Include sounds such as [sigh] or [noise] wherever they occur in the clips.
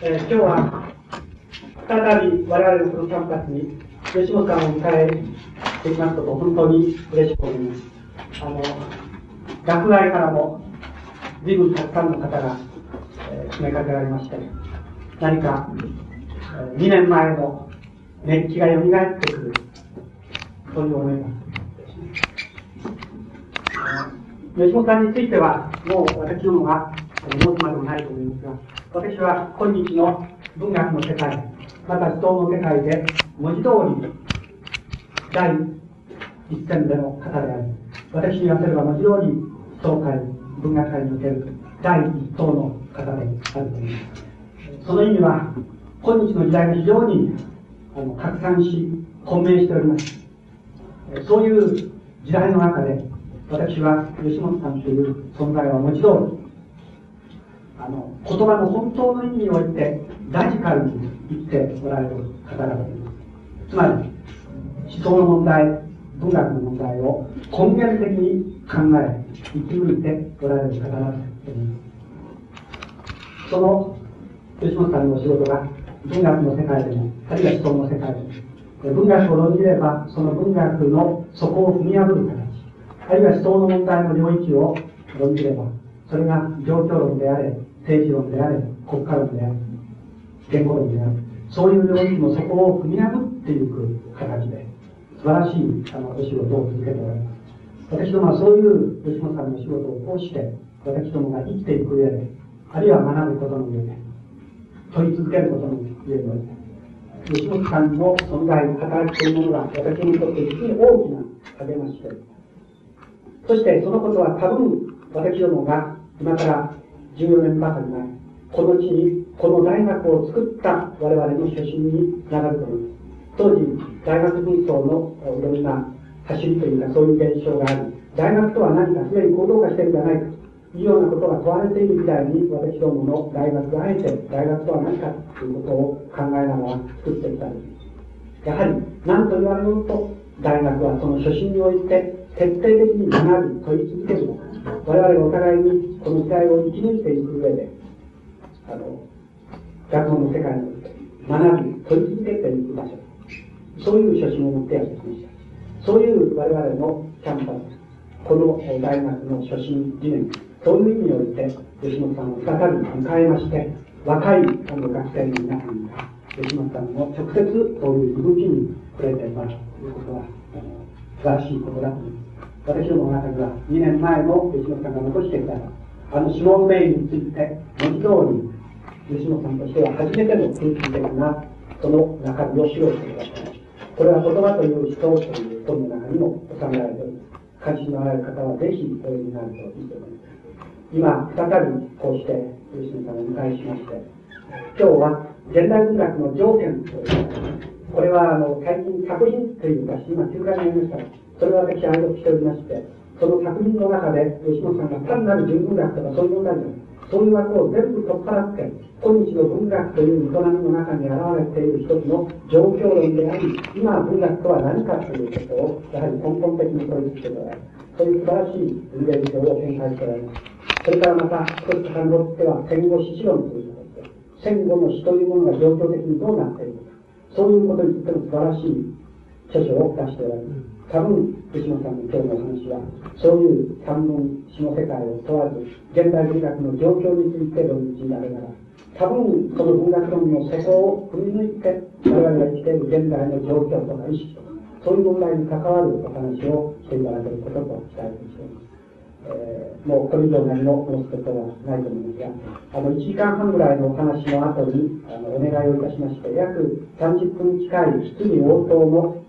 えー、今日は再び我々のこのキャンパスに吉本さんを迎えできますこと本当に嬉しく思います。あの、学外からも随分たくさんの方が、えー、詰めかけられまして、何か、えー、2年前の熱気が蘇ってくる、そういう思いが吉本さんについては、もう私どもが申すまでもないと思いますが、私は今日の文学の世界、また思想の世界で文字通り第一線での方であり、私に言わせれば文字通り思想界、文学界における第一党の方であると思います。その意味は、今日の時代が非常にあの拡散し、混迷しております。そういう時代の中で、私は吉本さんという存在はもちろん、の、言葉の本当の意味において、ラジカルに生きておられる方々です。つまり、思想の問題、文学の問題を根源的に考え、生き抜いておられる方々です。その吉本さんのお仕事が文学の世界でも、あるいは思想の世界でも、文学を論じれば、その文学の底を踏み破る形、あるいは思想の問題の領域を論じれば、それが状況論であれ、政治論であれ、国家論であれ、言語論である、そういう領域の底を踏み破っていく形で、素晴らしいあのお仕事を続けておられます。私どもはそういう吉本さんの仕事を通して、私どもが生きていく上で、あるいは学ぶことの上で、問い続けることの上で、吉本さんの存在、働きというものが私にとって実に大きな励ましでそしてそのことは多分私どもが今から14年ばかり前、この地にこの大学を作った我々の初心にながると思います。当時、大学紛争のいろんな走りというかそういう現象があり、大学とは何かすでに行動化してるんじゃないかというようなことが問われている時代に私どもの大学があえて大学とは何かということを考えながら作ってきたんです。やはり何と言われようと大学はその初心において徹底的に学び、問い続けるのか我々お互いにこの時代を生き抜いていく上で、あの、学問の世界に学び、問い続けていく場所。そういう初心を持ってやってきました。そういう我々のキャンパス、この大学の初心理念、そういう意味において、吉本さんを再び迎えまして、若いあの学生の皆さんが、吉本さんの直接そういう動きに触れてもらうということは、素晴らしいことだと思います。私どもの中には2年前の吉本さんが残してきたあの指紋名について文字通り吉本さんとしては初めての空気的なその中身を披露してくださいこれは言葉という思想という本の中にも収められております。関心のある方はぜひお読みになるといいと思います。今再びこうして吉野さんをお迎えしまして今日は現代文学の条件というこれはあの最近作品というか今中間にありましたそれを私は愛読しておりまして、その作品の中で、吉本さんが単なる純文学とかそういう問題じゃな。そういう枠を全部取っ払って、今日の文学という営みの中に現れている一つの状況論であり、今文学とは何かということを、やはり根本的に問い続けておられ。そういう素晴らしい文芸事情を展開しておられます。それからまた、一つ遡っては戦後史論ということで、戦後の死というものが状況的にどうなっているのか、そういうことについての素晴らしい著書を出しておられます。多分、吉野さんの今日のお話は、そういう三文詩の世界を問わず、現代文学の状況について論じられながら、多分、その文学論の底を踏み抜いて、我々が生きている現代の状況とか意識とか、そういう問題に関わるお話をしていただけることと期待しています。えー、もうこれ以上何も申すことはないと思いますが、あの、1時間半ぐらいのお話の後に、あの、お願いをいたしまして、約30分近い質疑応答の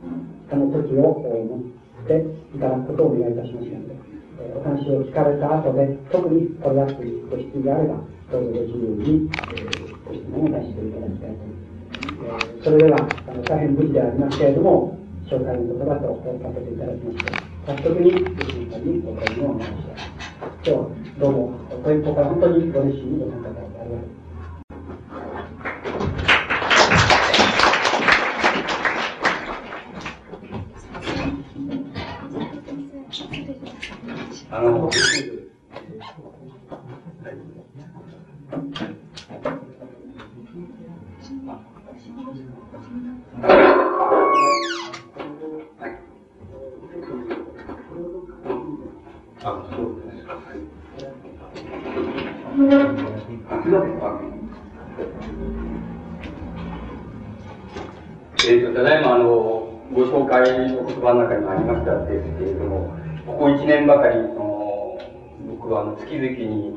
その時を持っていただくことをお願いいたしますので、お話を聞かれた後で、特にこれだというご質問があれば、どうぞご自由に、ご質問を出していただきたいと思います。それでは、あの大変無事でありますけれども、紹介の言葉とさせていただきまして、早速に、吉野さんにお答えをお願いします。今日はどうも、というこから本当にご熱心にご参加いただきあ。の、えっ、と、ただいま、あの、ご紹介の言葉の中にもありましたですけれども、ここ一年ばかり、その、僕は月々に、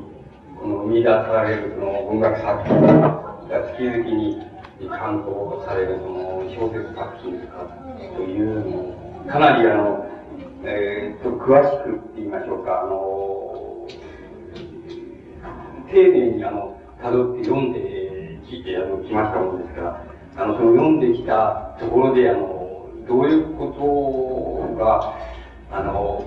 この見出されるその文学作品が月々に刊行されるその小説作品とかというのを、かなりあの、えー、と、詳しくって言いましょうか、あの、丁寧にあの、辿って読んできて、あの、きましたものですから、あの、その読んできたところで、あの、どういうことが、あの、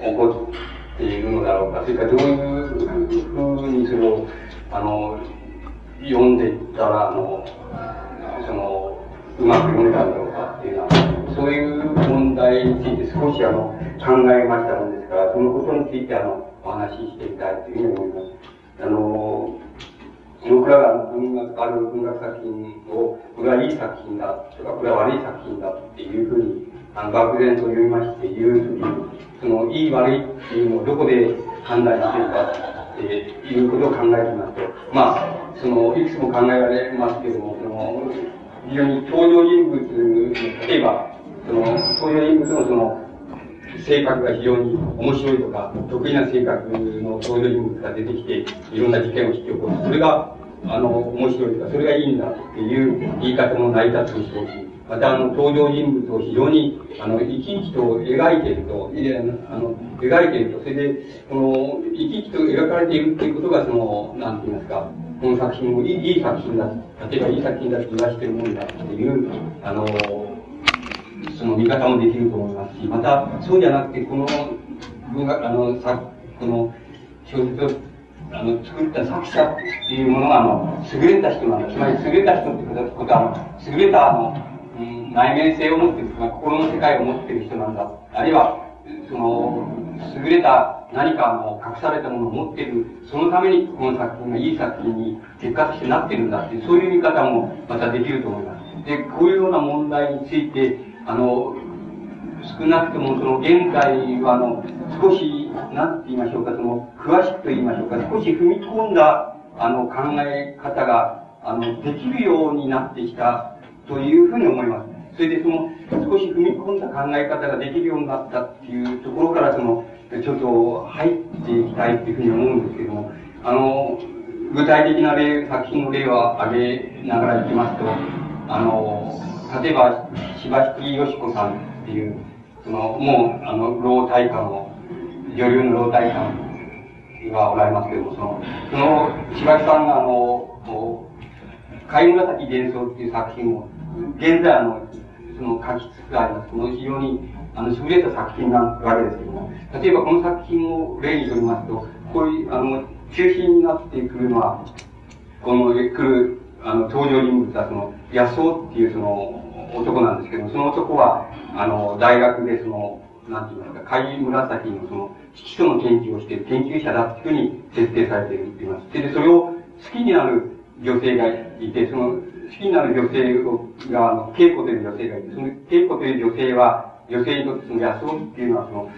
起こっているのだろうか、それからどういうふうにそれを、あの、読んでいったら、あの、その、うまく読めたんだろうかっていうのは、そういう問題について少しあの、考えましたのですから、そのことについてあの、お話ししていきたいというふうに思います。あの、僕らが文学、ある文学作品を、これはいい作品だとか、これは悪い作品だっていうふうに、あの、漠然と読みまして言うときに、その、いい悪いっていうのをどこで判断しているかっていうことを考えてみますと、まあ、その、いくつも考えられますけれども、その、非常に登場人物に、例えば、その、登場人物のその、性格が非常に面白いとか、得意な性格の登場人物が出てきて、いろんな事件を引き起こす。それが、あの、面白いとか、それがいいんだっていう言い方も成り立つでしょうし、またあの、登場人物を非常に、あの、生き生きと描いていると、あの、描いていると、それで、この、生き生きと描かれているっていうことが、その、なんて言いますか、この作品もいいいい作品だ、例えばいい作品だと言わしてるもんだっていう、あの、その見方もできると思いますし、また、そうじゃなくて、この文学、あの、さこの小説をあの作った作者っていうものが、あの、優れた人なんだ。つまり優れた人ってことは、あの優れた、あの、内面性を持っている、心の世界を持っている人なんだ。あるいは、その、優れた何かの隠されたものを持っている、そのためにこの作品がいい作品に結果としてなっているんだっていう、そういう見方もまたできると思います。で、こういうような問題について、あの、少なくともその現在はあの、少し、なんて言いましょうか、その、詳しくと言いましょうか、少し踏み込んだ、あの、考え方が、あの、できるようになってきたというふうに思います。それでその、少し踏み込んだ考え方ができるようになったっていうところから、その、ちょっと入っていきたいっていうふうに思うんですけども、あの、具体的な例、作品の例を挙げながらいきますと、あの、例えば、柴引よし子さんっていう、その、もう、あの、老体官の、女流の老体官がおられますけども、その、その、柴木さんが、あの、貝紫幻想っていう作品を、現在、の、その、書きつつあります。その非常に、あの、優れた作品なわけですけども、例えばこの作品を例にとりますと、こういう、あの、中心になってくるのは、この、来る、あの、登場人物は、その、安尾っていうその、男なんですけども、その男は、あの、大学でその、なんて言いますか、貝紫のその、基礎の研究をしている研究者だっていうふうに設定されているって言います。で、それを好きになる女性がいて、その、好きになる女性が、あの、稽古という女性がいて、その稽古という女性は、女性にとってその安尾っていうのは、その、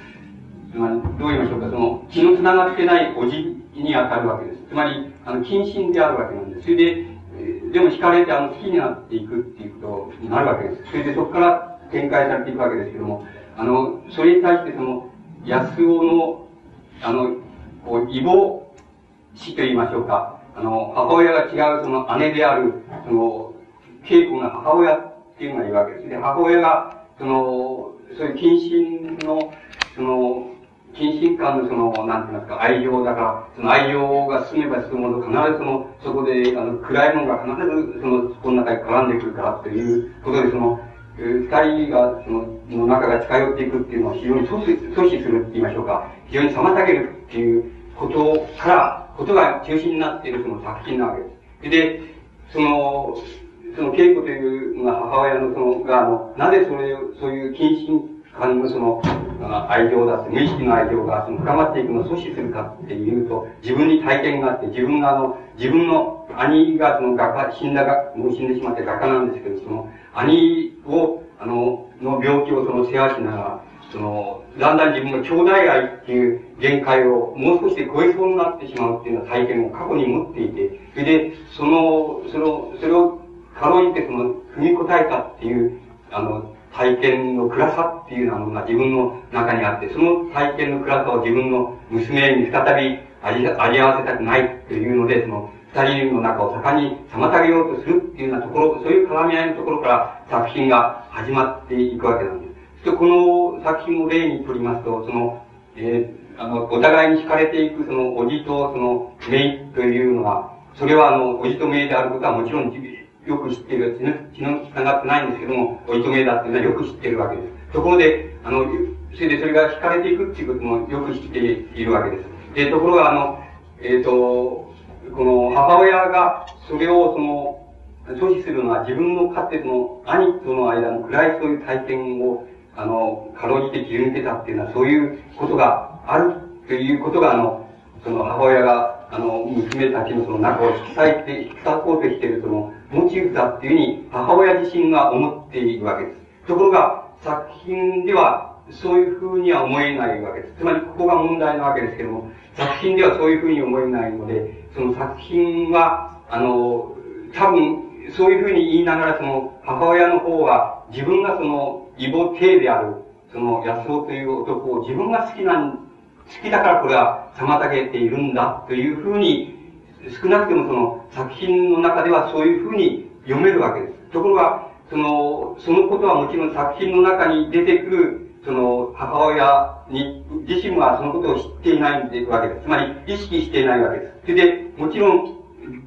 つまり、どう言いましょうか、その、気の繋がってないおじに当たるわけです。つまり、あの、近親であるわけなんです。それで、でも惹かれて、あの、好きになっていくっていうことになるわけです。それでそこから展開されていくわけですけども、あの、それに対してその、安尾の、あの、こう、異母死と言いましょうか。あの、母親が違うその姉である、その、稽古が母親っていうのがいるわけです。で、母親が、その、そういう近親の、その、近親間のその、なんて言いますか、愛情だから、その愛情が進めば進むほど、必ずその、そこで、あの、暗いものが必ず、その、そこの中に絡んでくるからということで、その、二人が、その、の中が近寄っていくっていうのは非常に阻止、阻止するって言いましょうか、非常に妨げるっていうことから、ことが中心になっているその作品なわけです。で、その、その稽古というのが母親のその、が、あの、なぜそれを、そういう近親間のその、愛情だって、無意識の愛情がその深まっていくのを阻止するかっていうと、自分に体験があって、自分があの、自分の兄がその画家、死んだが、もう死んでしまって画家なんですけど、その兄を、あの、の病気をその世話しながら、その、だんだん自分の兄弟愛っていう限界をもう少しで超えそうになってしまうっていうような体験を過去に持っていて、それで、その、その、それをかろうじてその、踏み応えたっていう、あの、体験の暗さっていうのが自分の中にあって、その体験の暗さを自分の娘に再び味味わわせたくないというので、その、二人の中を盛んに妨げようとするっていうようなところ、そういう絡み合いのところから作品が始まっていくわけなんです。そこの作品を例にとりますと、その、えー、あの、お互いに惹かれていく、その、おじとその、めいというのは、それはあの、おじとめいであることはもちろん、よく知っている、血の、血の繋がってないんですけども、おじとめいだっていうのはよく知ってるわけです。ところで、あの、それでそれが惹かれていくっていうこともよく知っているわけです。で、ところがあの、えっ、ー、と、この母親がそれをその、阻止するのは自分の家庭の兄との間の暗いそういう体験をあの、かろうじて切り抜けたっていうのは、そういうことがあるということが、あの、その母親が、あの、娘たちのその中を引き裂いて、引き裂こうとしているその、モチーフだっていうふうに、母親自身が思っているわけです。ところが、作品では、そういうふうには思えないわけです。つまり、ここが問題なわけですけども、作品ではそういうふうに思えないので、その作品は、あの、多分、そういうふうに言いながら、その、母親の方は、自分がその、異母系である、その安尾という男を自分が好きな、好きだからこれは妨げているんだというふうに、少なくともその作品の中ではそういうふうに読めるわけです。ところが、その、そのことはもちろん作品の中に出てくる、その、母親に、自身はそのことを知っていないわけです。つまり、意識していないわけです。それで、もちろん、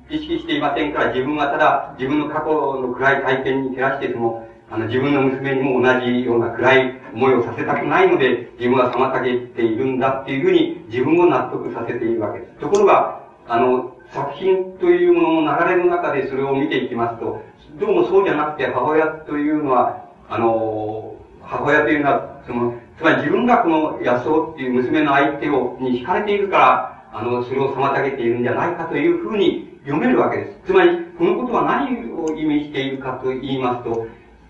意識していませんから、自分はただ、自分の過去の暗い体験に照らして、その、あの、自分の娘にも同じような暗い思いをさせたくないので、自分は妨げているんだっていうふうに自分を納得させているわけです。ところが、あの、作品というものの流れの中でそれを見ていきますと、どうもそうじゃなくて母親というのは、あの、母親というのは、その、つまり自分がこの安尾っていう娘の相手を、に惹かれているから、あの、それを妨げているんじゃないかというふうに読めるわけです。つまり、このことは何を意味しているかと言いますと、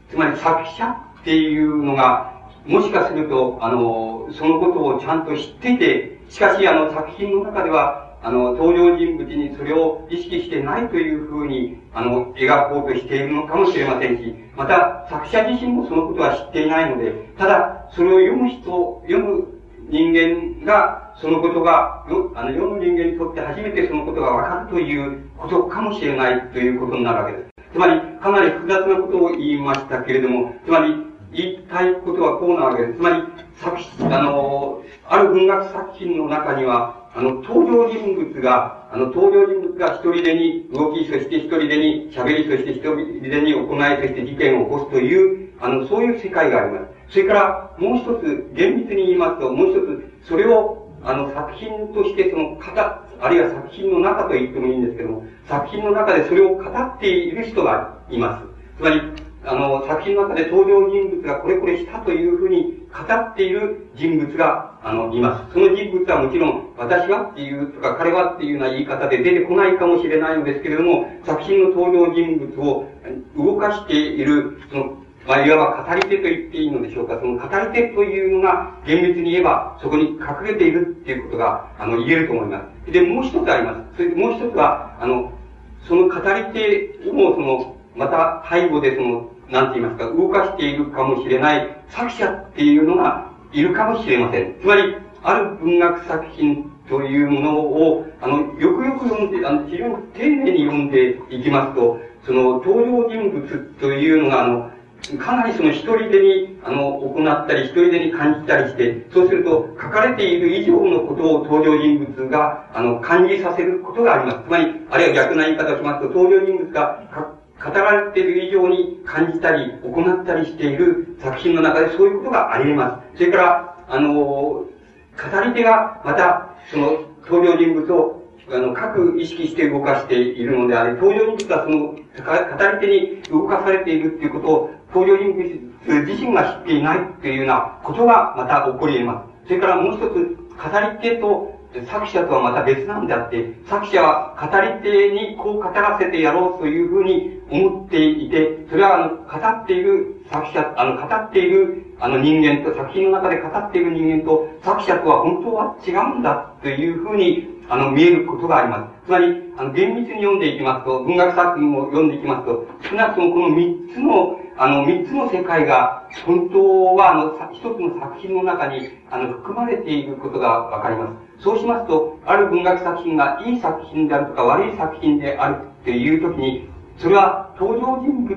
つまり作者っていうのが、もしかすると、あの、そのことをちゃんと知っていて、しかし、あの、作品の中では、あの、登場人物にそれを意識してないというふうに、あの、描こうとしているのかもしれませんし、また、作者自身もそのことは知っていないので、ただ、それを読む人、読む人間が、そのことが、あの、読む人間にとって初めてそのことがわかるということかもしれないということになるわけです。つまり、かなり複雑なことを言いましたけれども、つまり、言いたいことはこうなわけです。つまり、作あの、ある文学作品の中には、あの、登場人物が、あの、登場人物が一人でに動き、そして一人でに喋り、そして一人でに行い、そして事件を起こすという、あの、そういう世界があります。それから、もう一つ、厳密に言いますと、もう一つ、それを、あの、作品として、その、型、あるいは作品の中と言ってもいいんですけども、作品の中でそれを語っている人がいます。つまり、あの、作品の中で登場人物がこれこれしたというふうに語っている人物が、あの、います。その人物はもちろん、私はっていうとか、彼はっていうような言い方で出てこないかもしれないのですけれども、作品の登場人物を動かしている、その、まあ、いわば語り手と言っていいのでしょうか。その語り手というのが、厳密に言えば、そこに隠れているっていうことが、あの、言えると思います。で、もう一つあります。それでもう一つは、あの、その語り手も、その、また背後でその、なんて言いますか、動かしているかもしれない作者っていうのがいるかもしれません。つまり、ある文学作品というものを、あの、よくよく読んで、あの、非常に丁寧に読んでいきますと、その、登場人物というのが、あの、かなりその一人でに、あの、行ったり、一人でに感じたりして、そうすると、書かれている以上のことを登場人物が、あの、感じさせることがあります。つまり、あるいは逆な言い方をしますと、登場人物が語られている以上に感じたり、行ったりしている作品の中でそういうことがあり得ます。それから、あの、語り手が、また、その、登場人物をあの、各意識して動かしているのであれ、登場人物はその、語り手に動かされているっていうことを、登場人物自身が知っていないっていうようなことがまた起こり得ます。それからもう一つ、語り手と、作者とはまた別なんであって、作者は語り手にこう語らせてやろうというふうに思っていて、それはあの、語っている作者、あの、語っているあの人間と、作品の中で語っている人間と、作者とは本当は違うんだというふうに、あの、見えることがあります。つまり、あの、厳密に読んでいきますと、文学作品を読んでいきますと、少なくともこの三つの、あの、三つの世界が、本当は、あの、一つの作品の中に、あの、含まれていることがわかります。そうしますと、ある文学作品がいい作品であるとか悪い作品であるっていうときに、それは登場人物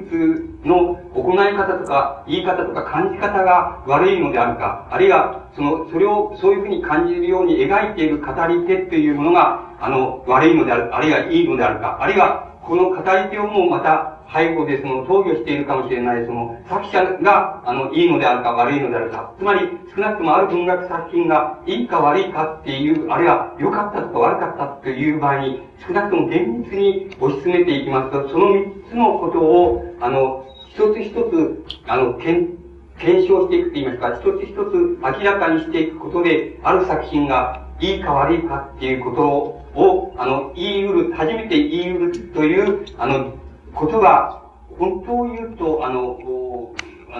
の行い方とか言い方とか感じ方が悪いのであるか、あるいはその、それをそういうふうに感じるように描いている語り手っていうものが、あの、悪いのである、あるいはいいのであるか、あるいはこの語り手をもまた背後でその投与しているかもしれない、その作者が、あの、いいのであるか悪いのであるか。つまり、少なくともある文学作品がいいか悪いかっていう、あるいは良かったとか悪かったという場合に、少なくとも厳密に推し進めていきますと、その三つのことを、あの、一つ一つ、あの、検、検証していくと言いますか、一つ一つ明らかにしていくことで、ある作品がいいか悪いかっていうことを、をあの、言い得る、初めて言い得るという、あの、ことが、本当を言うと、あの、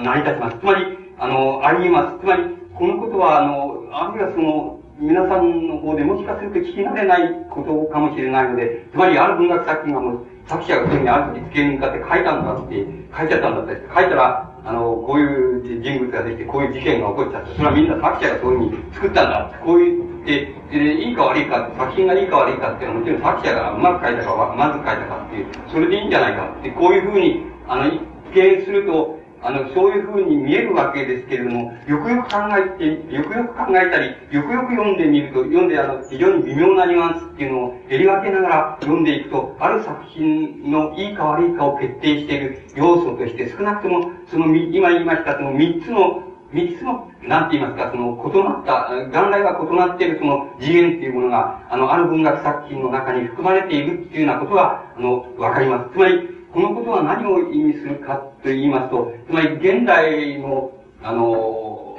成り立ちます。つまり、あの、あり得ます。つまり、このことは、あの、あるいはその、皆さんの方でもしかすると聞き慣れないことかもしれないので、つまり、ある文学作品がもう、作者が普通にある時机に向かって書いたんだって、書いちゃったんだって、書いたら、あの、こういう人物ができて、こういう事件が起こっちゃった。それはみんな作者がそういうふうに作ったんだ。こういうで、で、いいか悪いか、作品がいいか悪いかっていうのはもちろん作者がうまく書いたか、まず書いたかっていう、それでいいんじゃないかって、こういうふうに、あの、一見すると、あの、そういうふうに見えるわけですけれども、よくよく考えて、よくよく考えたり、よくよく読んでみると、読んであの、非常に微妙なニュアンスっていうのを襟分けながら読んでいくと、ある作品のいいか悪いかを決定している要素として、少なくとも、その、今言いましたその三つの三つの、なんて言いますか、その異なった、元来が異なっているその次元っていうものが、あの、ある文学作品の中に含まれているっていうようなことは、あの、わかります。つまり、このことは何を意味するかと言いますと、つまり現代の、あの、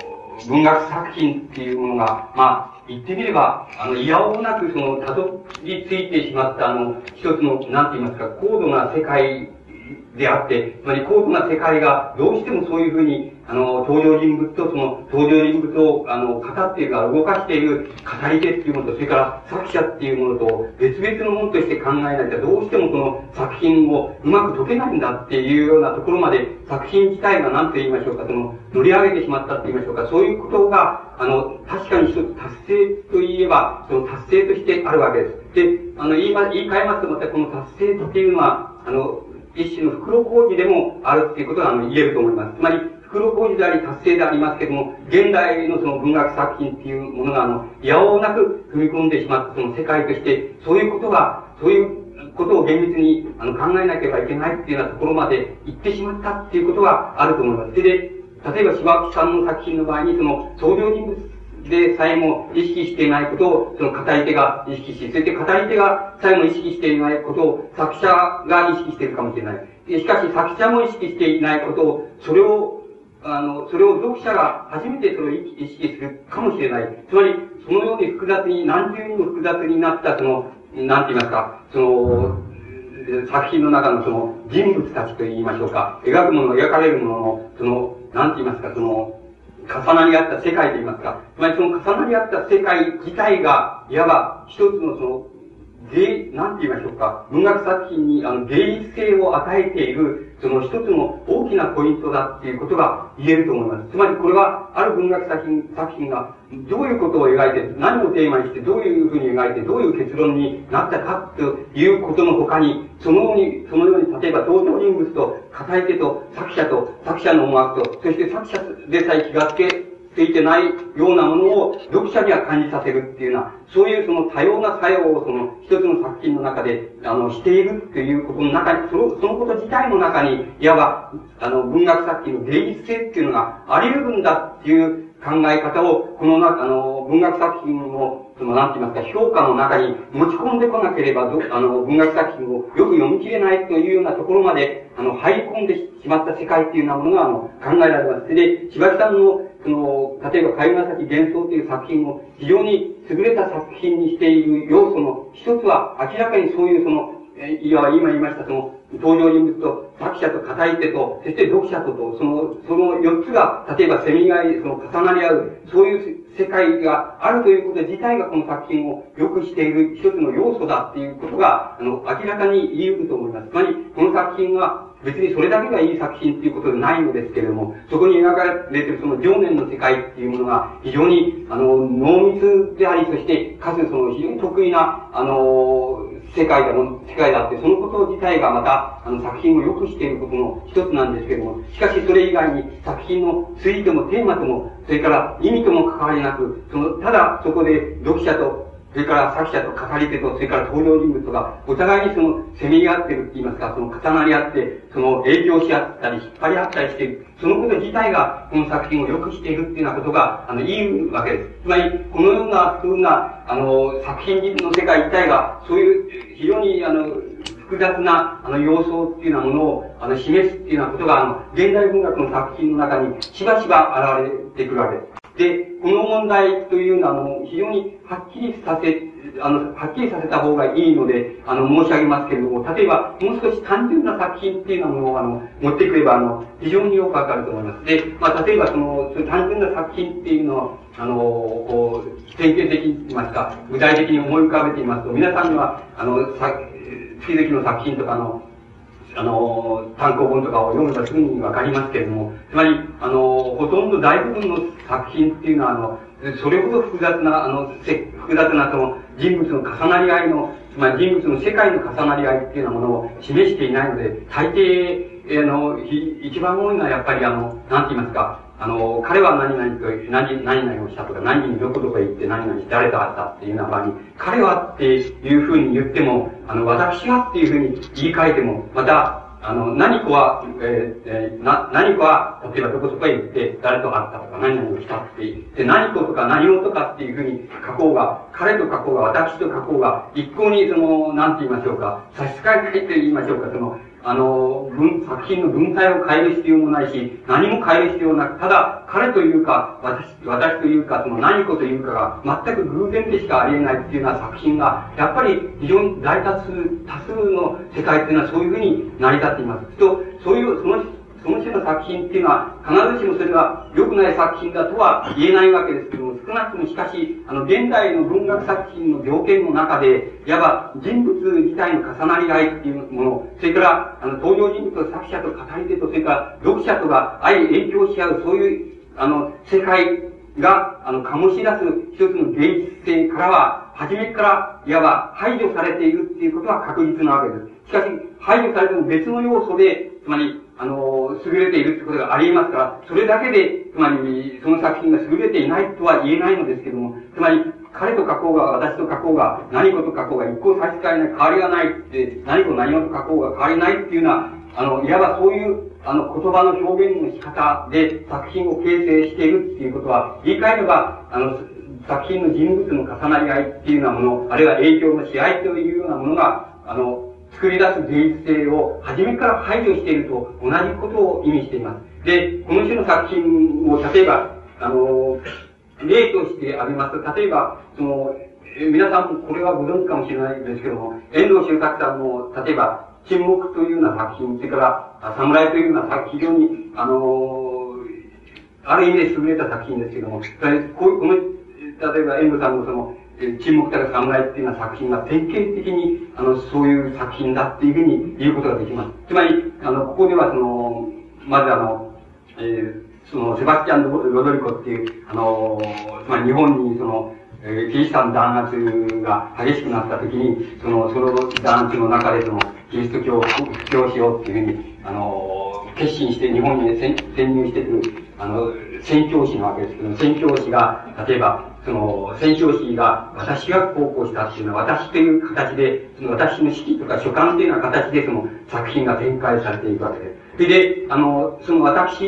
文学作品っていうものが、まあ、言ってみれば、あの、いやおうなくその、たどり着いてしまった、あの、一つの、なんて言いますか、高度な世界であって、つまり高度な世界がどうしてもそういうふうに、あの、登場人物とその登場人物を、あの、語っているから動かしている語り手っていうものと、それから作者っていうものと別々のものとして考えないと、どうしてもその作品をうまく解けないんだっていうようなところまで作品自体が何と言いましょうか、その乗り上げてしまったって言いましょうか、そういうことが、あの、確かに一つ達成といえば、その達成としてあるわけです。で、あの、言い、言い換えますと、またこの達成っていうのは、あの、一種の袋小路でもあるっていうことがあの言えると思います。つまり、袋小路であり達成でありますけども、現代のその文学作品っていうものが、あの、やおうなく踏み込んでしまったその世界として、そういうことが、そういうことを厳密にあの考えなければいけないっていうようなところまで行ってしまったっていうことがあると思います。それで、例えば柴木さんの作品の場合に、その、登場人物でさえも意識していないことを、その語り手が意識し、そして語り手がさえも意識していないことを作者が意識しているかもしれない。しかし作者も意識していないことを、それを、あの、それを読者が初めてそれを意識するかもしれない。つまり、そのように複雑に、何重にも複雑になった、その、なんて言いますか、その、作品の中のその人物たちと言いましょうか、描くもの、描かれるものの、その、なんて言いますか、その、重なり合った世界と言いますか、つまりその重なり合った世界自体が、いわば一つのその、芸、なんて言いましょうか、文学作品にあの芸術性を与えている、その一つの大きなポイントだっていうことが言えると思います。つまりこれは、ある文学作品、作品がどういうことを描いて、何をテーマにして、どういうふうに描いて、どういう結論になったかということの他に、そのように、そのように、例えば登場人物と、語り手と、作者と、作者の思惑と、そして作者でさえ気がつけついてないようなものを読者には感じさせるっていうような、そういうその多様な作用をその一つの作品の中で、あの、しているっていうことの中に、その、そのこと自体の中に、いわば、あの、文学作品の芸術性っていうのがあり得るんだっていう考え方を、この中、あの、文学作品の、その、なんて言いますか、評価の中に持ち込んでこなければ、あの、文学作品をよく読み切れないというようなところまで、あの、入り込んでしまった世界っていうようなものが、あの、考えられます。で、柴木さんのその、例えば、海外先幻想という作品を非常に優れた作品にしている要素の一つは、明らかにそういうその、いや、今言いました、その、登場人物と作者と語り手と、そして読者とと、その、その四つが、例えばせめぎ合い、その重なり合う、そういう世界があるということ自体がこの作品を良くしている一つの要素だっていうことが、あの、明らかに言い得ると思います。つまり、この作品は、別にそれだけがいい作品っていうことでないのですけれども、そこに描かれているその情念の世界っていうものが非常に、あの、濃密であり、そして、かつその非常に得意な、あの、世界だも、世界だって、そのこと自体がまた、あの、作品を良くしていることの一つなんですけれども、しかしそれ以外に作品の推理ともテーマとも、それから意味とも関わりなく、その、ただそこで読者とそれから作者と語り手と、それから登場人物が、お互いにその、せめぎ合ってるって言いますか、その重なり合って、その、影響し合ったり、引っ張り合ったりしている。そのこと自体が、この作品を良くしているっていうようなことが、あの、言うわけです。つまり、このような、ふうな、あの、作品の世界自体が、そういう、非常に、あの、複雑な、あの、様相っていうようなものを、あの、示すっていうようなことが、あの、現代文学の作品の中に、しばしば現れてくるわけです。で、この問題というのは、あの、非常にはっきりさせ、あの、はっきりさせた方がいいので、あの、申し上げますけれども、例えば、もう少し単純な作品っていうものを、あの、持ってくれば、あの、非常によくわかると思います。で、まあ、例えば、その、その単純な作品っていうのは、あの、こう、典型的に言いますか、具体的に思い浮かべていますと、皆さんには、あの、さ、月々の作品とかの、あの、単行本とかを読むとすぐにわかりますけれども、つまり、あの、ほとんど大部分の作品っていうのは、あの、それほど複雑な、あの、複雑なその人物の重なり合いの、つまり人物の世界の重なり合いっていうようなものを示していないので、大抵、あの、一番多いのはやっぱりあの、なんて言いますか、あの、彼は何々と、何、何々をしたとか、何にどこどこ行って何々して誰と会ったっていうような場に、彼はっていうふうに言っても、あの、私はっていうふうに言い換えても、また、あの、何かは、えー、えー、な、何かは、例えばどこそこへ行って誰と会ったとか、何々をしたって言って、何かとか何をとかっていうふうに書こうが、彼と書こうが、私と書こうが、一向にその、なんて言いましょうか、差し支えないと言いましょうか、その、あの、文、作品の文体を変える必要もないし、何も変える必要なく、ただ、彼というか、私、私というか、その何かというかが、全く偶然でしかありえないっていうような作品が、やっぱり非常に大多数、多数の世界っていうのはそういうふうに成り立っています。と、そういう、そのその種の作品っていうのは、必ずしもそれが良くない作品だとは言えないわけですけども、少なくともしかし、あの、現代の文学作品の条件の中で、いわば人物自体の重なり合いっていうもの、それから、あの、登場人物と作者と語り手と、それから読者とが相影響し合う、そういう、あの、世界が、あの、醸し出す一つの芸術性からは、初めから、いわば排除されているっていうことは確実なわけです。しかし、排除されても別の要素で、つまり、あの、優れているってことがあり得ますから、それだけで、つまり、その作品が優れていないとは言えないのですけども、つまり、彼と書こうが、私と書こうが、何事書こうが、一向差し支えない、変わりがないって、何と何事書こうが変わりないっていうような、あの、いわばそういう、あの、言葉の表現の仕方で作品を形成しているっていうことは、言い換えれば、あの、作品の人物の重なり合いっていうようなもの、あるいは影響のし合いというようなものが、あの、作り出す芸術性を初めから排除していると同じことを意味しています。で、この種の作品を、例えば、あの、例として挙げますと、例えば、その、皆さんもこれはご存知かもしれないですけども、遠藤周作さんの、例えば、沈黙というような作品、それから、侍というような作品、非常に、あの、ある意味で優れた作品ですけども、この、例えば遠藤さんのその、沈黙たる侍っていうような作品が典型的に、あの、そういう作品だっていうふうに言うことができます。つまり、あの、ここではその、まずあの、えー、その、セバスチャン・ロドリコっていう、あの、つまり日本にその、えー、キリシタン弾圧が激しくなった時に、その、その弾圧の中でその、キリスト教を布教しようっていうふうに、あの、決心して日本に潜入してくる、あの、宣教師なわけですけど、宣教師が、例えば、その、戦勝士が私がこうこうしたっていうのは、私という形で、その私の式とか所感というような形でその作品が展開されていくわけです。それで、あの、その私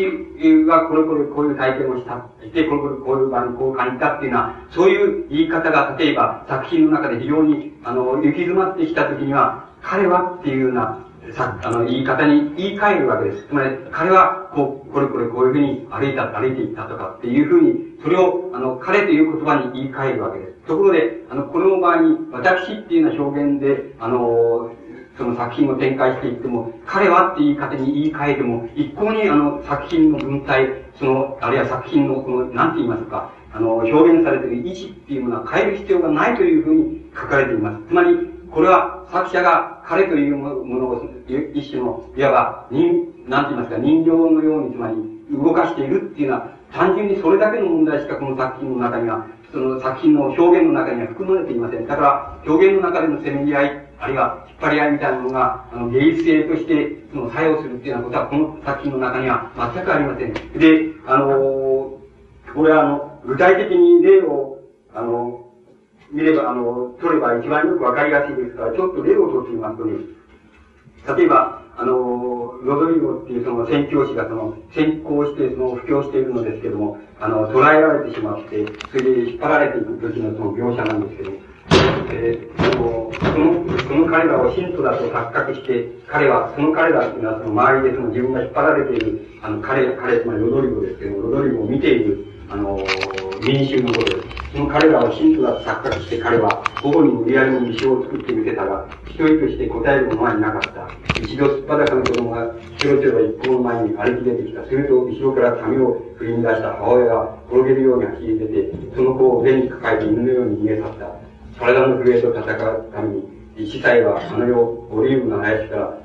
がこれこれこういう体験をした。で、これこれこういう場にこう感じたっていうのは、そういう言い方が例えば作品の中で非常に、あの、行き詰まってきた時には、彼はっていうような、さ、あの、言い方に言い換えるわけです。つまり、彼は、こう、これこれこういうふうに歩いた、歩いていったとかっていうふうに、それを、あの、彼という言葉に言い換えるわけです。ところで、あの、この場合に、私っていうような表現で、あの、その作品を展開していっても、彼はって言い方に言い換えても、一向にあの作品の文体、その、あるいは作品のこの、なんて言いますか、あの、表現されている意思っていうものは変える必要がないというふうに書かれています。つまり、これは作者が彼というものを、一種の、いわば、人、なんて言いますか、人形のように、つまり、動かしているっていうのは、単純にそれだけの問題しかこの作品の中には、その作品の表現の中には含まれていません。だから、表現の中でのせめぎ合い、あるいは引っ張り合いみたいなものが、あの、芸術性として、その作用するっていうようなことは、この作品の中には全くありません。で、あのー、これはあの、具体的に例を、あの、見れば、あの、取れば一番よくわかりやすいですから、ちょっと例を取ってみますとね、例えば、あの、ロドリゴっていうその宣教師がその、先行してその布教しているのですけども、あの、捉えられてしまって、それで引っ張られていく時のその描写なんですけども、えー、その、その、その彼らを信徒だと錯覚して、彼は、その彼らっていうのはその周りでその自分が引っ張られている、あの、彼、彼、まりロドリゴですけども、ロドリゴを見ている、あの、民衆のことです。その彼らを信徒だと錯覚して彼は、午後に無理やりに道を作ってみせたが、一人として答える者はいなかった。一度すっぱだかの子供が、ちょろちょろ一歩の前に歩き出てきた。すると、後ろから髪を振り乱した母親が転げるように走り出て、その子を腕に抱えて犬のように逃げ去った。体の震えと戦うために、司祭はあの世、オリーブの林から、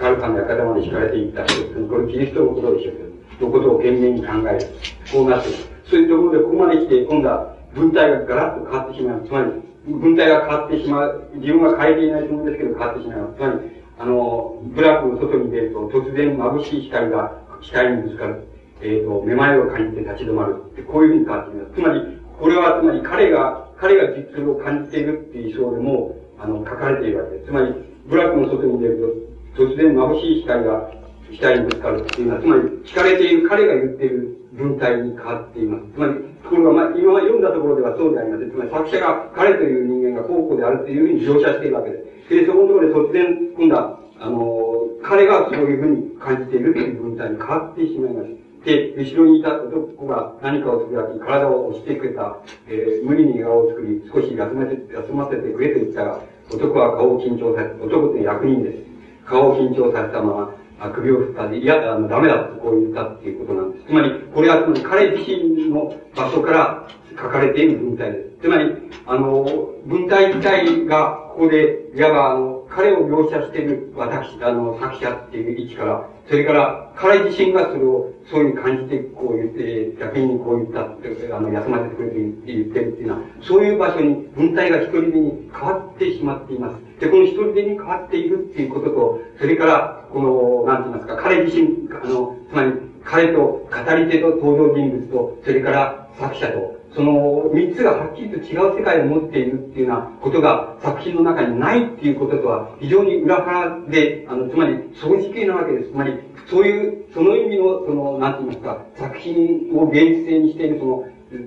カルカの頭まで敷かれていった。これキリストのことでしょうけど、のことを懸命に考える。こうなっている。そういうところでここまで来て、今度は文体がガラッと変わってしまう。つまり、文体が変わってしまう。自分は変えていないつもりですけど変わってしまう。つまり、あの、ブラックの外に出ると、突然眩しい光が光にぶつかる。えっ、ー、と、めまいを感じて立ち止まる。こういうふうに変わってきます。つまり、これは、つまり彼が、彼が実を感じているっていう章でも、あの、書かれているわけです。つまり、ブラックの外に出ると、突然眩しい光が光にぶつかるっていうのは、つまり、聞かれている彼が言っている文体に変わっています。つまり、とこれはまあ、今読んだところではそうでありません。つまり、作者が彼という人間が高校であるというふうに描写しているわけです。で、そこのところで突然、今度は、あの、彼がそういうふうに感じているという文体に変わってしまいます。で、後ろにいた男が何かをつぶやき、体を押してくれた、えー、無理に顔を作り、少し休ませて、休ませてくれと言ったが、男は顔を緊張させ、男って役人です。顔を緊張させたまま、あ首を振ったで、いや、あの、ダメだとこう言ったっていうことなんです。つまり、これはその彼自身の場所から書かれている文体です。つまり、あの、文体自体が、ここで、いわば、あの、彼を描写している私、あの、作者っていう位置から、それから、彼自身がそれを、そういうふうに感じて、こう言って、逆にこう言ったって、あの、休ませてくれて言ってるっていうのは、そういう場所に文体が一人でに変わってしまっています。で、この一人でに変わっているっていうことと、それから、この、なんて言いますか、彼自身、あの、つまり、彼と語り手と登場人物と、それから作者と、その三つがはっきりと違う世界を持っているっていうようなことが作品の中にないっていうこととは非常に裏腹で、あの、つまり、掃除系なわけです。つまり、そういう、その意味の、その、なんて言いますか、作品を芸術性にしているその、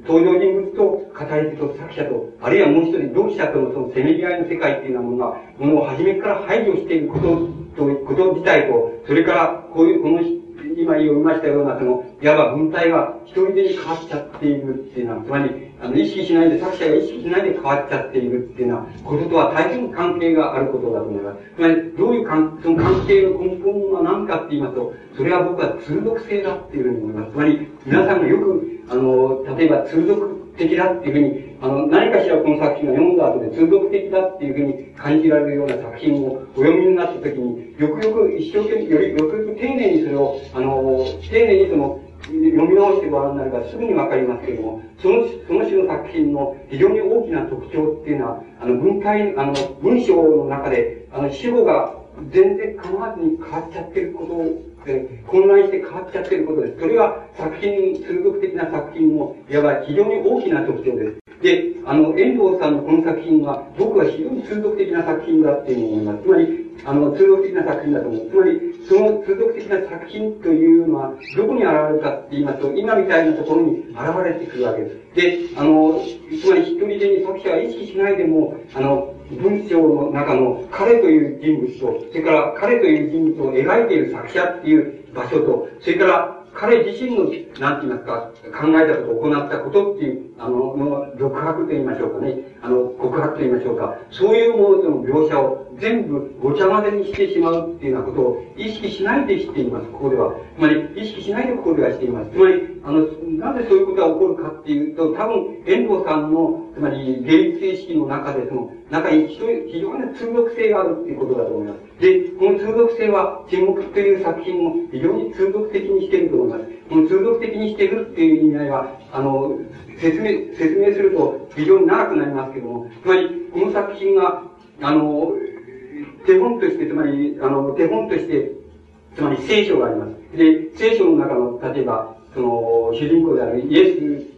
登場人物と語り手と作者と、あるいはもう一人読者とのそのせめぎ合いの世界っていうようなものが、ものを初めから排除していることと、こと自体と、それから、こういう、この今言いましたような、その、いわば文体が一人でに変わっちゃっているっていうのは、つまり、あの、意識しないで、作者が意識しないで変わっちゃっているっていうのは、こととは大変関係があることだと思います。つまり、どういう関、その関係の根本は何かって言いますと、それは僕は通読性だっていうふうに思います。つまり、皆さんがよく、あの、例えば通読的だっていうふうに、あの、何かしらこの作品を読んだ後で通読的だっていうふうに感じられるような作品をお読みになった時に、よくよく一生懸命、よりよくよく丁寧にそれを、あの、丁寧にその、読み直してご覧になればすぐにわかりますけれども、その、その種の作品の非常に大きな特徴っていうのは、あの、文体、あの、文章の中で、あの、死語が全然構わずに変わっちゃってることえ混乱して変わっちゃってることです。それは作品、通俗的な作品の、いわば非常に大きな特徴です。で、あの、遠藤さんのこの作品は、僕は非常に通俗的な作品だっていうふうに思います。つまり、あの、通俗的な作品だと思う。つまり、その通俗的な作品というのは、どこに現れるかって言いますと、今みたいなところに現れてくるわけです。で、あの、つまり一人でに作者は意識しないでも、あの、文章の中の彼という人物と、それから彼という人物を描いている作者っていう場所と、それから彼自身の、なんて言いますか、考えたこと、行ったことっていう、あの、の、独白と言いましょうかね。あの、告白と言いましょうか。そういうものとの描写を全部ごちゃ混ぜにしてしまうっていうようなことを意識しないでしています、ここでは。つまり、意識しないでここではしています。つまり、あの、なぜそういうことが起こるかっていうと、多分、遠藤さんの、つまり、芸術意識の中で、その、中に非常に通読性があるっていうことだと思います。で、この通読性は、沈黙という作品も非常に通読的にしていると思います。この通読的にしているっていう意味合いは、あの、説明、説明すると非常に長くなりますけども、つまり、この作品が、あの、手本として、つまり、あの、手本として、つまり聖書があります。で、聖書の中の、例えば、その、主人公であるイエス、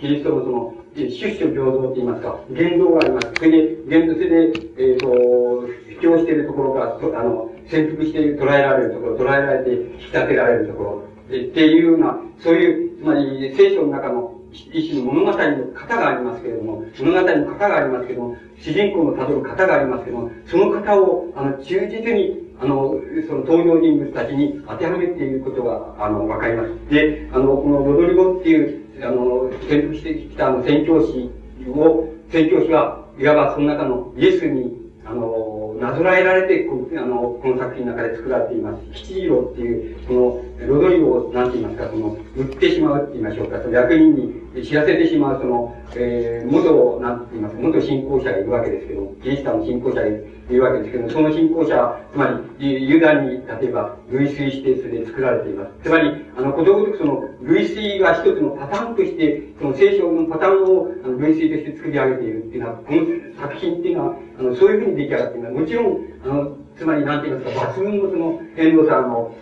キリストのその、出所平等と言いますか、言動があります。それで、言動、それで、えっ、ー、と、布教しているところが、あの、潜伏している、捉えられるところ、捉えられて、引き立てられるところ、えっていうような、そういう、つまり、聖書の中の一種の物語の型がありますけれども、物語の型がありますけれども、主人公のたどる型がありますけれども、その型を、あの、忠実に、あの、その登場人物たちに当てはめていることが、あの、わかります。で、あの、このロドリゴっていう、あの、潜伏してきたあの、宣教師を、宣教師は、いわばその中のイエスに、あの、なぞらえられて、こ、あの、この作品の中で作られています。吉次郎っていう、この、ロドリゴを、なんて言いますか、その、売ってしまうって言いましょうか、その役人に知らせてしまう、その、えー、元、なんて言いますか、元信仰者がいるわけですけど、キリシタンの信仰者がいるわけですけど、その信仰者、つまり、ユダに、例えば、類推して、それで作られています。つまり、あの、ことごとくその、類推が一つのパターンとして、その聖書のパターンを、あの、類推として作り上げているっていうのは、この作品っていうのは、あの、そういうふうに出来上がっています。もちろん、あの、つまり、なんて言いますか、抜群のその、遠藤さんの、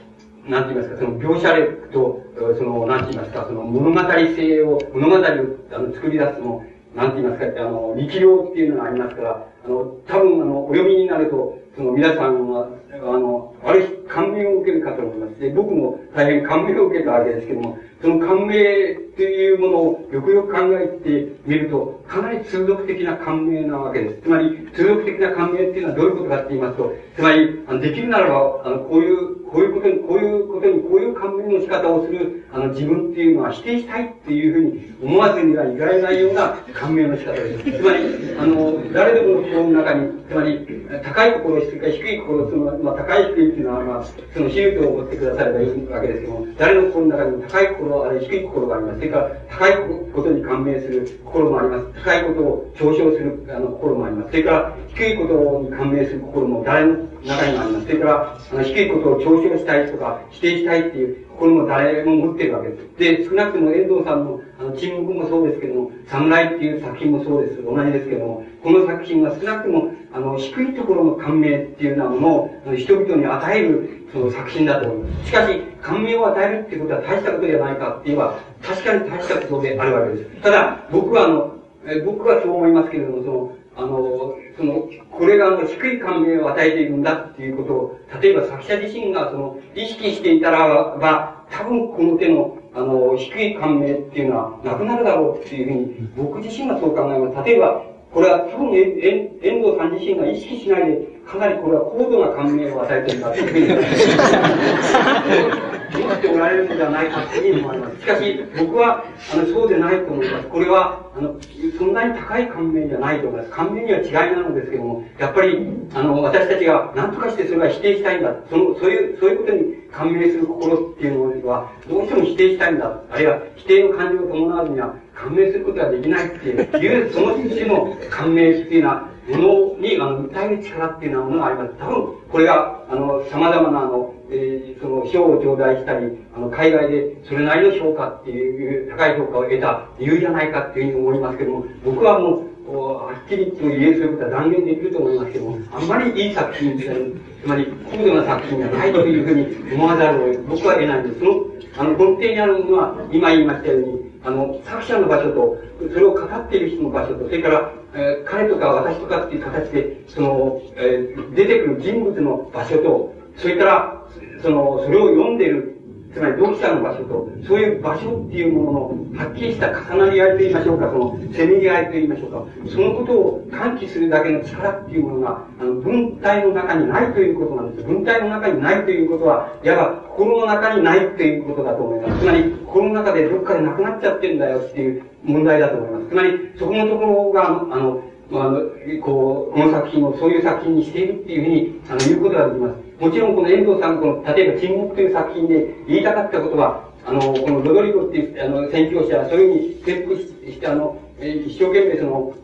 なんて言いますか、その描写力と、その、なんて言いますか、その物語性を、物語をあの作り出すの、なんて言いますか、あの、力量っていうのがありますから、あの、多分、あの、お読みになると、その皆さんは、あの、ある日感銘を受けるかと思います。で、僕も大変感銘を受けたわけですけども、その感銘っていうものをよくよく考えてみると、かなり通俗的な感銘なわけです。つまり、通俗的な感銘っていうのはどういうことかって言いますと、つまり、あのできるならば、あの、こういう、こういうことに、こういうことに、こういう感銘の仕方をする、あの、自分っていうのは否定したいっていうふうに思わずにはいられないような [laughs] 感銘の仕方です。つまり、あの、誰でもの心の中に、つまり、高い心、それから低い心、その、まあ、高い低いっていうのは、まあ、その宗教を持ってくださればいいわけですけども、誰の心の中にも高い心、あるいは低い心があります。それから、高いことに感銘する心もあります。高いことを嘲笑するあの心もあります。それから、低いことに感銘する心も誰の中にもあります。それから、あの低いことを嘲笑したいとか、否定したいっていう心も誰も持ってるわけです。で、少なくとも遠藤さんの、あの、沈黙もそうですけども、侍っていう作品もそうです。同じですけども、この作品は少なくとも、あの、低いところの感銘っていうようなものを、人々に与える、その作品だと思います。しかし、感銘を与えるっていうことは大したことじゃないかって言えば、確かに大したことであるわけです。ただ、僕はあの、え僕はそう思いますけれども、その、あの、その、これがあの、低い感銘を与えているんだっていうことを、例えば作者自身がその、意識していたらば、多分この手の、あの、低い感銘っていうのはなくなるだろうっていうふうに、僕自身はそう考えます。例えば、これは多分遠藤さん自身が意識しないで、かなりこれは高度な感銘を与えているんだというふうに思っておられるのではないかというふうに思います。しかし、僕は、あの、そうでないと思います。これは、あの、そんなに高い感銘じゃないと思います。感銘には違いなのですけども、やっぱり、あの、私たちが何とかしてそれは否定したいんだ。その、そういう、そういうことに感銘する心っていうのは、どうしても否定したいんだ。あるいは、否定の感情を伴うには、感銘することができないっていう、その種の感銘っていうのは、ものに、あの、訴える力っていうようなものがあります。多分、これが、あの、様々な、あの、えー、その、賞を頂戴したり、あの、海外でそれなりの評価っていう、高い評価を得た理由じゃないかっていうふうに思いますけども、僕はもう、はっきりと言えそういうことは断言できると思いますけども、あんまりいい作品で、つまり高度な作品じゃないというふうに思わざるを僕は得ないんです。その、あの、根底にあるものは、今言いましたように、あの、作者の場所と、それを語っている人の場所と、それから、え、彼とか私とかっていう形で、その、えー、出てくる人物の場所と、それから、その、それを読んでいるつまり読者の場所と、そういう場所っていうもののはっきりした重なり合いと言いましょうか、そのせめぎ合いと言いましょうか、そのことを喚起するだけの力っていうものが、あの、文体の中にないということなんです。文体の中にないということは、いわば心の中にないということだと思います。つまり、心の中でどっかでなくなっちゃってんだよっていう問題だと思います。つまり、そこのところが、あの、まあ、こう、この作品をそういう作品にしているっていうふうに、あの、言うことができます。もちろんこの遠藤さん、この、例えば沈黙という作品で言いたかったことは、あの、このロドリゴっていう、あの、宣教者はそういうふうに潜伏して、あの、一生懸命その、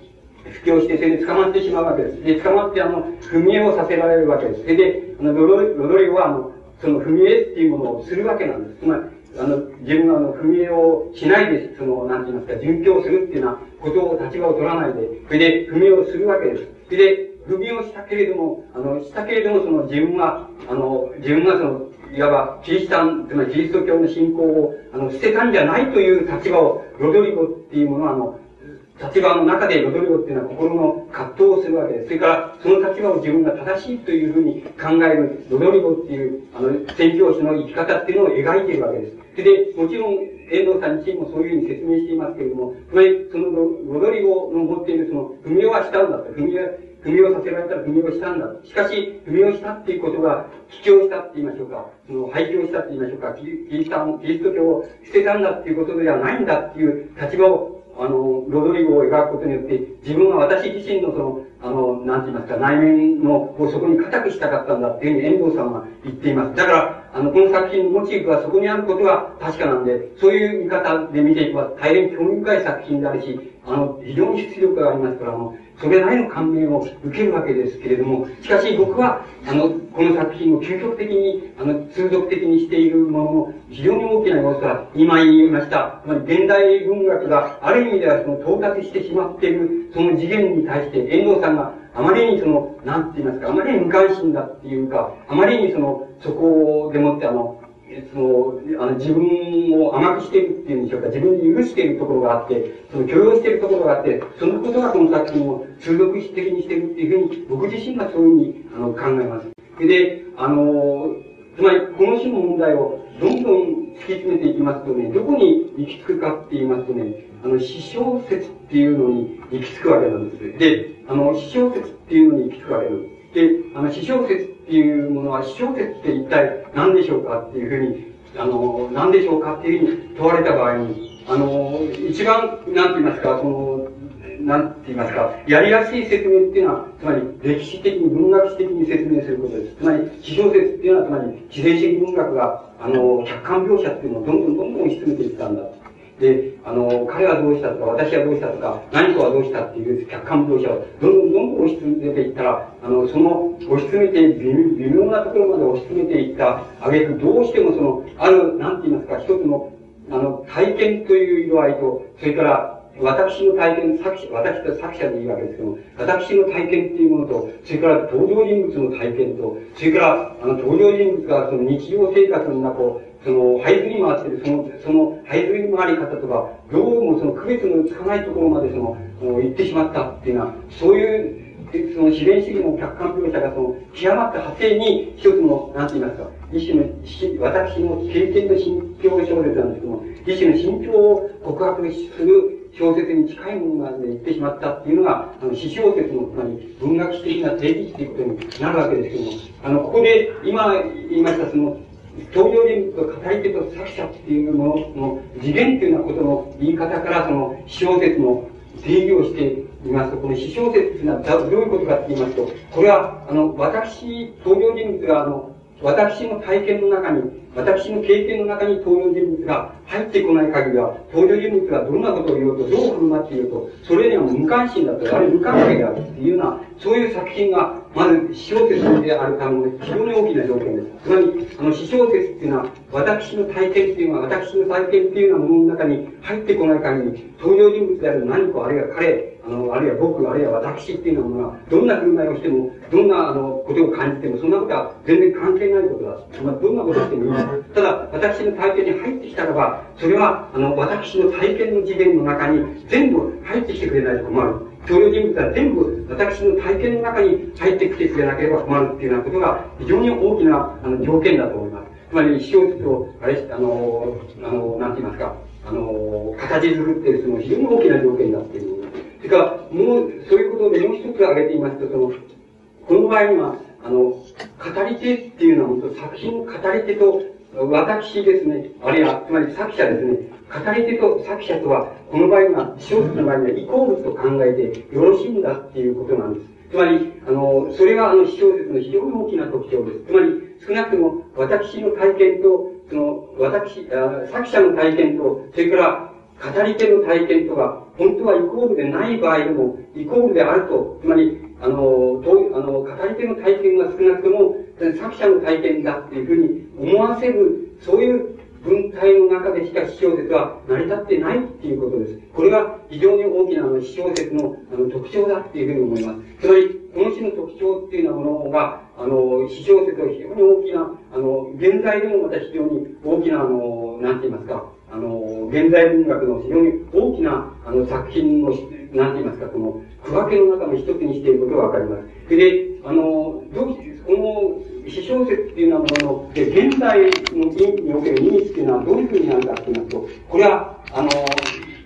布教して、それで捕まってしまうわけです。で、捕まって、あの、踏み絵をさせられるわけです。それで、あの、ロドリゴは、あの、その踏み絵っていうものをするわけなんです。つまり、あの、自分があの、踏み絵をしないで、その、なんて言いますか、殉教するっていうようなことを、立場を取らないで、それで、踏み絵をするわけです。それで、踏み絵をしたけれども、あの、したけれども、その自分は、あの、自分がその、いわば、キリシタン、つまりキリスト教の信仰を、あの、捨てたんじゃないという立場を、ロドリゴっていうものは、あの、立場の中でロドリゴっていうのは心の葛藤をするわけです。それから、その立場を自分が正しいというふうに考えるロドリゴっていう、あの、宣教師の生き方っていうのを描いているわけです。で、もちろん、遠藤さん自身もそういうふうに説明していますけれども、つまり、そのロドリゴの持っているその、踏みはしたんだと。踏み絵踏みをさせられたら踏みをしたんだと。しかし、踏みをしたっていうことが、帰郷したって言いましょうか、その廃墟したって言いましょうか、キリスト教を捨てたんだっていうことではないんだっていう立場を、あの、ロドリゴを描くことによって、自分は私自身のその、あの、なんて言いますか、内面の、をそこに固くしたかったんだっていうふうに遠藤さんは言っています。だから、あの、この作品のモチーフはそこにあることは確かなんで、そういう見方で見ていけば大変興味深い作品であるし、あの、非常に出力がありますから、あの、それなりの感銘を受けるわけですけれども、しかし僕は、あの、この作品を究極的に、あの、通俗的にしているものの、非常に大きな要素は、今言いました、つまり現代文学がある意味ではその到達してしまっている、その次元に対して、遠藤さんがあまりにその、なんて言いますか、あまりに無関心だっていうか、あまりにその、そこでもってあの、その、あの、自分を甘くしてるっていうんでしょうか、自分に許しているところがあって、その許容しているところがあって、そのことがこの作品を通俗的にしているっていうふうに、僕自身がそういうふうにあの考えます。で、あの、つまり、この種の問題をどんどん突き詰めていきますとね、どこに行き着くかって言いますとね、あの、死小説っていうのに行き着くわけなんです。で、あの、死小説っていうのに行き着くわけなんです。で、あの、死小説いうものは、死小説って一体何でしょうかっていうふうに、あの、何でしょうかっていうふうに問われた場合に、あの、一番、なんて言いますか、その、なんて言いますか、やりやすい説明っていうのは、つまり歴史的に、文学史的に説明することです。つまり、史小説っていうのは、つまり、自然主義文学が、あの、客観描写っていうのをどんどんどんどん押し詰めていったんだ。で、あの、彼はどうしたとか、私はどうしたとか、何かはどうしたっていう客観描写をどんどんどんどん押し詰めていったら、あの、その押し詰めて微妙なところまで押し詰めていった挙句、どうしてもその、ある、なんて言いますか、一つの、あの、体験という色合いと、それから、私の体験、作者、私と作者でいいわけですけども、私の体験っていうものと、それから登場人物の体験と、それから、あの、登場人物がその日常生活の中を、その、這いずり回ってる、その、その、這いずり回り方とか、どうもその区別のつかないところまでその、行ってしまったっていうのは、そういう、その自然主義の客観描写がその、極まった果てに、一つの、なんて言いますか、一種の、私の経験の信憑小説なんですけども、一種の信憑を告白する小説に近いものまで言ってしまったっていうのが、あの、詩小説の、つまり文学史的な定義っていうことになるわけですけども、あの、ここで、今言いましたその、登場人物と語り手と作者っていうものの次元っていうようなことの言い方からその小説の定義をしています。と、この詩小説っていうのはどういうことかって言いますと、これは、あの、私、登場人物が、あの、私の体験の中に、私の経験の中に登場人物が入ってこない限りは、登場人物がどんなことを言おうと、どう振る舞っていると、それには無関心だと、あれ無関係であるっていうような、そういう作品が、まず、小説であるための非常に大きな条件です。つまり、あの、詩小説っていうのは、私の体験っていうのは、私の体験っていうようなものの中に入ってこない限り、登場人物である何か、あるいは彼、あの、あるいは僕、あるいは私っていうようなものが、どんな振る舞いをしても、どんな、あの、ことを感じても、そんなことは全然関係ないことだ。まあ、どんなことをしてもいい。ただ、私の体験に入ってきたらば、それは、あの、私の体験の次元の中に全部入ってきてくれないと困る。登場人物は全部私の体験の中に入ってきてくれなければ困るっていうようなことが非常に大きなあの条件だと思います。つまり、小説を、あれ、あの、あの、なんて言いますか、あの、形作っている、その、非常に大きな条件だっていう。それから、もう、そういうことでもう一つ挙げていますと、その、この場合には、あの、語り手っていうのは本当、作品語り手と、私ですね、あるいは、つまり作者ですね、語り手と作者とは、この場合には、小説の場合にはイコールと考えてよろしいんだっていうことなんです。つまり、あの、それがあの、小説の非常に大きな特徴です。つまり、少なくとも私の体験と、その、私、あ作者の体験と、それから、語り手の体験とが、本当はイコールでない場合でも、イコールであると、つまり、あの、どうあの、語り手の体験が少なくとも、作者の体験だっていうふうに思わせる、そういう文体の中でしか詩小説は成り立ってないっていうことです。これが非常に大きなあの詩小説のあの特徴だっていうふうに思います。つまり、この詩の特徴っていうようなものが、あの、詩小説は非常に大きな、あの、現在でもまた非常に大きな、あの、なんて言いますか、あの、現代文学の非常に大きな、あの、作品の、なんて言いますか、この、区分けの中の一つにしていることがわかります。で、あの、どう、この、詩小説っていうようなもので、現代の意味における意味っていうのはどういうふうになるかっていうと、これは、あの、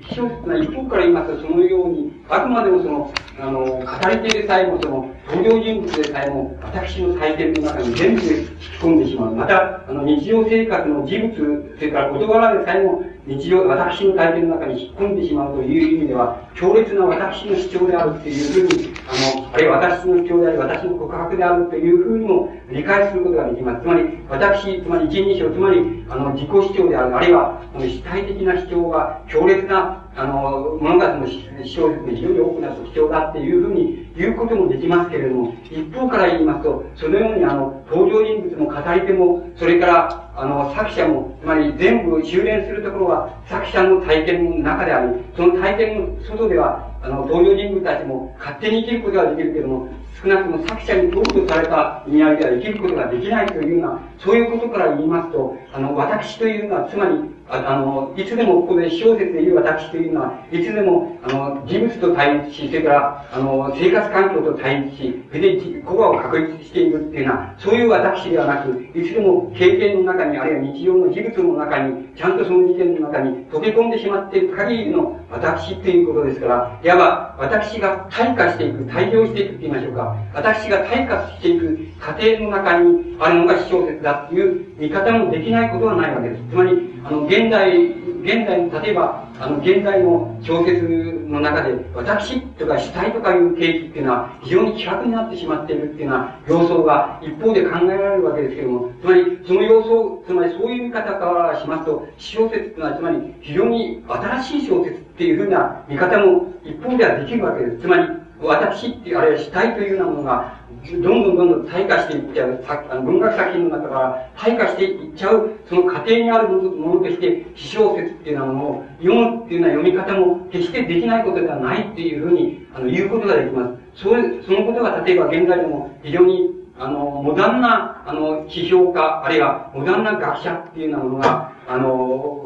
詩小説は一方から言いますと、そのように、あくまでもその、あの、語り手でさえも、その、登場人物でさえも、私の体験の中に全部引き込んでしまう。また、あの、日常生活の事物、それから言葉でさえも、日常、私の体験の中に引っ込んでしまうという意味では、強烈な私の主張であるっていうふうに、あの、あるいは私の主張であり、私の告白であるというふうにも理解することができます。つまり、私、つまり一人称、つまり、あの、自己主張である、あるいは、主体的な主張が強烈な、あの、物語の主張ですね、非常に多くな特徴だっていうふうに言うこともできますけれども、一方から言いますと、そのようにあの、登場人物も語り手も、それから、あの、作者も、つまり全部修練するところは作者の体験の中であり、その体験の外では、あの、登場人物たちも勝手に生きることができるけれども、少なくとも作者に登録された意味合いでは生きることができないというような、そういうことから言いますと、あの、私というのは、つまり、ああの、いつでもここで小説で言う私というのは、いつでも、あの、人物と対立し、それから、あの、生活環境と対立し、それで、ここを確立しているっていうのは、そういう私ではなく、いつでも経験の中に、あるいは日常の事物の中に、ちゃんとその事件の中に溶け込んでしまっている限りの私ということですから、いわば、私が退化していく、退場していくって言いましょうか。私が退化していく過程の中にあるのが小説だっていう見方もできないことはないわけです。つまり、あの、現代、現代の、例えば、あの、現代の小説の中で、私とか主体とかいう景気っていうのは、非常に希薄になってしまっているっていうような様相が一方で考えられるわけですけども、つまり、その様相、つまりそういう見方からしますと、小説っていうのは、つまり、非常に新しい小説っていうふうな見方も一方ではできるわけです。つまり、私っていう、あるいは主体というようなものが、どんどんどんどん退化していっちゃう、文学作品の中から退化していっちゃう、その過程にあるものとして、詩小説っていうようなものを読むっていうような読み方も決してできないことではないっていうふうに、あの、言うことができます。それ、そのことが例えば現在でも非常に、あの、モダンな、あの、批評家、あるいはモダンな学者っていうようなものが、あの、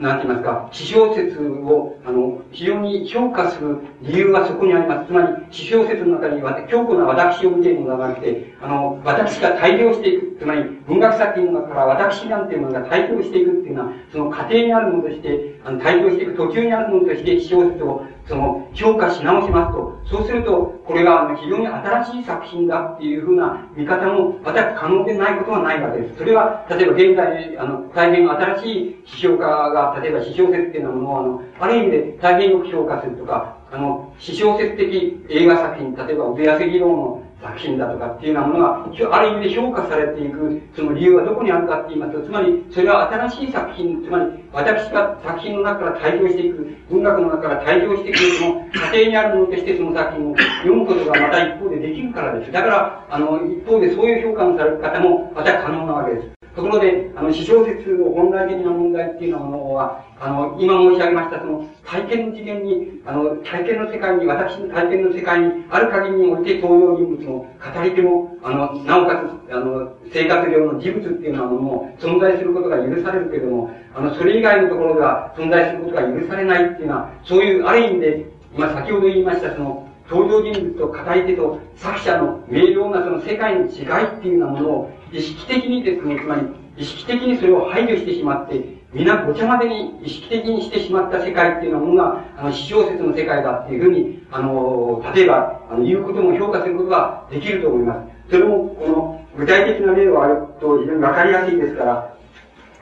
なんて言いますか、地小説を、あの、非常に評価する理由はそこにあります。つまり、地小説の中に強固な私を見ているのではなくて、あの、私が大量していく、つまり、文学作品の中から私なんていうものが大量していくっていうのは、その過程にあるものとして、あの、大量していく途中にあるものとして、地小説をその、評価し直しますと、そうすると、これが非常に新しい作品だっていうふうな見方も、また可能でないことはないわけです。それは、例えば現在、あの、大変新しい批評家が、例えば批評説っていうのはものは、あの、ある意味で大変よく評価するとか、あの、批評説的映画作品、例えば、腕汗議論の作品だとかっていうようなものが、ある意味で評価されていく、その理由はどこにあるかって言いますと、つまり、それは新しい作品、つまり、私が作品の中から退場していく、文学の中から退場していく、その過程にあるものとしてその作品を読むことがまた一方でできるからです。だから、あの、一方でそういう評価のされる方もまた可能なわけです。ところで、あの、詩小説の本来的な問題っていうのは、あの、今申し上げました、その、体験の次元に、あの、体験の世界に、私の体験の世界にある限りにおいて、東洋人物の語り手も、あの、なおかつ、あの、生活上の事物っていうようなものも存在することが許されるけれども、あの、それ以外のところでは存在することが許されないっていうのは、そういう、ある意味で、今先ほど言いました、その、登場人物と語り手と作者の明瞭なその世界の違いっていうようなものを意識的にですね、つまり意識的にそれを排除してしまって、皆ごちゃまでに意識的にしてしまった世界っていうようなものが、あの、詩小説の世界だっていうふうに、あの、例えば、あの、言うことも評価することができると思います。それも、この、具体的な例を挙げると非常にわかりやすいですから、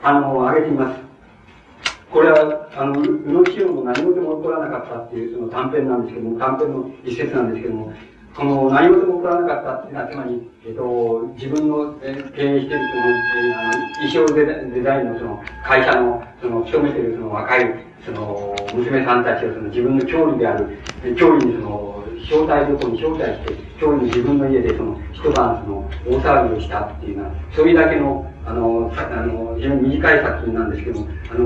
あの、挙げてみます。これは、あの、宇野紀の何事も起こらなかったっていう、その短編なんですけども、短編の一節なんですけども、この何事も起こらなかったっていうのは、つまり、えっと、自分の、え経営しているその、えー、あの、衣装デザインのその、会社の、その、勤めているその若い、その、娘さんたちをその自分の調理である、調理にその、招待旅行に招待して、調理に自分の家でその、一晩その、大騒ぎをしたっていうのは、それだけの、あの、あの、非常に短い作品なんですけども、あの、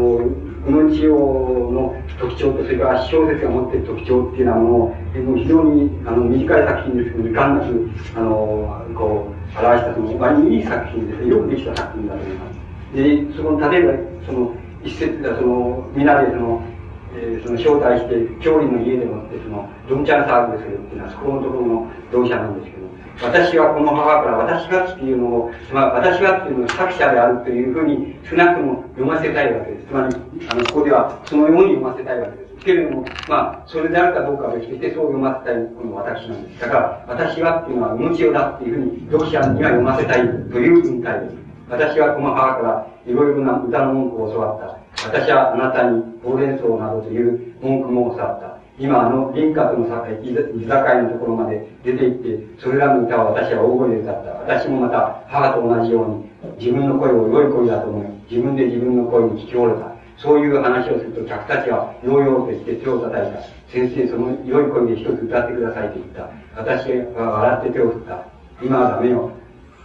この地方の特徴と、それから小説が持っている特徴っていうようなものを、非常にあの短い作品ですけど、いかんなく、あの、こう、表したその、割にいい作品です。よくできた作品だと思います。で、その、例えば、その、一節でその、皆でその、えー、その招待して、調理の家でもって、その、どんちゃん騒ぎをするっていうのは、そこのところの同社なんですけど、私はこの母から私がっていうのを、まあ、私がっていうのを作者であるというふうに少なくとも読ませたいわけです。つまり、あの、ここではそのように読ませたいわけです。けれども、まあ、それであるかどうかは別としてそう読ませたいこの私なんです。だから、私はっていうのは命をだっていうふうに読者には読ませたいという文体です。私はこの母からいろいろな歌の文句を教わった。私はあなたにほうれん草などという文句も教わった。今あの輪郭の境、居酒屋のところまで出て行って、それらの歌は私は大声で歌った。私もまた母と同じように、自分の声を良い声だと思い、自分で自分の声に聞き折れた。そういう話をすると客たちは、ようようとして手を叩いた。先生、その良い声で一つ歌ってくださいと言った。私は笑って手を振った。今はダメよ。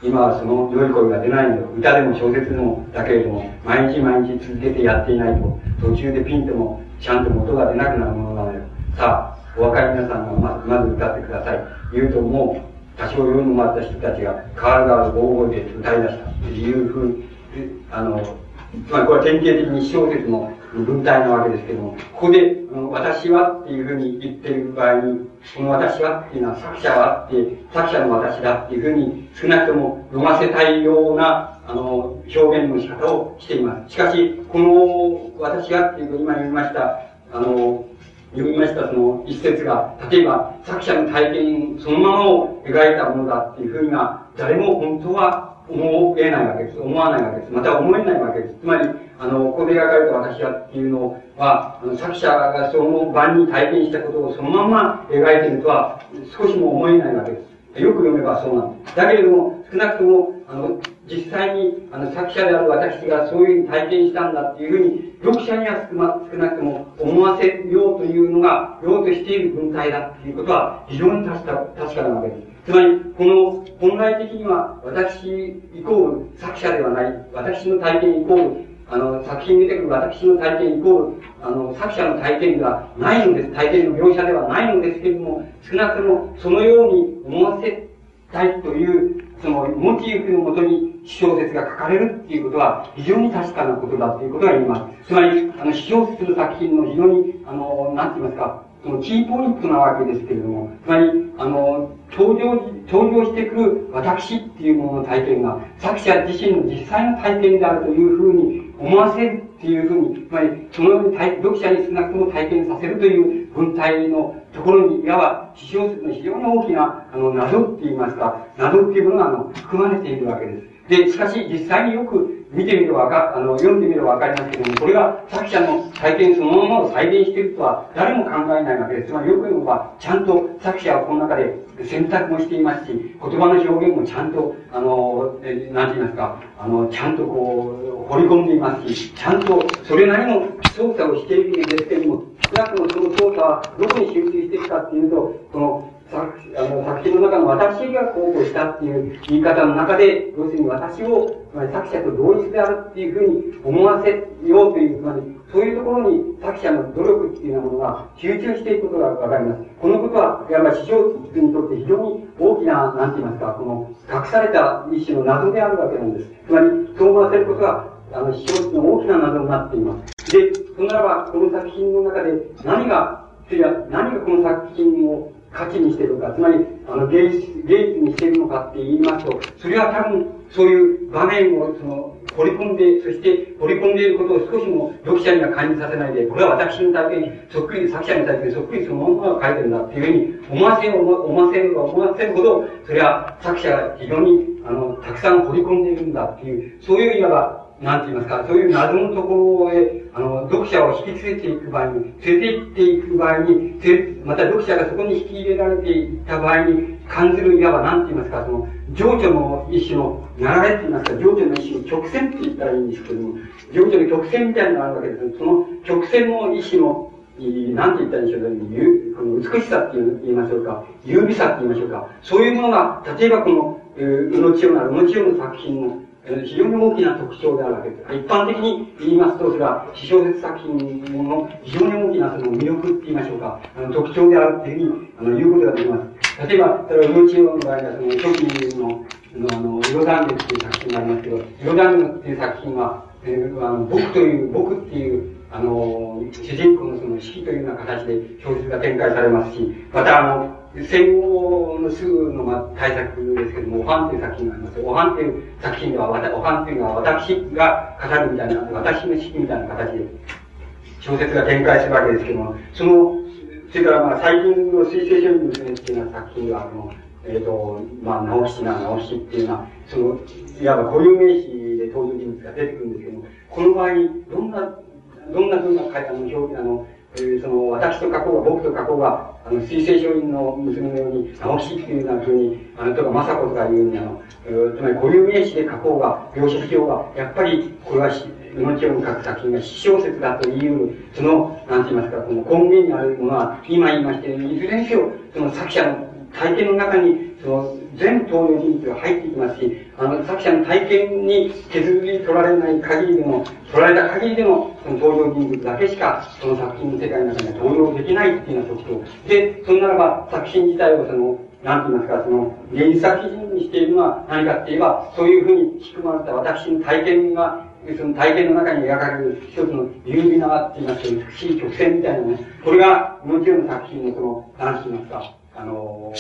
今はその良い声が出ないのよ。歌でも小説でもだけれども、毎日毎日続けてやっていないと、途中でピンともちゃんと元が出なくなるものなのよ。さあ、お分かり皆さんがまず、まず歌ってください。言うともう、多少読んでもらった人たちが、変わる変わる大声で歌い出したというふうに、あの、つまりこれは典型的に小説の文体なわけですけども、ここで、私はっていうふうに言ってる場合に、この私はっていうのは作者はって、作者の私だっていうふうに少なくとも読ませたいような、あの、表現の仕方をしています。しかし、この私はっていう今言いました、あの、読みましたその一節が、例えば作者の体験そのままを描いたものだっていうふうには、誰も本当は思えないわけです。思わないわけです。また思えないわけです。つまり、あの、ここで描かれた私はっていうのは、あの作者がその晩に体験したことをそのまま描いているとは少しも思えないわけです。よく読めばそうなんです。だけれども、少なくとも、あの、実際に、あの、作者である私がそういうふうに体験したんだっていうふうに、読者には少なくとも思わせようというのが、ようとしている文体だっていうことは、非常に確か、確かなわけです。つまり、この、本来的には、私イコール作者ではない、私の体験イコール、あの、作品に出てくる私の体験イコール、あの、作者の体験ではないのです。体験の描写ではないのですけれども、少なくともそのように思わせたいという、そのモチーフのもとに小説が書かれるっていうことは非常に確かなことだということが言います。つまり、あの、小説の作品の非常に、あの、なんて言いますか、そのキーポイントなわけですけれども、つまり、あの、登場、登場してくる私っていうものの体験が、作者自身の実際の体験であるというふうに思わせるっていうふうに、つまり、そのように読者に少なくとも体験させるという文体のところに、いわば、非常に大きな、あの、謎って言いますか、謎っていうものが、あの、含まれているわけです。で、しかし、実際によく見てみればわか、あの、読んでみればわかりますけども、これが作者の体験そのままを再現しているとは誰も考えないわけです。つまりよく言えば、ちゃんと作者はこの中で選択もしていますし、言葉の表現もちゃんと、あの、えなんて言いますか、あの、ちゃんとこう、掘り込んでいますし、ちゃんとそれなりの操作をしているんですけども、少なくともその操作はどこに集中していくかっていうと、この作あの作品の中の私がこうこうしたっていう言い方の中で、要するに私を、まり作者と同一であるっていうふうに思わせようという、つまりそういうところに作者の努力っていうようなものが集中していくことがわかります。このことは、いわば史上にとって非常に大きな、なんて言いますか、この隠された一種の謎であるわけなんです。つまり、そう思わせることが、あの、史上の大きな謎になっています。で、そならば、この作品の中で何が、何がこの作品を価値にしてるのか、つまり、あの、芸術、芸術にしてるのかって言いますと、それは多分、そういう場面を、その、掘り込んで、そして掘り込んでいることを少しも読者には感じさせないで、これは私の体験にそっくり、作者の体験にそっくりそのままが書いてるんだっていうふうに思わせ、思わせる思わせるほど、それは作者が非常に、あの、たくさん掘り込んでいるんだっていう、そういういわば、なんて言いますか、そういう謎のところへ、あの、読者を引き連れていく場合に、連れて行っていく場合に、また読者がそこに引き入れられていった場合に、感じるいわばなんて言います。か、その、情緒の一種の流れって言います。か、情緒の一種の曲線って言ったらいいんです。けども、情緒の曲線みたいなのがあるわけです。その曲線の一種の、なんて言ったらいいんでしょうね、この美しさって言いましょうか、優美さって言いましょうか、そういうものが、例えばこの、えー、命ような、命よの作品の、非常に大きな特徴であるわけです。一般的に言いますと、それは、私小説作品の非常に大きなその魅力って言いましょうか、あの特徴であるっていうふうに、あの、言うことができます。例えば、それは、命の場合は、その、初期の、あの、色団月っていう作品がありますけど、色団月っていう作品は、えー、あの僕という、僕っていう、あの、主人公のその式というような形で小説が展開されますし、またあの、戦後のすぐの、まあ、対策ですけども、おはんという作品があります。おはんという作品では、おはんというのは私が語るみたいな、私の式みたいな形で小説が展開するわけですけども、その、それからまあ最近の水星書院の娘っていうような作品は、あの、えっ、ー、と、まあ、直しな、直しっていうのは、その、いわば固有名詞で登場人物が出てくるんですけども、この場合、どんな、どんなふうなあの表現、あの、えー、その、私と書こうが、僕と書こうが、あの、水星書院の娘のように、直しっていうようなふうに、あの、とか、雅子とかいうように、あの、えー、つまり固有名詞で書こうが、描写しようが、やっぱり、これは、命を書く作品が詩小説だという、その、なんて言いますか、この根源にあるものは、今言いましたように、いずれにせよ、その作者の体験の中に、その、全登場人物が入ってきますし、あの、作者の体験に削り取られない限りでも、取られた限りでも、その登場人物だけしか、その作品の世界の中には登場できないっていうような特徴。で、そんならば、作品自体をその、なんて言いますか、その、現実作品にしているのは何かって言えば、そういうふうに仕組まれた私の体験が、その体験の中に描かれる一つの優美なって言いますか、美しい曲線みたいなね、これが、もちろん作品のその、なんて言いますか、あの、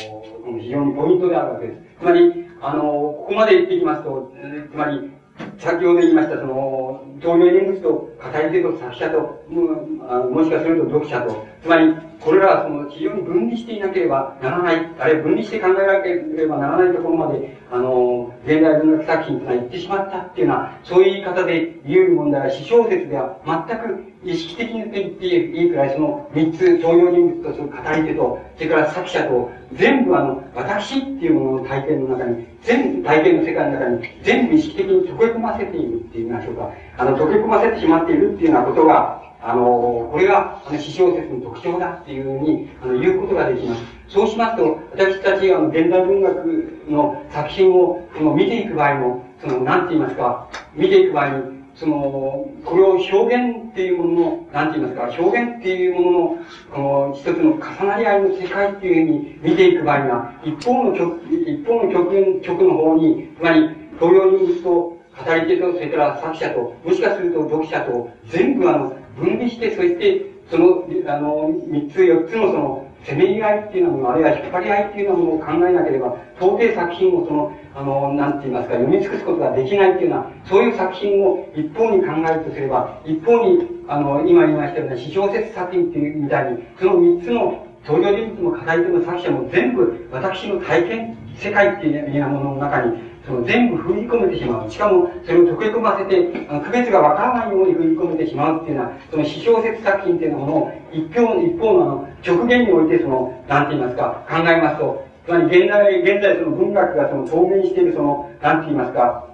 非常にポイントであるわけです。つまり、あの、ここまで言ってきますと、つまり、先ほど言いました、その、登場人物と語り手と作者と、ももしかすると読者と、つまり、これらはその非常に分離していなければならない、あるいは分離して考えられればならないところまで、あの、現代文学作品というのは言ってしまったっていうのは、そういう言い方で言う問題は、詩小説では全く意識的に言っていいくらい、その三つ、登場人物とその語り手と、それから作者と、全部あの、私っていうものの体験の中に、全部、体験の世界の中に、全部意識的に溶け込ませているって言いましょうか。あの、溶け込ませてしまっているっていうようなことが、あの、これが、あの、詩小説の特徴だっていうふうに、あの、言うことができます。そうしますと、私たち、あの、現代文学の作品を、その、見ていく場合も、その、なんて言いますか、見ていく場合に、その、これを表現っていうものの、なんて言いますか、表現っていうものの、この一つの重なり合いの世界っていうふうに見ていく場合には、一方の曲、一方の曲、曲の方に、つまり、東洋人物と語り手と、それから作者と、もしかすると読者と、全部あの、分離して、そして、その、あの、三つ、四つのその、せめぎ合いっていうのも、あるいは引っ張り合いっていうのも考えなければ、到底作品をその、あの、なんて言いますか、読み尽くすことができないっていうのは、そういう作品を一方に考えるとすれば、一方に、あの、今言いましたような、詩小説作品っていうみたいに、その三つの登場人物も語り手も作者も全部、私の体験、世界っていうようなものの中に、その全部封じ込めてしまう。しかも、それを溶け込ませて、あの区別がわからないように封じ込めてしまうっていうのは、その詩小説作品っていうものを、一方、一方のあの、直言において、その、なんて言いますか、考えますと、つまり現代、現在その文学がその透明しているその、なんて言いますか、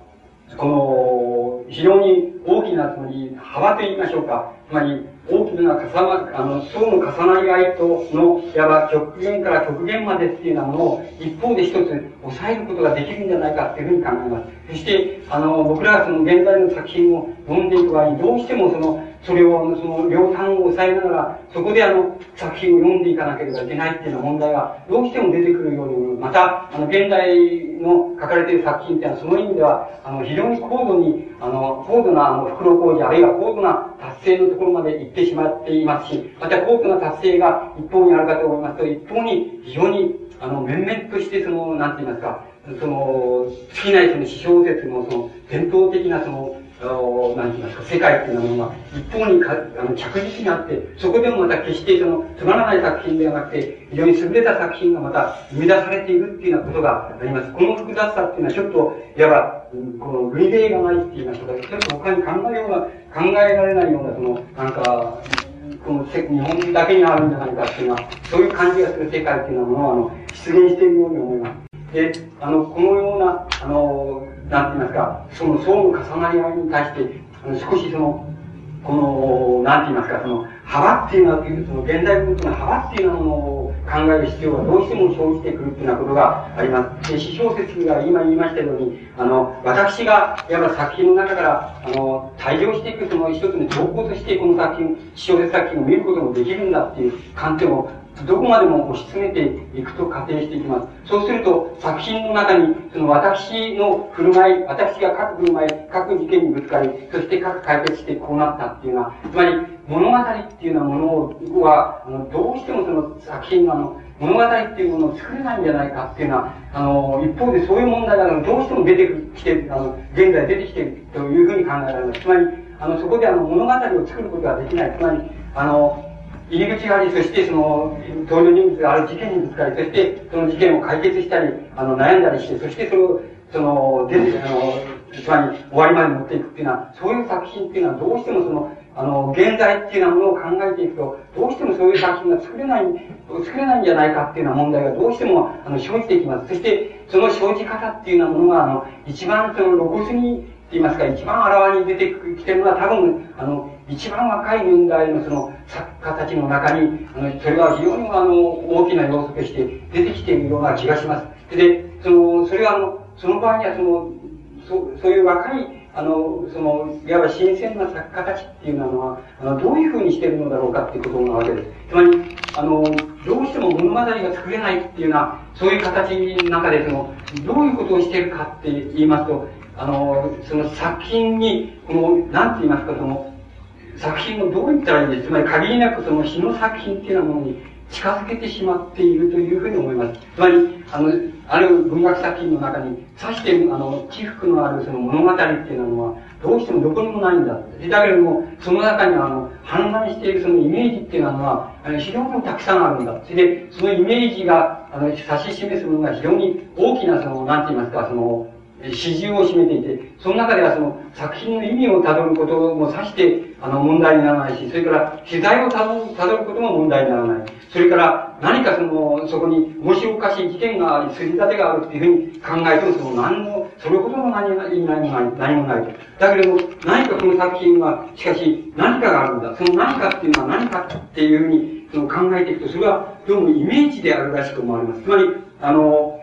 この、非常に大きな、つまり、幅と言いましょうか。つまり、大きな重な、あの、層の重なり合いとの、いわば極限から極限までっていうようなものを、一方で一つ抑えることができるんじゃないかっていうふうに考えます。そして、あの、僕らがその現在の作品を読んでいく場合に、どうしてもその、それを、その、量産を抑えながら、そこであの、作品を読んでいかなければいけないっていうような問題が、どうしても出てくるように、また、あの、現代の書かれている作品っていうのは、その意味では、あの、非常に高度に、あの、高度な、あの、袋工事、あるいは高度な達成のところまで行ってしまっていますし、また高度な達成が一方にあるかと思いますと、一方に非常に、あの、面々として、その、なんて言いますか、その、尽きないその詩小説のその、伝統的なその、なんて言いますか、世界っていうのは、一方にかあの着実にあって、そこでもまた決してその、つまらない作品ではなくて、非常に優れた作品がまた生み出されているっていうようなことがあります。この複雑さっていうのはちょっと、いわば、この類例がないって言いますか、ちょっと他に考えようが、考えられないような、その、なんか、この日本だけにあるんじゃないかっていうのは、そういう感じがする世界っていうのは、あの、出現しているように思います。で、あの、このような、あの、なんて言いますか、その層の重なり合いに対して、あの少しその、この、なんて言いますか、その、幅っていうのは、その現代文化の幅っていうのを考える必要がどうしても生じてくるっていうようなことがあります。で、詩小説が今言いましたように、あの、私が、いわば作品の中から、あの、退場していくその一つの兆候として、この作品、詩小説作品を見ることもできるんだっていう観点をどこまでも押し詰めていくと仮定していきます。そうすると、作品の中に、その私の振る舞い、私が各振る舞い、各事件にぶつかり、そして各解決してこうなったっていうのは、つまり、物語っていうようなものをは、あのどうしてもその作品のあの、物語っていうものを作れないんじゃないかっていうのは、あの、一方でそういう問題がどうしても出てきてる、あの、現在出てきてるというふうに考えられます。つまり、あの、そこであの、物語を作ることができない。つまり、あの、入り口があり、そしてその、登場人物がある事件にぶつかり、そしてその事件を解決したり、あの、悩んだりして、そしてそれを、その、出て、あの、つまり終わりまで持っていくっていうのは、そういう作品っていうのはどうしてもその、あの、現在っていうようなものを考えていくと、どうしてもそういう作品が作れない、作れないんじゃないかっていうような問題がどうしても、あの、生じていきます。そして、その生じ方っていうようなものが、あの、一番その露骨に、って言いますか、一番あらわに出てきてるのは多分、あの、一番若い年代のその作家たちの中に、あの、それは非常にあの、大きな要素として出てきているような気がします。で、その、それはあの、その場合にはその、そそういう若い、あの、その、いわば新鮮な作家たちっていうのは、あの、どういうふうにしてるのだろうかっていうことなわけです。つまり、あの、どうしても物語が作れないっていうような、そういう形の中で、その、どういうことをしてるかって言いますと、あの、その作品に、この、なんて言いますか、その、作品をどう言ったらいいんですつまり限りなくその詩の作品っていうようなものに近づけてしまっているというふうに思います。つまり、あの、ある文学作品の中に、さして、あの、起伏のあるその物語っていうのは、どうしてもどこにもないんだ。だけれども、その中にあの、氾濫しているそのイメージっていうのは、あの非常にたくさんあるんだ。それで、そのイメージが、あの、指し示すものが非常に大きなその、なんて言いますか、その、始終を占めていて、その中ではその作品の意味をたどることもさして、あの問題にならないし、それから取材をたどることも問題にならない。それから何かその、そこに面白おかしい事件があり、筋立てがあるっていうふうに考えても、その何も、それほどの何も何もない、何もないと。だけれども、何かこの作品は、しかし何かがあるんだ。その何かっていうのは何かっていうふうにその考えていくと、それはどうもイメージであるらしく思われます。つまり、あの、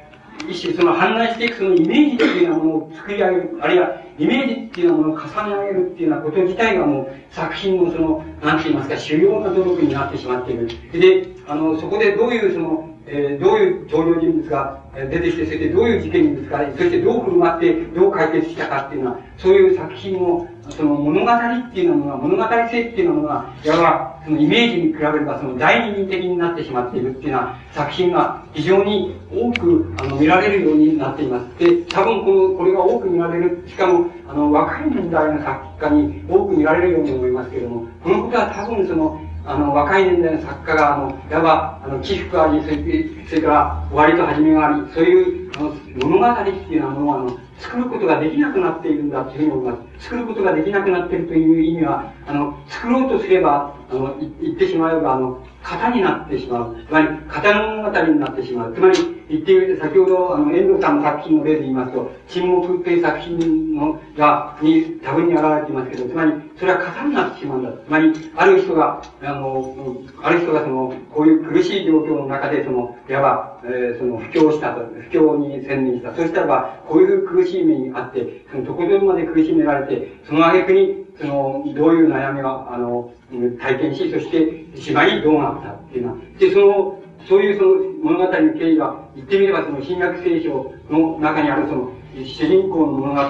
一種その氾濫していくそのイメージっていうようなものを作り上げる、あるいはイメージっていうようなものを重ね上げるっていうようなこと自体がもう作品のその、なんて言いますか、主要な努力になってしまっている。で、あの、そこでどういうその、えー、どういう登場人物が出てきて、そしてどういう事件にぶつかり、そしてどう振る舞って、どう解決したかっていうのは、そういう作品を、その物語っていうのが、物語性っていうのが、いわば、そのイメージに比べれば、その第二人的になってしまっているっていうような作品が非常に多く、あの、見られるようになっています。で、多分この、これが多く見られる、しかも、あの、若い年代の作家に多く見られるように思いますけれども、このことは多分その、あの、若い年代の作家が、あの、いわば、あの、起伏あり、それから終わりと始めがあり、そういう、あの、物語っていうのを、あの、作ることができなくなっているんだというふうに思います。作ることができなくなっているという意味は、あの、作ろうとすれば、あの、言ってしまえば、あの、型になってしまう。つまり、型の物語になってしまう。つまり、言って、先ほど、あの、遠藤さんの作品の例で言いますと、沈黙という作品の、が、に、多分に現れていますけど、つまり、それは型になってしまうんだ。つまり、ある人が、あの、ある人がその、こういう苦しい状況の中で、その、いわば、えー、その、布教したと、布教に専念した。そしたらば、こういう苦しい目にあって、その、ところまで苦しめられて、その挙句に、その、どういう悩みを、あの、体験し、そして、しまいどうなったっていうのは。で、その、そういうその物語の経緯が、言ってみればその新約聖書の中にあるその、主人公の物語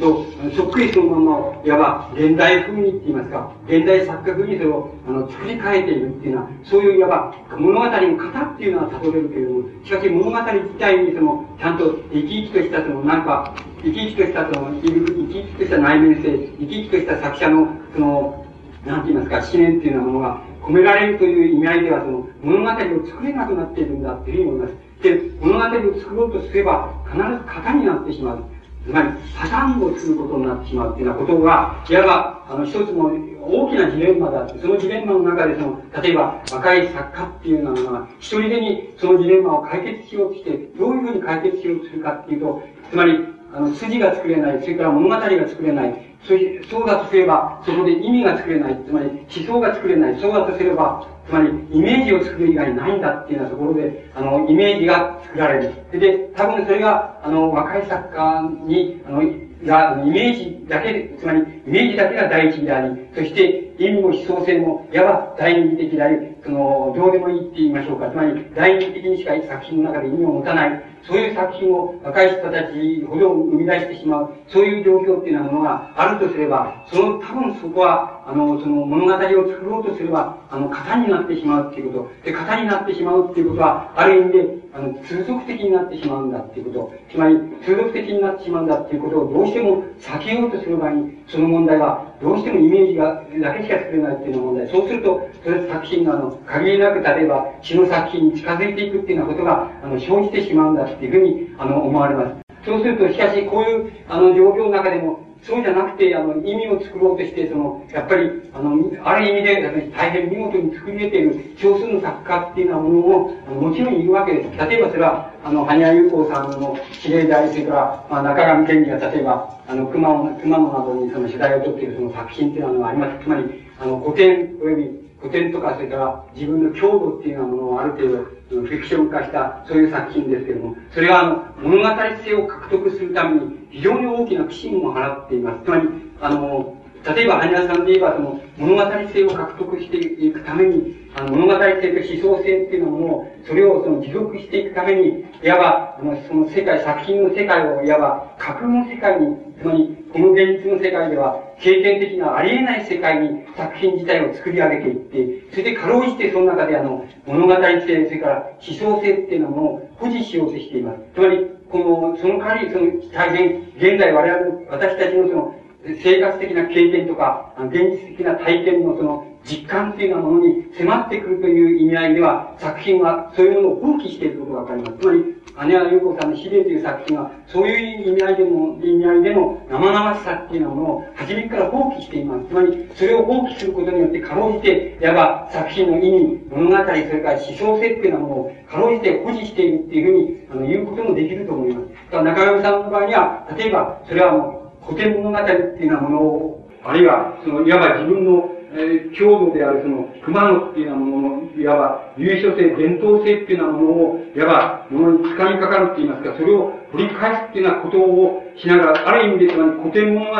と、そっくりそのまま、いわば、現代風にって言いますか、現代作家風にそれを、あの、作り変えているっていうのは、そういういわば、物語の型っていうのは悟れるけれども、しかし物語自体にその、ちゃんと生き生きとしたその、なんか、生き生きとしたその、生き生きとした内面性、生き生きとした作者の、その、なんて言いますか、思念っていうようなものが込められるという意味合いでは、その、物語を作れなくなっているんだっていうふうに思います。で、物語を作ろうとすれば、必ず型になってしまう。つまり、破綻をすることになってしまうっていうようなことが、いわば、あの、一つの大きなジレンマだって、そのジレンマの中で、その、例えば、若い作家っていうのは、一人でにそのジレンマを解決しようとして、どういうふうに解決しようとするかっていうと、つまり、あの、筋が作れない、それから物語が作れない、そうそうだとすれば、そこで意味が作れない、つまり思想が作れない、そうだとすれば、つまり、イメージを作る以外ないんだっていうようなところで、あの、イメージが作られる。で、多分それが、あの、若い作家に、あの、が、イメージだけ、つまり、イメージだけが第一であり、そして、意味も思想性も、いわば第二的であり、その、どうでもいいって言いましょうか。つまり、第二的にしか作品の中で意味を持たない、そういう作品を若い人たちほど生み出してしまう、そういう状況っていうようなものがあるとすれば、その、多分そこは、あの、その物語を作ろうとすれば、あの、型になってしまうっていうこと。で、型になってしまうっていうことは、ある意味で、あの、通俗的になってしまうんだっていうこと。つまり、通俗的になってしまうんだっていうことをどうしても避けようとする場合に、その問題は、どうしてもイメージが、だけしか作れないっていうような問題。そうすると、それ作品が、あの、限りなく、例えば、詩の作品に近づいていくっていうようなことが、あの、生じてしまうんだっていうふうに、あの、思われます。そうすると、しかし、こういう、あの、状況の中でも、そうじゃなくて、あの、意味を作ろうとして、その、やっぱり、あの、ある意味で、大変見事に作り得ている少数の作家っていうようなものも、あのもちろんいるわけです。例えばそれは、あの、羽生優子さんの指令であり、それから、まあ、中上健二が例えば、あの、熊野、熊野などにその取材を取っているその作品っていうのがあります。つまり、あの、古典及び古典とか、それから自分の強度っていうようなものをある程度、フィクション化したそういう作品ですけども、それはあの、物語性を獲得するために非常に大きな苦心を払っています。つまり、あの、例えば、羽生さんで言えば、その、物語性を獲得していくために、あの、物語性と思想性っていうのを、それをその持続していくために、いわば、あの、その世界、作品の世界を、いわば、架空の世界に、つまり、この現実の世界では、経験的なありえない世界に作品自体を作り上げていって、それでかろうじてその中であの、物語性、それから思想性っていうのも保持しようとしています。つまり、この、その代わり、その、大変、現在我々、私たちのその、生活的な経験とか、現実的な体験のその実感っていうようなものに迫ってくるという意味合いでは、作品はそういうものを放棄していることがわかります。つまり、姉原優子さんの司令という作品は、そういう意味合いでも、意味合いでの生々しさっていうようなものを、初めから放棄しています。つまり、それを放棄することによって、かろうじて、いわば作品の意味、物語、それから思想性っていうようなものを、かろうじて保持しているっていうふうに、あの、言うこともできると思います。だから中上さんの場合には、例えば、それはもう、古典物語っていうようなものを、あるいは、その、いわば自分の、えー、強度であるその、熊野っていうようなものの、いわば、優勝性、伝統性っていうようなものを、いわば、ものに掴みかかるって言いますか、それを掘り返すっていうようなことをしながら、ある意味で、つまり古典物語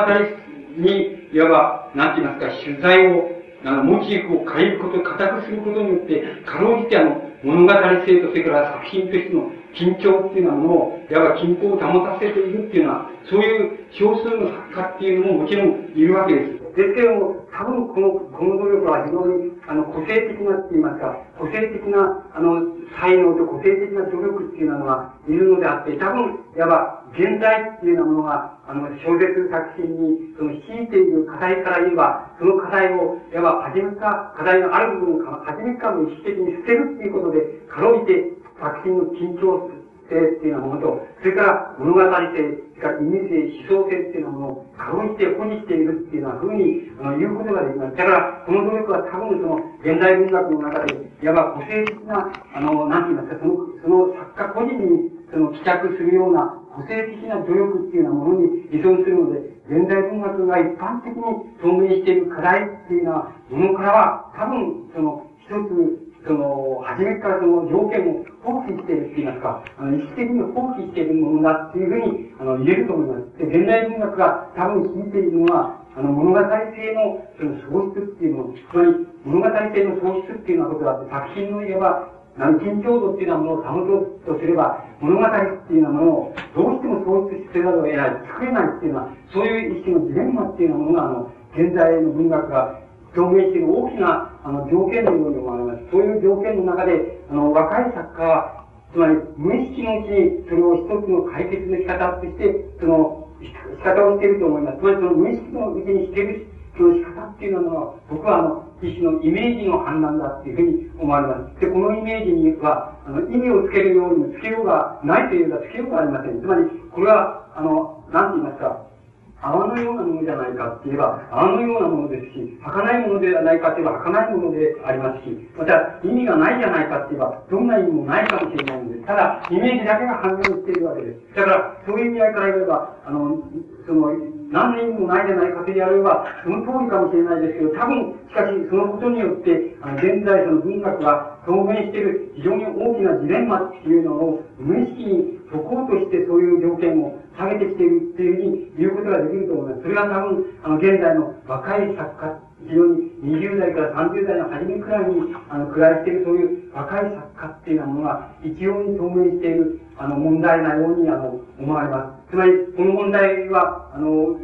に、いわば、なんて言いますか、取材を、あの、モチーフを変えること、固くすることによって、かろうじてあの、物語性と、それから作品としての緊張っていうのを、いわば均衡を保たせているっていうのは、そういう少数の作家っていうのももちろんいるわけです。ですけども、多分この、この努力は非常に、あの、個性的なって言いますか、個性的な、あの、才能と個性的な努力っていうのがいるのであって、多分、いわば、現代っていうようなものが、あの、小説作品に、その、強いている課題から言えば、その課題を、いわば、初めか、課題のある部分を、初めからの意識的に捨てるっていうことで、かろうじて作品の緊張性っていうようなものと、それから物語性、それから意味性、思想性っていうようなものをかぶして保持しているっていうような風に、あの、言うことができます。だから、この努力は多分その、現代文学の中で、いわば個性的な、あの、なんて言いますか、その、その作家個人に、その、帰着するような、個性的な努力っていうようなものに依存するので、現代文学が一般的に表明している課題っていうようなものからは、多分、その、一つ、その、初めからその条件を放棄しているって言いますか、あの、意識的に放棄しているものだっていうふうに、あの、言えると思います。で、現代文学が多分聞いているのは、あの、物語性の、その、喪失っていうのを、つまり、物語性の喪失っていうようなことがあって、作品の言えば、何緊張度っていうようなものを保とうとすれば、物語っていうようなものをどうしても喪失せざるを得ない、作れないっていうのは、そういう一種のジレンマっていうようなものが、あの、現在の文学が表明している大きなあの条件のように思われます。そういう条件の中で、あの、若い作家は、つまり無意識のうちにそれを一つの解決の仕方として、その、仕方をしていると思います。つまりその無意識のうちにしているその仕方っていうのは、僕はあの、一種のイメージの反乱だっていうふうに思われます。で、このイメージには、あの、意味をつけるようにつけようがないというか、つけようがありません。つまり、これは、あの、なんて言いますか、泡のようなものじゃないかって言えば、泡のようなものですし、儚いものではないかって言えば、儚いものでありますし、また、意味がないじゃないかって言えば、どんな意味もないかもしれないんです。ただ、イメージだけが反応しているわけです。だから、そういう意味合いから言えば、あの、その、何の意味もないじゃないかと言われれば、その通りかもしれないですけど、多分、しかし、そのことによって、あの現在その文学が表現している非常に大きなジレンマっていうのを、無意識に解こうとしてそういう条件を下げてきているっていうふうに言うことができると思います。それが多分、あの、現在の若い作家、非常に20代から30代の初めくらいに、あの、暮らしているそういう若い作家っていうようなものが、一様に透明している、あの、問題なように、あの、思われます。つまり、この問題は、あの、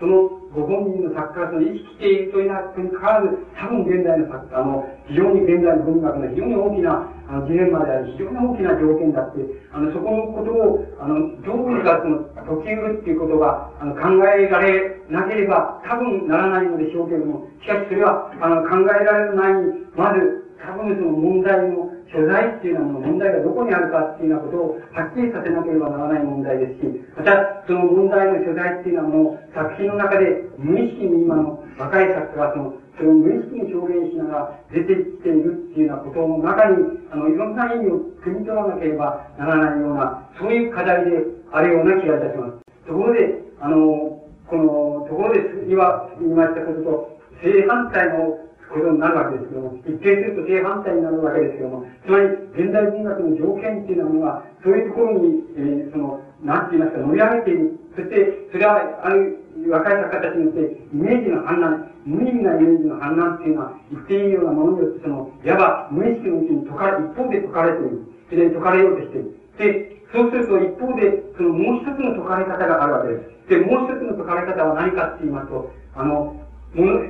そのご本人の作家がその生きているというのにかかわらず、多分現代の作家、の、非常に現代の文学の非常に大きなあのジレンマであり、非常に大きな条件だって、あの、そこのことを、あの、どうにかその、解きうるっていうことが、あの、考えられなければ、多分ならないのでしょうけれども、しかしそれは、あの、考えられる前に、まず、多分その問題の所在っていうのは問題がどこにあるかっていうようなことをはっきりさせなければならない問題ですし、また、その問題の所在っていうのはもう作品の中で無意識に今の若い作家がその、それを無意識に表現しながら出てきているっていうようなことの中に、あの、いろんな意味を汲み取らなければならないような、そういう課題であるような気がいたします。ところで、あの、この、ところで今言いましたことと、正反対のことになるわけですけども、一定すると正反対になるわけですけども、つまり、現代文学の条件っていうのは、そういうところに、えー、その、なんて言いますか、盛り上げている。そして、それは、ある、若い作家たちによって、イメージの反乱、無意味なイメージの反乱っていうのは、言っていいようなものによって、その、いわば無意識のうちに解かれ、一方で解かれている。それで解かれようとしている。で、そうすると一方で、そのもう一つの解かれ方があるわけです。で、もう一つの解かれ方は何かって言いますと、あの、もの、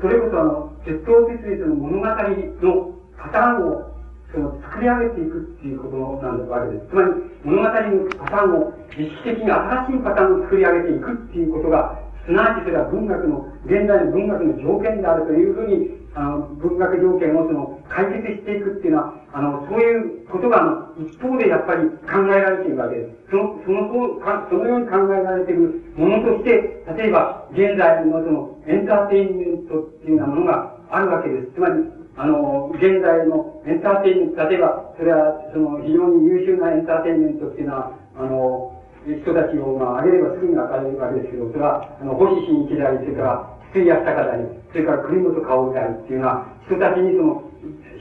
それこそあの、鉄道鉄律の物語のパターンを、その、作り上げていくっていうことなんわけです。つまり、物語のパターンを意識的に新しいパターンを作り上げていくっていうことが、すなわちそれは文学の、現代の文学の条件であるというふうに、あの、文学条件をその、解決していくっていうのは、あの、そういうことが、あの、一方でやっぱり考えられているわけです。その、その、そのように考えられているものとして、例えば、現在のその、エンターテインメントっていうようなものがあるわけです。つまり、あの、現在のエンターテインメント、例えば、それは、その、非常に優秀なエンターテインメントっていうのは、あの、人たちを、まあ、挙げればすぐにわかれるわけですけど、それは、あの、星新一であり、それから、筒井康隆であり、それから栗本薫でありっていうような人たちにその、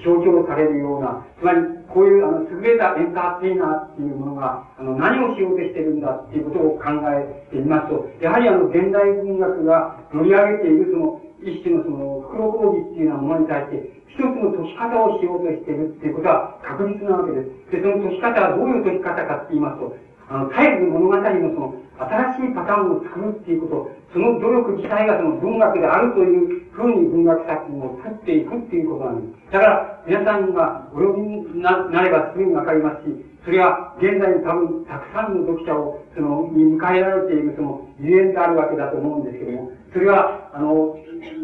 象徴されるような、つまり、こういう、あの、優れたエンターテイナーっていうものが、あの、何をしようとしてるんだっていうことを考えていますと、やはりあの、現代文学が乗り上げているその、一種のその、袋講義っていうようなものに対して、一つの解き方をしようとしているっていうことは確実なわけです。で、その解き方はどういう解き方かって言いますと、あの、絶えず物語のその、新しいパターンを作るっていうこと、その努力自体がその文学であるというふうに文学作品を作っていくっていうことなんです。だから、皆さんがお読みになればすぐにわかりますし、それは現在に多分たくさんの読者を、その、に迎えられているその、ゆえんであるわけだと思うんですけども、それは、あの、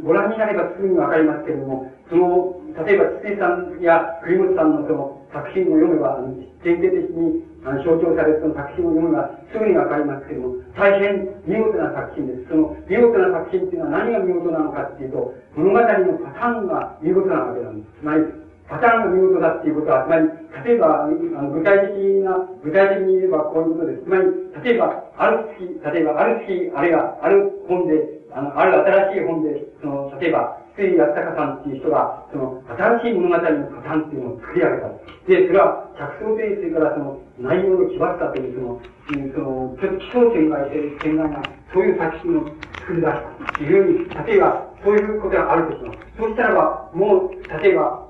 ご覧になればすぐにわかりますけれども、その、例えば、筒井さんや栗本さんのその、作品を読めば、典型的にあの象徴されるその作品を読めばすぐにわかりますけども、大変見事な作品です。その見事な作品っていうのは何が見事なのかっていうと、物語のパターンが見事なわけなんです。つまり、パターンが見事だっていうことは、つまり、例えば、あの具体的な、具体的に言えばこういうことです。つまり、例えば、ある月、例えば、ある月、あるいは、ある本で、あの、ある新しい本で、その、例えば、筒井康隆さんっていう人が、その、新しい物語のパターンっていうのを作り上げた。で、それは、着想点、それからその、内容の奇抜さという、その、その、ちょっと奇想天外性、天外な、そういう作品を作り出す。というふうに、例えば、そういうことがあるとします。そうしたらば、もう、例えば、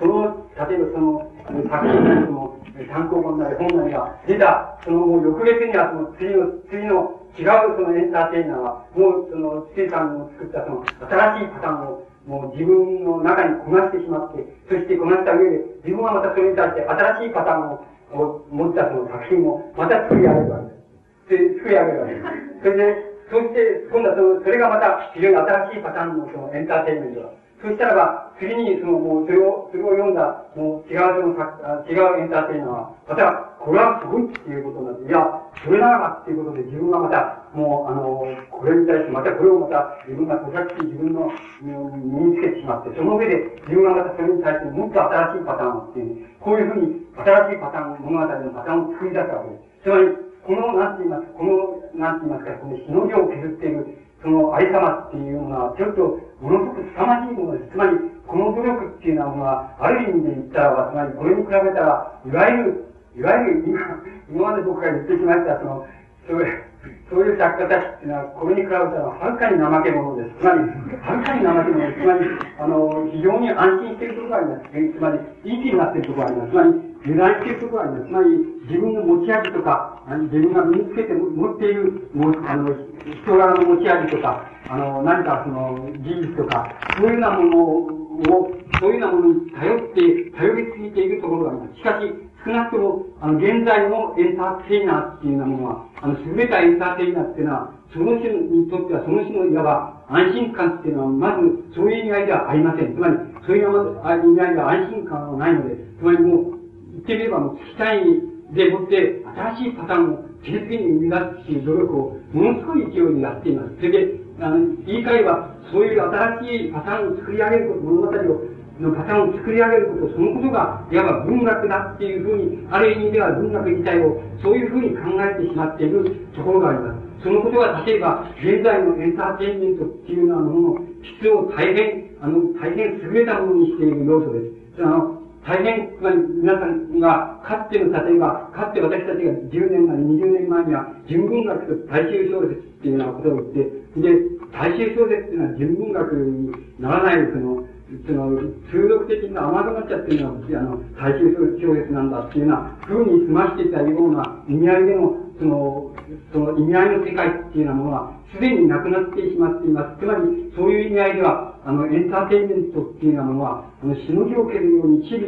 その、例えばその、作品なりその、参考本なり本なりが出た、その翌月にはその次の、次の違うそのエンターテイナーは、もうその、ついさんの作ったその、新しいパターンを、もう自分の中にこなしてしまって、そしてこなした上で、自分はまたそれに対して新しいパターンを、を持ったその作品を、また作り上げるわけです。で、作り上げるわけです。それで、そして、今度はその、それがまた非常に新しいパターンのそのエンターテインメントだ。そしたらば、次にその、もう、それを、それを読んだ、もう、違うその、違うエンターテイナーは、また、これはすごいっていうことになって、いや、それならばっていうことで、自分がまた、もう、あの、これに対して、またこれをまた、自分が咀嚼し、自分の、身につけてしまって、その上で、自分がまたそれに対して、もっと新しいパターンをっていう、こういうふうに、新しいパターン、物語のパターンを作り出すわけです。つまり、この、なんて言いますか、この、なんて言いますか、このしのぎを削っている、そのありさまっていうのは、ちょっと、ものすごく凄まじいものです。つまり、この努力っていうのは、ある意味で言ったらば、つまり、これに比べたら、いわゆる、いわゆる今、今まで僕が言ってきました、その、そういう、そういう作家たちっていうのは、これに比べたら、はるかに怠け者です。つまり、はるかに怠け者です。つまり、あの、非常に安心しているところがあります。つまり、いい気になっているところがあります。つまり、油断しているところがあります。つまり、自分の持ち味とか、自分が身につけて持っている、あの、人柄の持ち味とか、あの、何かその、事実とか、そういうようなものを、そういうようなものに頼って、頼りすぎているところがあります。しかし、少なくとも、あの、現在のエンターテイナーっていうようなものは、あの、優れたエンターテイナーっていうのは、その人にとっては、その人のいわば安心感っていうのは、まず、そういう意味合いではありません。つまり、そういう意味合いでは安心感はないので、つまりもう、言ってみれば、もう、機械でもって、新しいパターンを次々に生み出すっていう努力を、ものすごい勢いでやっています。それで、あの、言い換えれば、そういう新しいパターンを作り上げること、物語をのパターンを作り上げること、そのことが、いわば文学だっていうふうに、ある意味では文学自体を、そういうふうに考えてしまっているところがあります。そのことが、例えば、現在のエンターテインメントっていうようなものの質を大変、あの、大変優れたものにしている要素です。あの、大変、つまり皆さんが、かつての、例えば、かつて私たちが10年なり20年前には、純文学と大衆小説っていうようなことを言って、で、大衆小説っていうのは純文学にならない、その、その、中毒的な甘くなっちゃってるのは、あの、大衆小説なんだっていうような風に済ましていたような意味合いでの、その、その意味合いの世界っていうようなものは、すでになくなってしまっています。つまり、そういう意味合いでは、あの、エンターテインメントっていうようなものは、あの、しのぎを削るように、日々、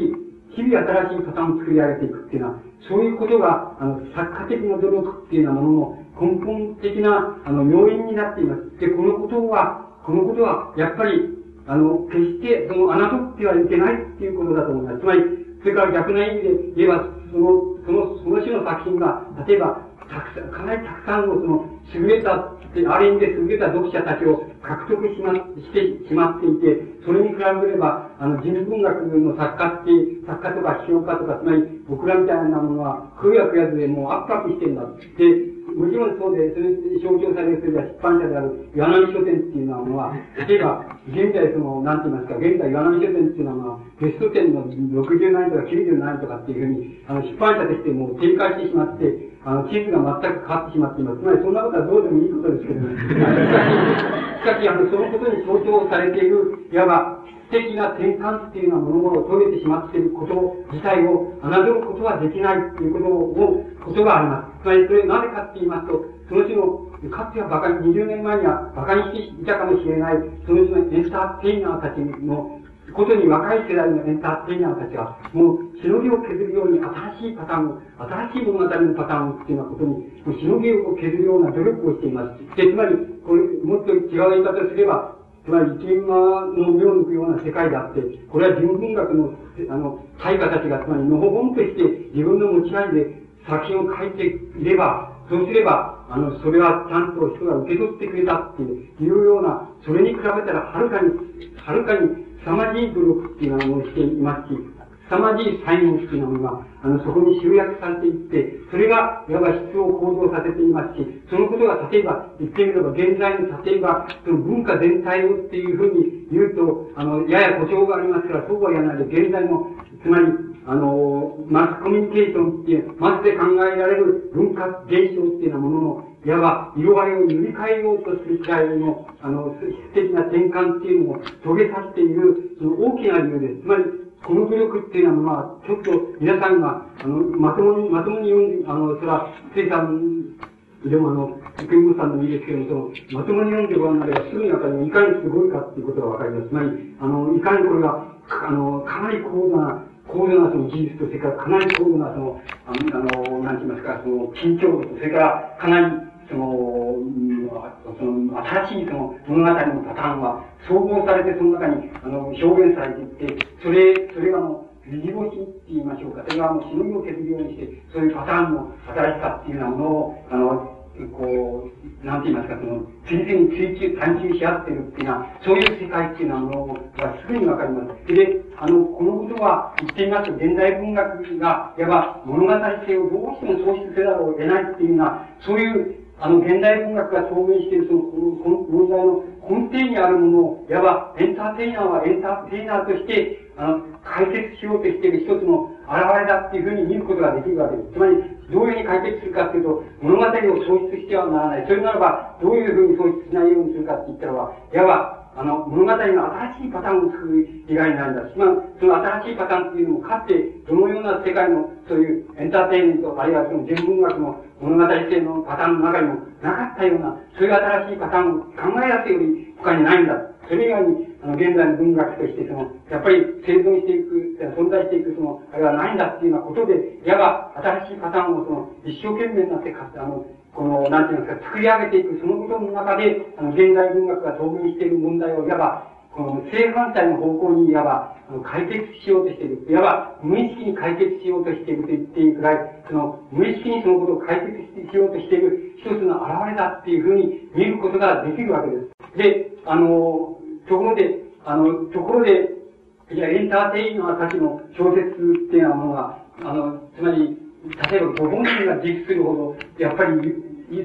日々新しいパターンを作り上げていくっていうのは、そういうことが、あの、作家的な努力っていうようなものの根本的な、あの、要因になっています。で、このことは、このことは、やっぱり、あの、決して、その、侮ってはいけないっていうことだと思います。つまり、それから逆な意味で言えば、その、その、その種の作品が、例えば、たくさん、かなりたくさんのその、優れた、ある意味で優れた読者たちを獲得しま、してしまっていて、それに比べれば、あの、人文学の作家って、作家とか批評家とか、つまり僕らみたいなものは、食うや食やずでもうアップアップしてんだ。で、もちろんそうで、それで象徴される、それが出版社である岩波書店っていうのは、例えば、現在その、なんて言いますか、現在岩波書店っていうのは、ベスト10の60何とか90何とかっていうふうに、あの、出版社としてもう展開してしまって、あの、地図が全く変わってしまっています。つまりそんなことはどうでもいいことですけど、ね、[laughs] しかし、あの、そのことに象徴されている、いわば、的な転換っていうようなものを遂げてしまっていること自体を侮ることはできないっていうことを、ことがあります。つまりそれなぜかって言いますと、その種の、かつてはバカに、20年前にはバカにしていたかもしれない、その種のエンターテイナーたちのことに若い世代のエンターテイナーたちが、もう、しのぎを削るように新しいパターンを、新しい物語のパターンをっていうようなことに、もうしのぎを削るような努力をしています。で、つまり、これ、もっと違う言い方をすれば、つまり一元間の目を抜くような世界であって、これは人文学の、あの、大家たちが、つまり、のほほんとして自分の持ち味で作品を書いていれば、そうすれば、あの、それはちゃんと人が受け取ってくれたっていうような、それに比べたらはるかに、はるかに凄まじい努力っていうのをしていますし、凄まじい才能っていうのが、あの、そこに集約されていって、それが、いわば質を向上させていますし、そのことが例えば、言ってみれば、現在の例えば、その文化全体をっていうふうに言うと、あの、やや故障がありますから、そうは言わないで、現在の、つまり、あの、マスコミュニケーションっていう、まずで考えられる文化現象っていうようなものの、いわば、色合いを塗り替えようとするくらいの、あの、質的な転換っていうのを遂げさせている、その大きな理由です。つまり、この努力っていうのは、まあ、ちょっと皆さんが、あの、まともに、まともに読んで、あの、それは、生さん、でもあの、福山さんのいいですけれども、まともに読んでごらんなれば、すぐにわかります。いかにすごいかっていうことがわかります。つまり、あの、いかにこれが、あの、かなり高度な、高度なその技術と、それからかなり高度なその、あの、あのなんて言いますか、その、緊張と、それからかなり、その、その、新しいその物語のパターンは総合されてその中に、あの、表現されていって、それ、それがもう、右星って言いましょうか。それがもうしのぎを削るようにして、そういうパターンの新しさっていうようなものを、あの、こう、なんて言いますか、その、次々に追求、探求し合ってるっていうのは、そういう世界っていうようなものがすぐにわかります。で、あの、このことは言ってみますと、現代文学が、いわば物語性をどうしても創出せざるを得ないっていうような、そういうあの、現代文学が証明しているその、この問題の根底にあるものを、いわばエンターテイナーはエンターテイナーとして、あの、解決しようとしている一つの現れだっていうふうに見ることができるわけです。つまり、どういうふうに解決するかっていうと、物語を創出してはならない。それならば、どういうふうに創出しないようにするかって言ったらば、いわば、あの、物語の新しいパターンを作る以外なんだ。まり、その新しいパターンっていうのも、かつて、どのような世界の、そういうエンターテインメント、あるいはその全文学の物語性のパターンの中にもなかったような、そういう新しいパターンを考え出すより他にないんだ。それ以外に、あの、現在の文学として、その、やっぱり生存していく、存在していく、その、あれはないんだっていうようなことで、いわば新しいパターンをその、一生懸命になってか、あの、この、なんていうんですか、作り上げていく、そのことの中で、あの、現代文学が当分している問題を、いわば、この正反対の方向にいわば、あの解決しようとしている。いわば、無意識に解決しようとしていると言っていいくらい、その、無意識にそのことを解決しようとしている一つの現れだっていうふうに見ることができるわけです。で、あの、ところで、あの、ところで、いや、エンターテイナーたちの小説っていうようなものが、あの、つまり、例えばご本人が実するほど、やっぱり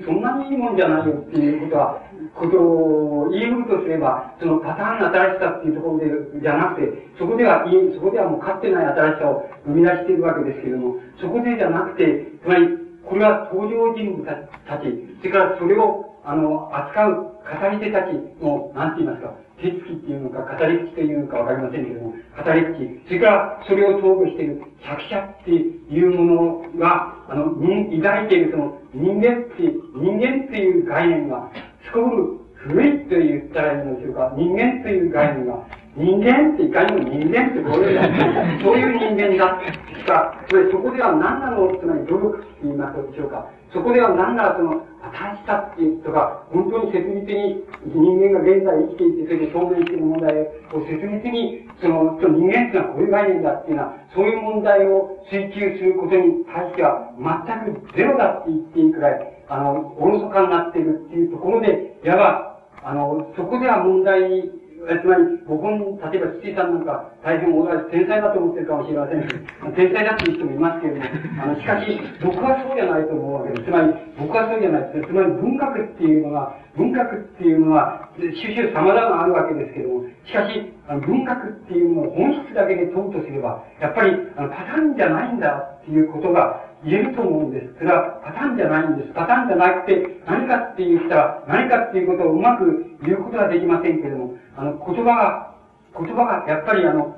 そんなにいいもんじゃないよっていうことは、ことを言い得るとすれば、そのパターンの新しさっていうところで、じゃなくて、そこでは、そこではもうかつてない新しさを生み出しているわけですけれども、そこでじゃなくて、つまり、これは登場人物たち、それからそれを、あの、扱う語り手たちの、なんて言いますか、手つきっていうのか、語り口というのかわかりませんけども、語り口、それからそれを統合している作者っていうものが、あの、人抱いているその人間って、人間っていう概念が、すこぶ古いと言ったらいいのでしょうか、人間という概念が、人間っていかにも人間ってどういう、そういう人間だ。しか、それそこでは何なのつまり努力って言いますでしょうか。そこでは何ならその、新しさっていうとか、本当に切実に人間が現在生きていて、それで証明している問題を切実に、その、その人間っていうのはこういう概念だっていうのは、そういう問題を追求することに対しては、全くゼロだって言っていいくらい、あの、おろそかになっているっていうところで、いわば、あの、そこでは問題つまり、ご本、例えば、筒井さんなんか、大変大天才だと思ってるかもしれません。天才だっていう人もいますけれども、あの、しかし、僕はそうじゃないと思うわけです。つまり、僕はそうじゃないです。つまり、文学っていうのは、文学っていうのは、種々様々あるわけですけれども、しかし、あの文学っていうのを本質だけで問うとすれば、やっぱり、あの、パターンじゃないんだっていうことが、言えると思うんです。それはパターンじゃないんです。パターンじゃなくて、何かって言ったら、何かっていうことをうまく言うことはできませんけれども、あの、言葉が、言葉が、やっぱりあの、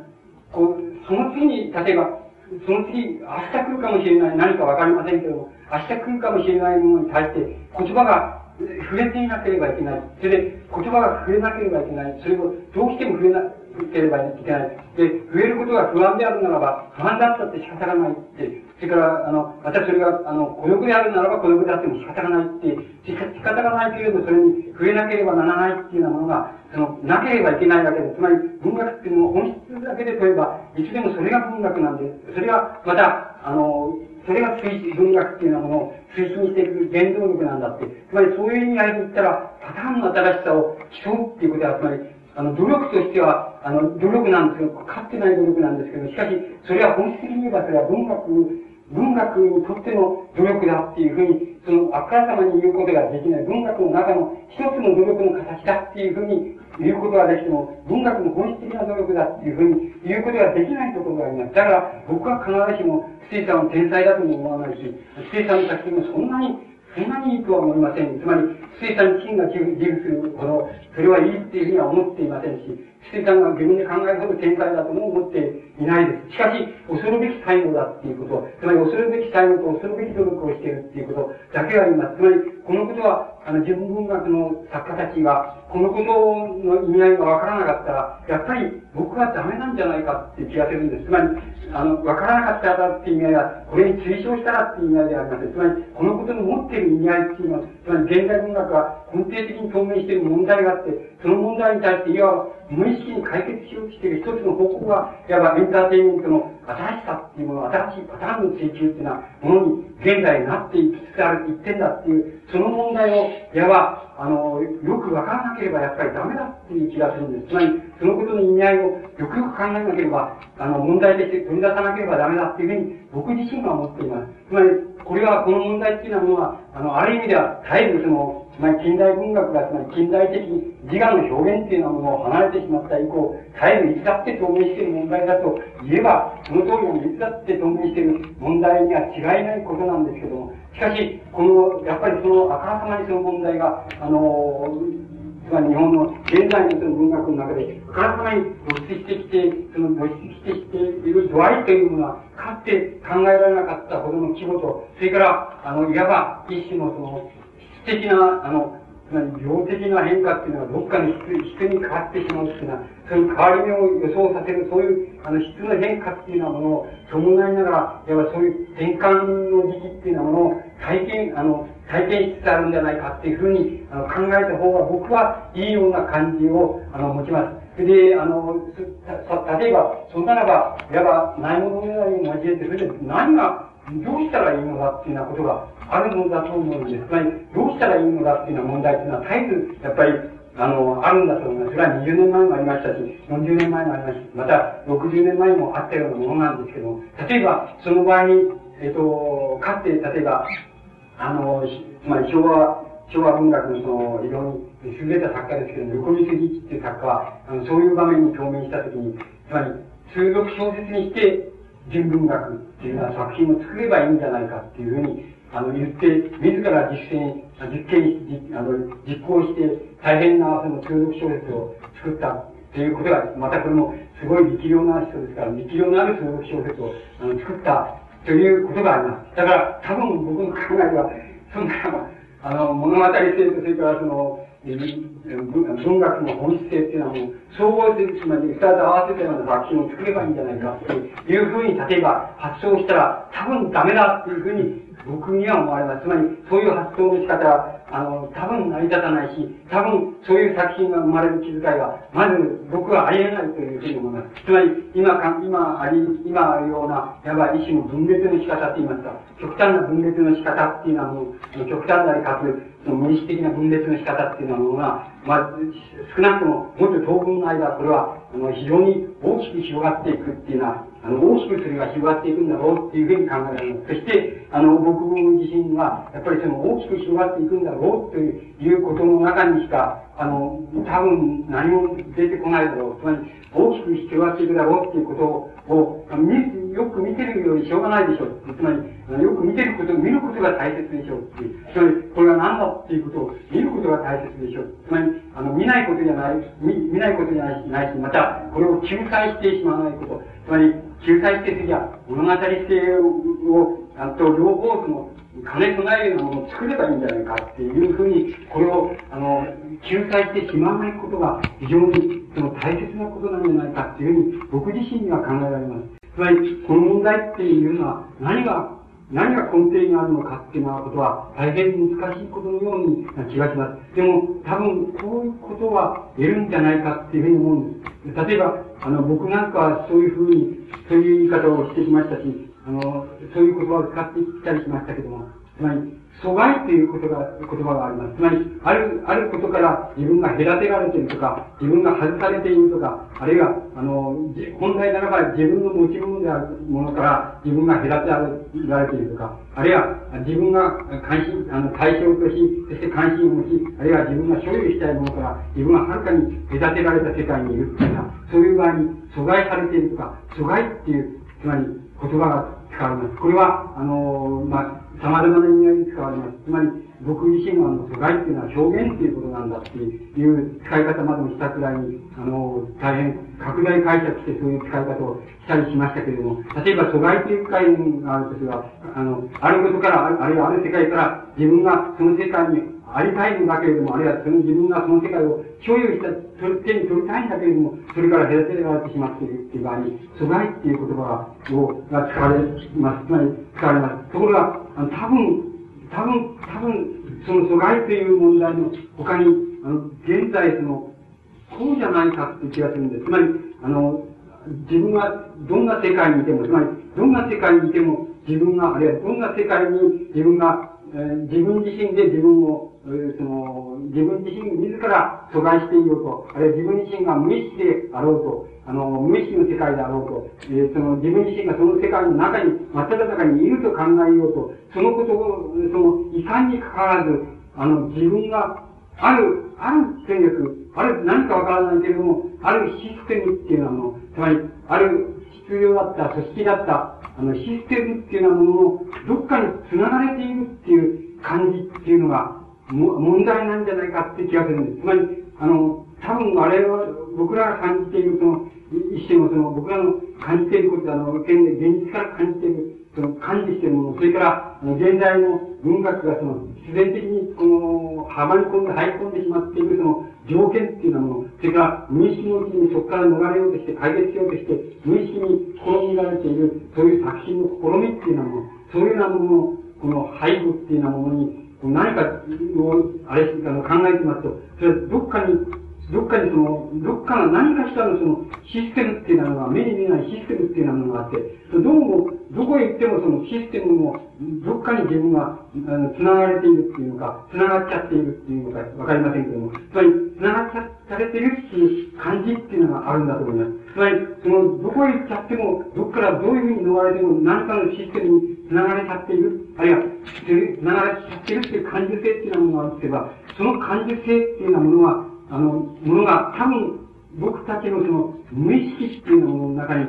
こう、その次に、例えば、その次、明日来るかもしれない何かわかりませんけども、明日来るかもしれないものに対して、言葉が触れていなければいけない。それで、言葉が触れなければいけない。それをどうしても触れなければいけない。で、触れることが不安であるならば、不安だったって仕方がないって、それから、あの、またそれが、あの、孤独であるならば孤独であっても仕方がないって、仕方がないけれど、それに触れなければならないっていうようなものが、その、なければいけないわけで、つまり文学っていうのを本質だけで問えば、いつでもそれが文学なんで、それがまた、あの、それが推文学っていうようなものを推進していく原動力なんだって。つまりそういう意味合いで言ったら、パターンの新しさを競うっていうことは、つまり、あの、努力としては、あの、努力なんですけど、勝ってない努力なんですけど、しかし、それは本質的に言えば、それは文学、文学にとっての努力だっていうふうに、その、あからさまに言うことができない。文学の中の一つの努力の形だっていうふうに言うことができても、文学の本質的な努力だっていうふうに言うことができないところがあります。だから、僕は必ずしも、ステイさんを天才だとも思わないし、ステイさんの作品もそんなに、そんなにいいとは思いません。つまり、ステイさん自身が自負するほど、それはいいっていうふうには思っていませんし、ステイさんが自分で考えるほど天才だとも思っていないです。しかし、恐るべき才能だっていうこと、つまり恐るべき才能と恐るべき努力をしているっていうことだけは言います。つまり、このことは、あの、自分文学の作家たちが、このことの意味合いがわからなかったら、やっぱり僕はダメなんじゃないかって気がするんです。つまり、あの、わからなかったらっていう意味合いは、これに追従したらっていう意味合いではありません。つまり、このことの持っている意味合いっていうのは、つまり現代文学は根底的に透明している問題があって、その問題に対して、いわば無意識に解決しようとしている一つの方向が、いわばエンターテインメントの新しさっていうもの、新しいパターンの追求っていうのは、ものに現在なっていきつつある、一点だっていう、その問題を、いわば、あの、よくわからなければやっぱりダメだっていう気がするんです。つまり、そのことの意味合いをよくよく考えなければ、あの、問題として取り出さなければダメだっていうふうに、僕自身は思っています。つまり、これは、この問題っていうのは、あの、ある意味では、絶えずその、つまり近代文学が、つまり近代的自我の表現っていうようなものを離れてしまった以降、絶えずいつだって透明している問題だと言えば、その通りにいつだって透明している問題には違いないことなんですけども、しかし、この、やっぱりその、あからさまにその問題が、あの、つまり日本の現在のその文学の中で、あからさまに露出してきて、その露出してきている度合いというものは、かつて考えられなかったほどの規模と、それから、あの、いわば一種のその、質的な、あの、つまり病的な変化っていうのはどっかに質質に変わってしまうっていうのは、そういう変わり目を予想させる、そういうあの質の変化っていうようなものを伴いながら、いわばそういう転換の時期っていうようなものを体験、あの、体験しつつあるんじゃないかっていうふうにあの考えた方が僕はいいような感じをあの持ちます。それで、あの、例えば、そんならば、いわばないものねだりを交えて、それで何が、どうしたらいいのかっていうようなことがあるのだと思うんです。つまり、どうしたらいいのかっていうような問題っていうのは絶えず、やっぱり、あの、あるんだと思います。それは20年前もありましたし、40年前もありましたし、また60年前もあったようなものなんですけど、例えば、その場合に、えっ、と、かつて、例えば、あの、つまり昭和、昭和文学のその、非常に優れた作家ですけど横見杉っていう作家は、あの、そういう場面に共鳴したときに、つまり、通俗小説にして、純文学っていうような作品を作ればいいんじゃないかっていうふうにあの、言って、自ら実践、実験、あの、実行して、大変な、その、通読小説を作ったっていうことが、またこれも、すごい力量のある人ですから、力量のある通読小説を、あの、作ったということがあります。だから、多分僕の考えは、そんな、あの、物語性と、それからその、文学の本質性っていうのはもう、総合性、つまり二つ合わせたような作品を作ればいいんじゃないかっていうふうに、例えば発想したら、多分ダメだっていうふうに僕には思われます。つまり、そういう発想の仕方は、あの、多分成り立たないし、多分、そういう作品が生まれる気遣いは、まず、僕はありえないというふうに思います。つまり、今か、今あり、今あるような、やばい一種の分裂の仕方って言いますか、極端な分裂の仕方っていうのはもう、極端なりかつ、その無意識的な分裂の仕方っていうのは、まあ、少なくとも、もっと当分の間、これは、あの、非常に大きく広がっていくっていうのは、あの、大きくそれが広がっていくんだろうっていうふうに考えられます。そして、あの、僕自身は、やっぱりその大きく広がっていくんだろうということの中にしか、あの、多分何も出てこないだろう。つまり、大きく広がっていくだろうっていうことを、よく見てるよりしょうがないでしょう。つまり、よく見てること、見ることが大切でしょうっていう。つまり、これは何だっていうことを見ることが大切でしょう。つまり、あの、見ないことじゃない、見見ないことじゃないし、また、これを救済してしまわないこと。つまり、救済して次は物語性を、あと両方その、兼ね備えるようなものを作ればいいんじゃないかっていうふうに、これを、あの、救済してしまわないことが非常にその大切なことなんじゃないかっていうふうに、僕自身には考えられます。つまり、この問題っていうのは、何が、何が根底にあるのかっていうようなことは、大変難しいことのように気がします。でも、多分、こういうことは得るんじゃないかっていうふうに思うんです。例えば、あの、僕なんかはそういうふうに、そういう言い方をしてきましたし、あの、そういう言葉を使ってきたりしましたけども、つまり、阻害ということが、言葉があります。つまり、ある、あることから自分が隔てられているとか、自分が外されているとか、あるいは、あの、本来ならば自分の持ち物であるものから自分が隔てられているとか、あるいは自分が関心、あの、対象とし、そして関心を持ち、あるいは自分が所有したいものから自分がはるかに隔てられた世界にいるというような、そういう場合に阻害されているとか、阻害っていう、つまり言葉が使われます。これは、あの、まあ、様々な意味合いに使われます。つまり、僕自身は、あの、阻害っていうのは表現っていうことなんだっていう使い方までもしたくらいに、あの、大変拡大解釈してそういう使い方をしたりしましたけれども、例えば阻害という概念があるとすれば、あの、あることから、あるいはある世界から自分がその世界にありたいんだけれども、あるいはその自分がその世界を所有した、手に取りたいんだけれども、それから隔てられてしまっているっていう場合に、阻害っていう言葉を、が使われます。つまり、使われます。ところが、あの多分、多分、多分、その阻害という問題の他に、あの、現在その、こうじゃないかっていう気がするんです。つまり、あの、自分がどんな世界にいても、つまり、どんな世界にいても、自分が、あるいはどんな世界に自分が、自分自身で自分を、その、自分自身自ら阻害していようと、あるいは自分自身が無意識であろうと、あの、無意識の世界であろうと、えー、その自分自身がその世界の中に、真っ只中にいると考えようと、そのことを、その、遺憾にかかわらず、あの、自分が、ある、ある戦略、ある何かわからないけれども、あるシステムっていうのは、あの、つまり、ある必要だった、組織だった、あの、システムっていうようなものの、どっかに繋がれているっていう感じっていうのが、問題なんじゃないかって気がするんです。つまり、あの、多分あれは、僕らが感じているその、一種のその、僕らの感じていること、あの、現実から感じている、その、感じしているもの、それから、現在の文学がその、必然的に、この、はまり込んで、入り込んでしまっている、その、条件っていうのはも、それから無意識のうちにそこから逃れようとして、解決しようとして、無意識に試みられている、そういう作品の試みっていうのはも、そういうようなものの、この背後っていうようなものに、何かを、あれ、あの、考えてますと、それはどっかにどっかにその、どっかの何かしらのそのシステムっていうのが、目に見えないシステムっていうものがあって、どうも、どこへ行ってもそのシステムも、どっかに自分が、あの、繋がれているっていうのか、繋がっちゃっているっていうのか、わかりませんけども、つまり、繋がっちゃされているっていう感じっていうのがあるんだと思います。つまり、その、どこへ行っちゃっても、どっからどういうふうに逃れても、何かのシステムに繋がれちゃっている、あるいは、繋がれちゃってるっていう感受性っていうものがあってば、その感受性っていうようなものは、あの、ものが多分、僕たちのその、無意識っていうのの中に、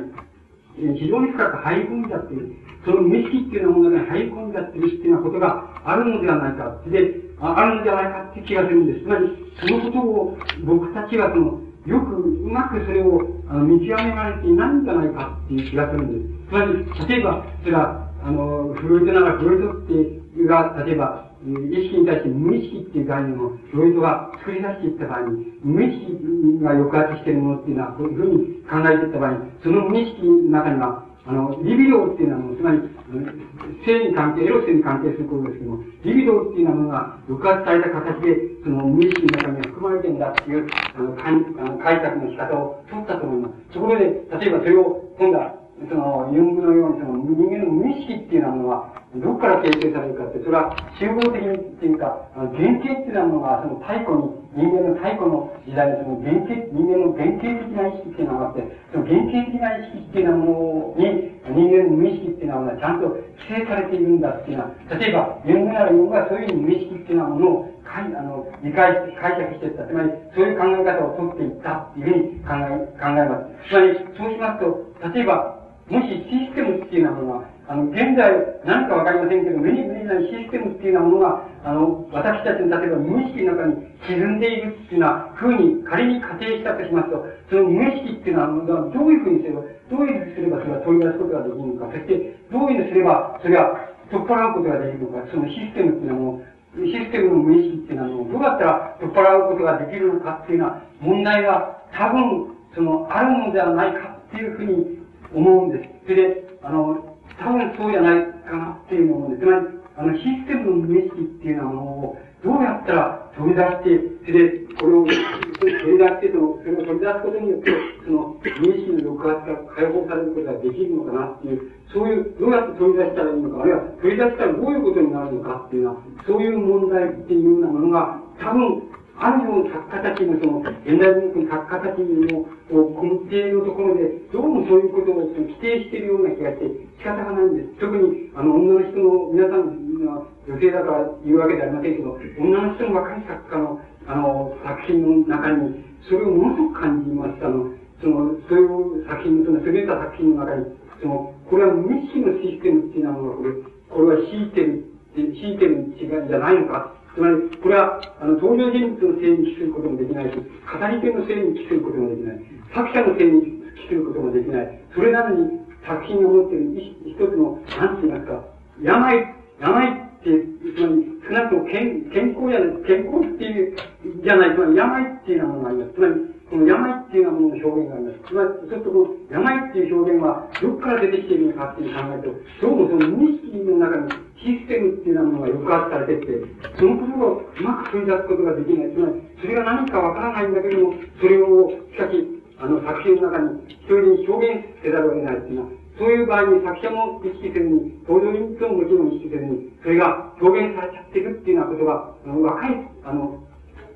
非常に深く入り込んじゃってる。その無意識っていうものが入り込んじゃってるっていうようなことがあるのではないか。で、あるのではないかって気がするんです。つまり、そのことを僕たちはその、よくうまくそれをあの見極められていないんじゃないかっていう気がするんです。つまり、例えば、それは、あの、フロイトならフロイトってが、例えば、意識に対して無意識っていう概念をロイトが作り出していった場合に、無意識が抑圧しているものっていうのは、こういうふうに考えていった場合に、その無意識の中には、あの、リビドーっていうのは、つまり、性に関係、エロスに関係することですけども、リビドーっていうものが抑圧された形で、その無意識の中には含まれてるんだっていう、あの、解釈の仕方を取ったと思います。ところで、例えばそれを、今度は、その、ユングのように、その、人間の無意識っていうのは、どこから形成されるかって、それは集合的にっていうか、原型っていうのが、その太古に、人間の太古の時代にその原型、人間の原型的な意識っていうのがあって、その原型的な意識っていうのに、人間の無意識っていうのはちゃんと規制されているんだっていうのは、例えば、ユングならユングはそういうふうに無意識っていうようなものをかいあの理解解釈していった。つまり、そういう考え方をとっていったっていうふうに考え、考えます。つまり、そうしますと、例えば、もしシステムっていうようなものが、あの、現在、何かわかりませんけど、目に見えないシステムっていうようなものが、あの、私たちの例えば無意識の中に沈んでいるっていうような風に仮に仮定したとしますと、その無意識っていうのは、どういうふうにすれば、どういうふうにすればそれは取り出すことができるのか、そして、どういうふうにすれば、それは取っ払うことができるのか、そのシステムっていうのはもう、システムの無意識っていうのはどうやったら取っ払うことができるのかっていうような問題が多分、その、あるのではないかっていうふうに思うんです。それで、あの、多分そうじゃないかなっていうものです、つまり、あの、システムの無意識っていうのは、あの、どうやったら飛び出して、それで、これを取り出して、その、それを取り出すことによって、その、無意識の抑圧から解放されることができるのかなっていう、そういう、どうやって取り出したらいいのか、あるいは取り出したらどういうことになるのかっていうのは、そういう問題っていうようなものが、多分、あるような作家たちのその、現代文学の作家たちの根底のところで、どうもそういうことを規定しているような気がして仕方がないんです。特に、あの、女の人の、皆さん、女性だから言うわけではありませんけど、女の人の若い作家の、あの、作品の中に、それをものすごく感じました。あの、その、そういう作品の、その優れた作品の中に、その、これは無意識のシステムっていうのは、これ、これは強いてる、強いてる違いじゃないのかつまり、これは、あの、登場人物のせいに帰することもできないし、語り手のせいに帰することもできない。作者のせい。に帰することもできない。それなのに、作品を持ってい。る一つの、なんて言い。ますか、病、病って、つまり、少なくとも健健康や、健康っていう、じゃない、つまり病っていうようなものがあります。つまり、この病っていうようなものの表現があります。つまり、ちょっとこの病っていう表現は、どこから出てきてい。るのかっていう考えと、どうもその無意識の中にシステムっていうようなものが抑圧されてって、そのことをうまく取り出すことができない。つまり、それが何かわからないんだけども、それを、しかし、あの、作品の中に一人に表現せざるを得ないっていうのは、そういう場合に作者も意識せずに、登場人物ももちろん意識せずに、それが表現されちゃってるっていうようなことが、あの、若い、あの、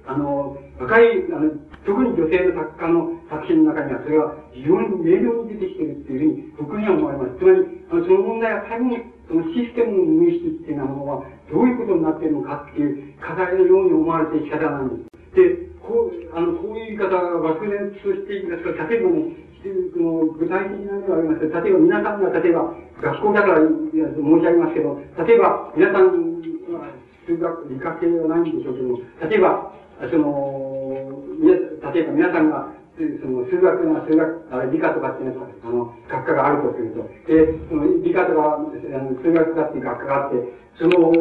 あの、若い、あの、特に女性の作家の作品の中には、それは非常に明瞭に出てきてるっていうふうに、僕には思われます。つまり、あのその問題は最後に、そのシステムの無意識っていうのは、どういうことになっているのかっていう課題のように思われて仕方なん。です。で、こう、あの、こういう言い方が忘れとしていきますか例えばね、その具体的なのがあります例えば皆さん。が、例えば、学校だから申し上げますけど、例えば、皆さん、数学、理科系はないん。でしょうけど例えば、その、例えば皆さん。が、その数学な数学、あ理科とかっていうのは、あの、学科があるとすると、で、その理科とか、あの数学だっていう学科があって、その、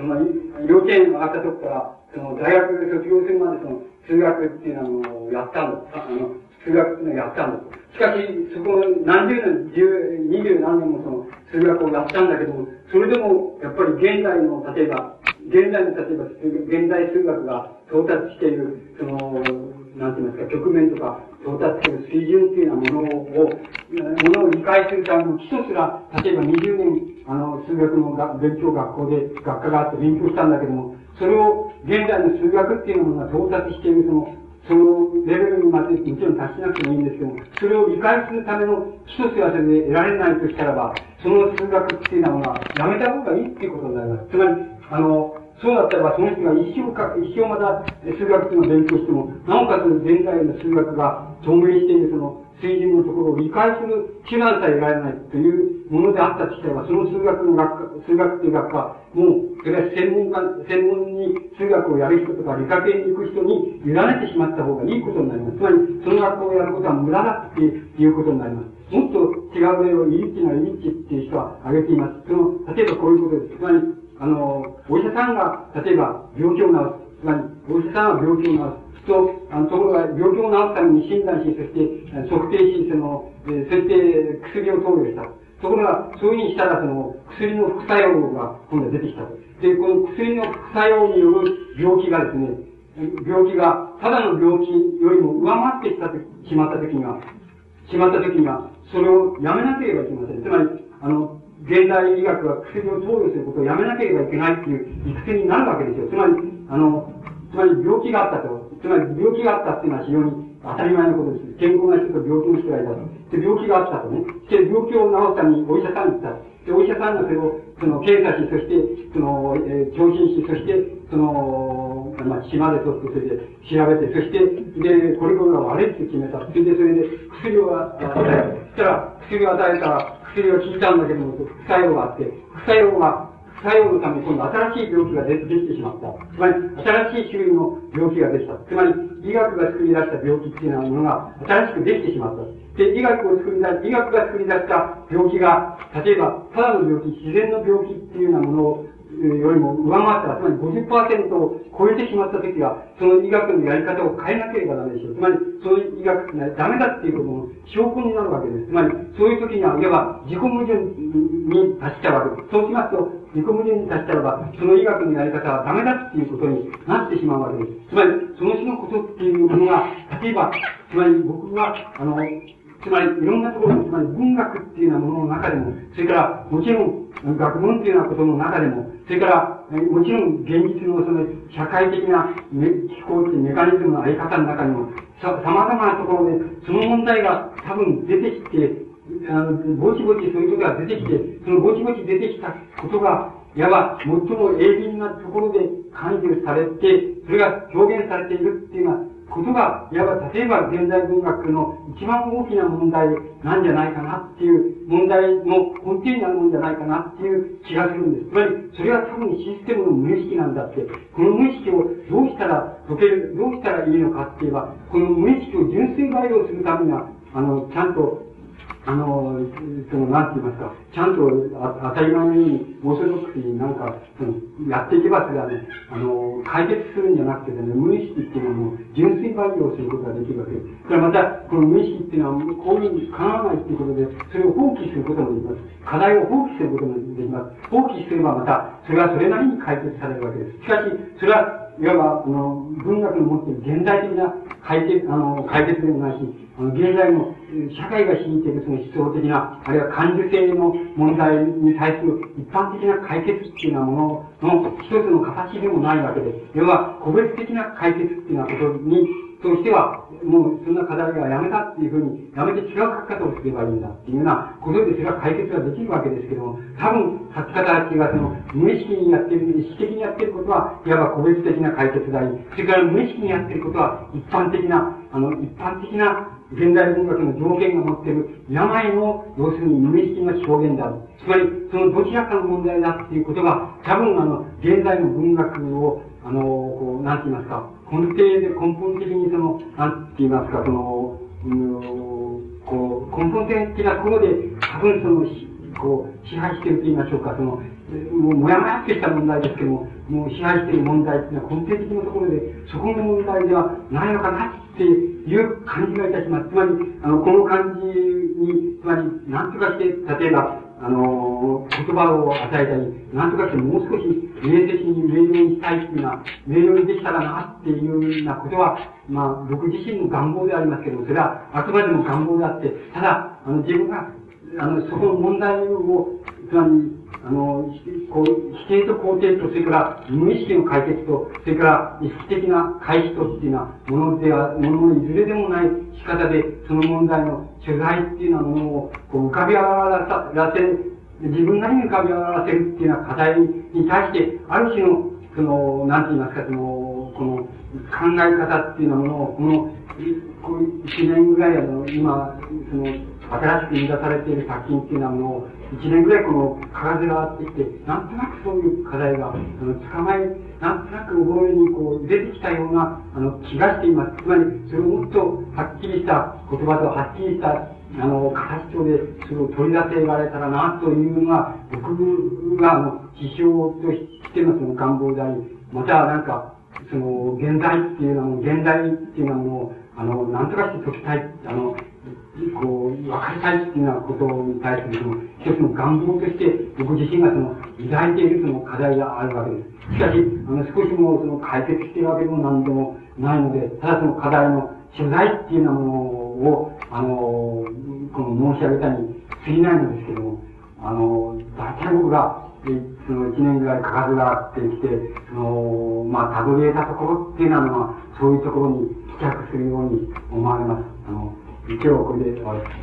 まあ、幼稚園上がったとこから、その大学卒業するまでその数学っていうのをやったんだ。あの、数学っていうのをやったんだ。しかし、そこ何十年、十、二十何年もその数学をやったんだけども、それでも、やっぱり現代の、例えば、現代の例えば、現代数学が到達している、その、なんて言いますか、局面とか到達する水準っていうようなものを、ものを理解するための基礎すら、例えば20年、あの、数学の勉強学校で学科があって勉強したんだけども、それを現代の数学っていうものが到達しているその、そのレベルにまでもちろん達しなくてもいいんですけども、それを理解するための基礎すらそれで得られないとしたらば、その数学っていうのはやめた方がいいっていうことになります。つまり、あの、そうだったら、その人が一生か、一生また数学っていうのを勉強しても、なおかつ現在の数学が透明しているその水準のところを理解する手段さえ得られないというものであったとしたら、その数学の学科、数学っていう学科は、もう、それは専門家、専門に数学をやる人とか理科系に行く人に委ねてしまった方がいいことになります。つまり、その学校をやることは無駄だっていうことになります。もっと違う例をイリッチなイリッチっていう人は挙げています。その、例えばこういうことです。つまり、あの、お医者さんが、例えば病気を治す。つまり、お医者さんは病気を治す。と、あの、ところが、病気を治すために診断し、そして、測定し、その、えー、そして薬を投与した。ところが、そういうふうにしたら、その、薬の副作用が今度出てきた。で、この薬の副作用による病気がですね、病気が、ただの病気よりも上回ってきたと、しまったときには、しまったときには、それをやめなければいけません。つまり、あの、現代医学は薬を投与することをやめなければいけないっていう育成になるわけですよ。つまり、あの、つまり病気があったと。つまり病気があったっていうのは非常に当たり前のことです。健康な人と病気の人がいたと。で、病気があったとね。で、病気を治すためにお医者さんに行った。で、お医者さんがそれを、その、検査し、そして、その、えー、聴診し、そして、その、まあ、血まで取って、それで調べて、そして、で、これこれが悪いって決めた。それで、それで、薬を与え、そしたら、薬を与えたら、薬を聞いたんだけども、副作用があって、副作用が作用のため今度新しい病気ができてしまった。つまり、新しい種類の病気ができた。つまり、医学が作り出した病気っていうようなものが新しくできてしまった。で、医学を作り出し、医学が作り出した病気が、例えば、ただの病気、自然の病気っていうようなものをよりも上回ったら、つまり50%を超えてしまったときは、その医学のやり方を変えなければダメでしょう。つまり、その医学がダメだっていうことの証拠になるわけです。つまり、そういうときには、いわば自己矛盾に達しちゃうわけです。そうしますと、自己矛盾に達したらば、その医学のやり方はダメだっていうことになってしまうわけです。つまり、その種のことっていうものが、例えば、つまり僕は、あの、つまりいろんなところ、つまり文学っていうようなものの中でも、それからもちろん学問っていうようなことの中でも、それからもちろん現実のその社会的な機構ってメカニズムのあり方の中にも、さ、様々なところでその問題が多分出てきて、あの、ぼちぼちそういうことが出てきて、そのぼちぼち出てきたことが、いわば最も鋭敏なところで感知されて、それが表現されているっていうのは、ことが、いわば例えば現代文学の一番大きな問題なんじゃないかなっていう問題の根底にあるんじゃないかなっていう気がするんです。つまり、それは多分システムの無意識なんだって、この無意識をどうしたら解ける、どうしたらいいのかって言えば、この無意識を純粋培養するためには、あの、ちゃんとあの、その、なんて言いますか、ちゃんとあ当たり前のように、オーソドックスになんか、その、やっていけばそれはね、あの、解決するんじゃなくてね、無意識っていうのも純粋培養することができるわけです。それからまた、この無意識っていうのは、こういうふうに叶わないっていうことで、それを放棄することもできます。課題を放棄することもできます。放棄すればまた、それはそれなりに解決されるわけです。しかし、それは、いわば、あの、文学の持っている現代的な解決、あの、解決でもないし、あの、現在の社会が敷いているその思想的な、あるいは感受性の問題に対する一般的な解決っていうようなものの一つの形でもないわけで。要は、個別的な解決っていうようなことにとしては、もうそんな課題はやめたっていうふうに、やめて違う書き方をすればいいんだっていうようなことでそれは解決ができるわけですけども、多分書き方たちがその無意識にやってる、意識的にやってることは、いわば個別的な解決だり、それから無意識にやってることは一般的な、あの、一般的な現代文学の条件が持っている病の、要するに無意識の表現である。つまり、そのどちらかの問題だっていうことが、多分あの、現在の文学を、あの、こう、なんて言いますか、根底で根本的にその、なんて言いますか、その、うん、こう、根本的なところで、多分その、こう、支配していると言いましょうか、その、もう、もやもやってした問題ですけども、もう支配している問題っていうのは根底的なところで、そこの問題ではないのかなっていう感じがいたします。つまり、あの、この感じに、つまり、なんとかして、例えば、あの、言葉を与えたり、なんとかしてもう少し明晰に明瞭にしたいっていうのは、明瞭にできたらなっていうようなことは、まあ、僕自身の願望でありますけど、それはあくまでも願望であって、ただ、あの、自分が、あの、そこの問題を、つまり、あの、こう、否定と肯定と、それから無意識の解決と、それから意識的な回避とっていうようなものでは、もののいずれでもない仕方で、その問題の取材っていうようなものをこう浮かび上がらせ、自分なりに浮かび上がらせるっていうような課題に対して、ある種の、その、なんて言いますか、その、この考え方っていうようなものを、この、こう一年ぐらいあの、今、その、新しく生み出されている作品っていうようなものを、一年ぐらいこの、鏡があってきて、なんとなくそういう課題が、あの、捕まえ、なんとなく覚えにこう、出てきたような、あの、気がしています。つまり、それをもっとはっきりした言葉とはっきりした、あの、形とで、それを取り出せられたらな、というのが、僕が、あの、指標としてのその願望であり、また、なんか、その、現代っていうのはもう、現代っていうのはもう、あの、なんとかして解きたい、あの、こう、分かりたいっていうようなことに対するその、一つの願望として、僕自身がその、抱いているその課題があるわけです。しかし、あの、少しもその解決しているわけでも何でもないので、ただその課題の取材っていうようなものを、あの、この申し上げたに過ぎないのですけども、あの、大体僕が、その一年ぐらいかかるがあってきて、その、まあ、たどり得たところっていうのは、そういうところに帰着するように思われます。あの、今日はこれで終わります。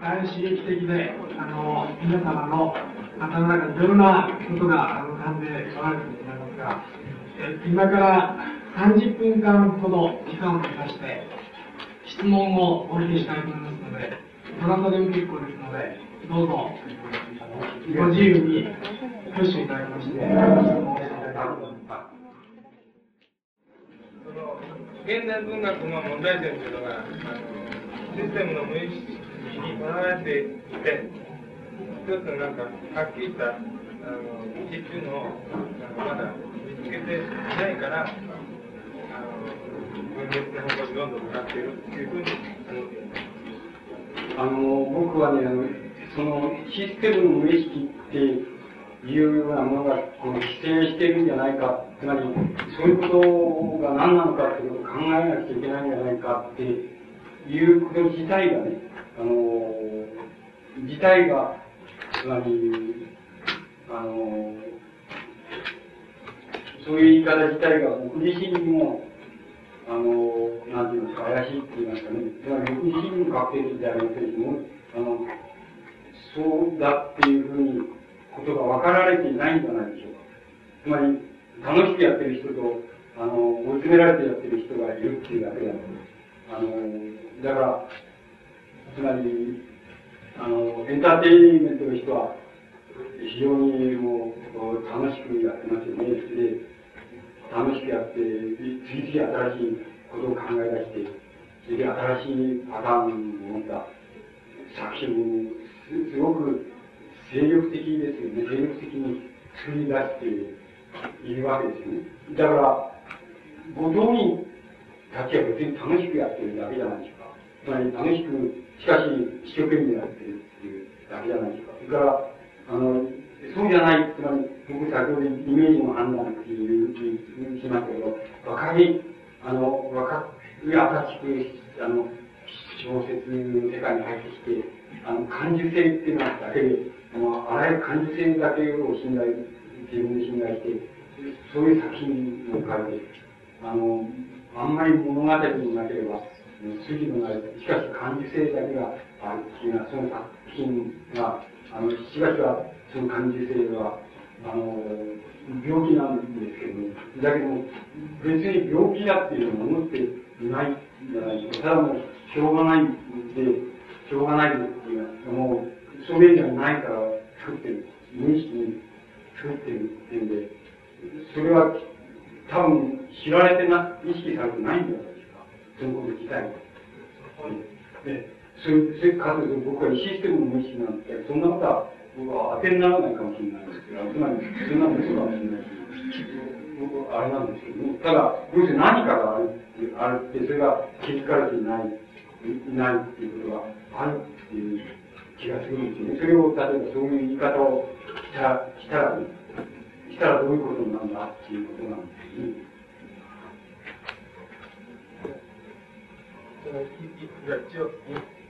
大刺激的で、あの、皆様の頭の中にいろんなことが浮かんでおられると思いますが、え今から30分間ほど時間をかけまして、質問をお受けしたいと思いますので、並んだでも結構ですので、どうぞ、ご自由に挙手いただきまして、現代文学の問題点というのが、システムの無意識にとらわれていて、一つのなんか、はっきりしたあの道っていうのをのまだ見つけていないから、あの分裂の方向にどんどん向かっているっていうふうにあのあの、僕はね、あの、そのシステムの無意識っていうようなものがこの規制してるんじゃないか、つまり、そういうことが何なのかっていうことを考えなくちゃいけないんじゃないかっていうこと自体がね、あの、自体が、つまり、あの、そういう言い方自体が僕自身にもあの、なんていうんですか、怪しいって言いますかね。つまり、僕自身の確定でありますけれども、あの、そうだっていうふうに、ことが分かられていないんじゃないでしょうか。つまり、楽しくやってる人と、あの、追い詰められてやってる人がいるっていうだけだと。あの、だから、つまり、あの、エンターテインメントの人は、非常にもう、楽しくやってますよね。で、楽しくやって、次々新しいことを考え出して、それで新しいパターンを持った作品をすごく精力的ですよね。精力的に作り出しているわけですよね。だから、ご当人たちは別に楽しくやってるだけじゃないですか。つまり楽しく、しかし一生懸命やってるっていうだけじゃないですか。それから、あの、そうじゃない、つまり、僕先ほどイメージの判断っていうふうにしましたけど、若い、あの、若い新しく、あの、小説の世界に入ってきて、あの、感受性っていうのだけで、あの、あらゆる感受性だけを信頼、自分で信頼して、そういう作品を書いて、あの、あんまり物語もなければ、筋のない、しかし感受性だけがあるっていうのは、その作品が、あの、しばしばその感受性は、あの、病気なんですけど、ね、だけど、別に病気だっていうのを思っていないじゃないですか。ただもう、しょうがないで、しょうがないっていうのは、もう、それじゃないから作ってる。無意識に作ってるっていうんで、それは多分知られてな、意識されてないんじゃないですか。そのこと自体は。で、それ、それかつ僕はシステムの無意識なんて、そんなことは僕は当てにならないかもしれないんですけど、つまり、そんな嘘かもしれないし、僕あれなんですけどね。ただ、要するに何かがあるって、あるって、それが気づかれていない、いないっていうことがあるっていう気がするんですよね。それを、例えばそういう言い方をしたら、したら、ね、したらどういうことなんだっていうことなんですよね。その一応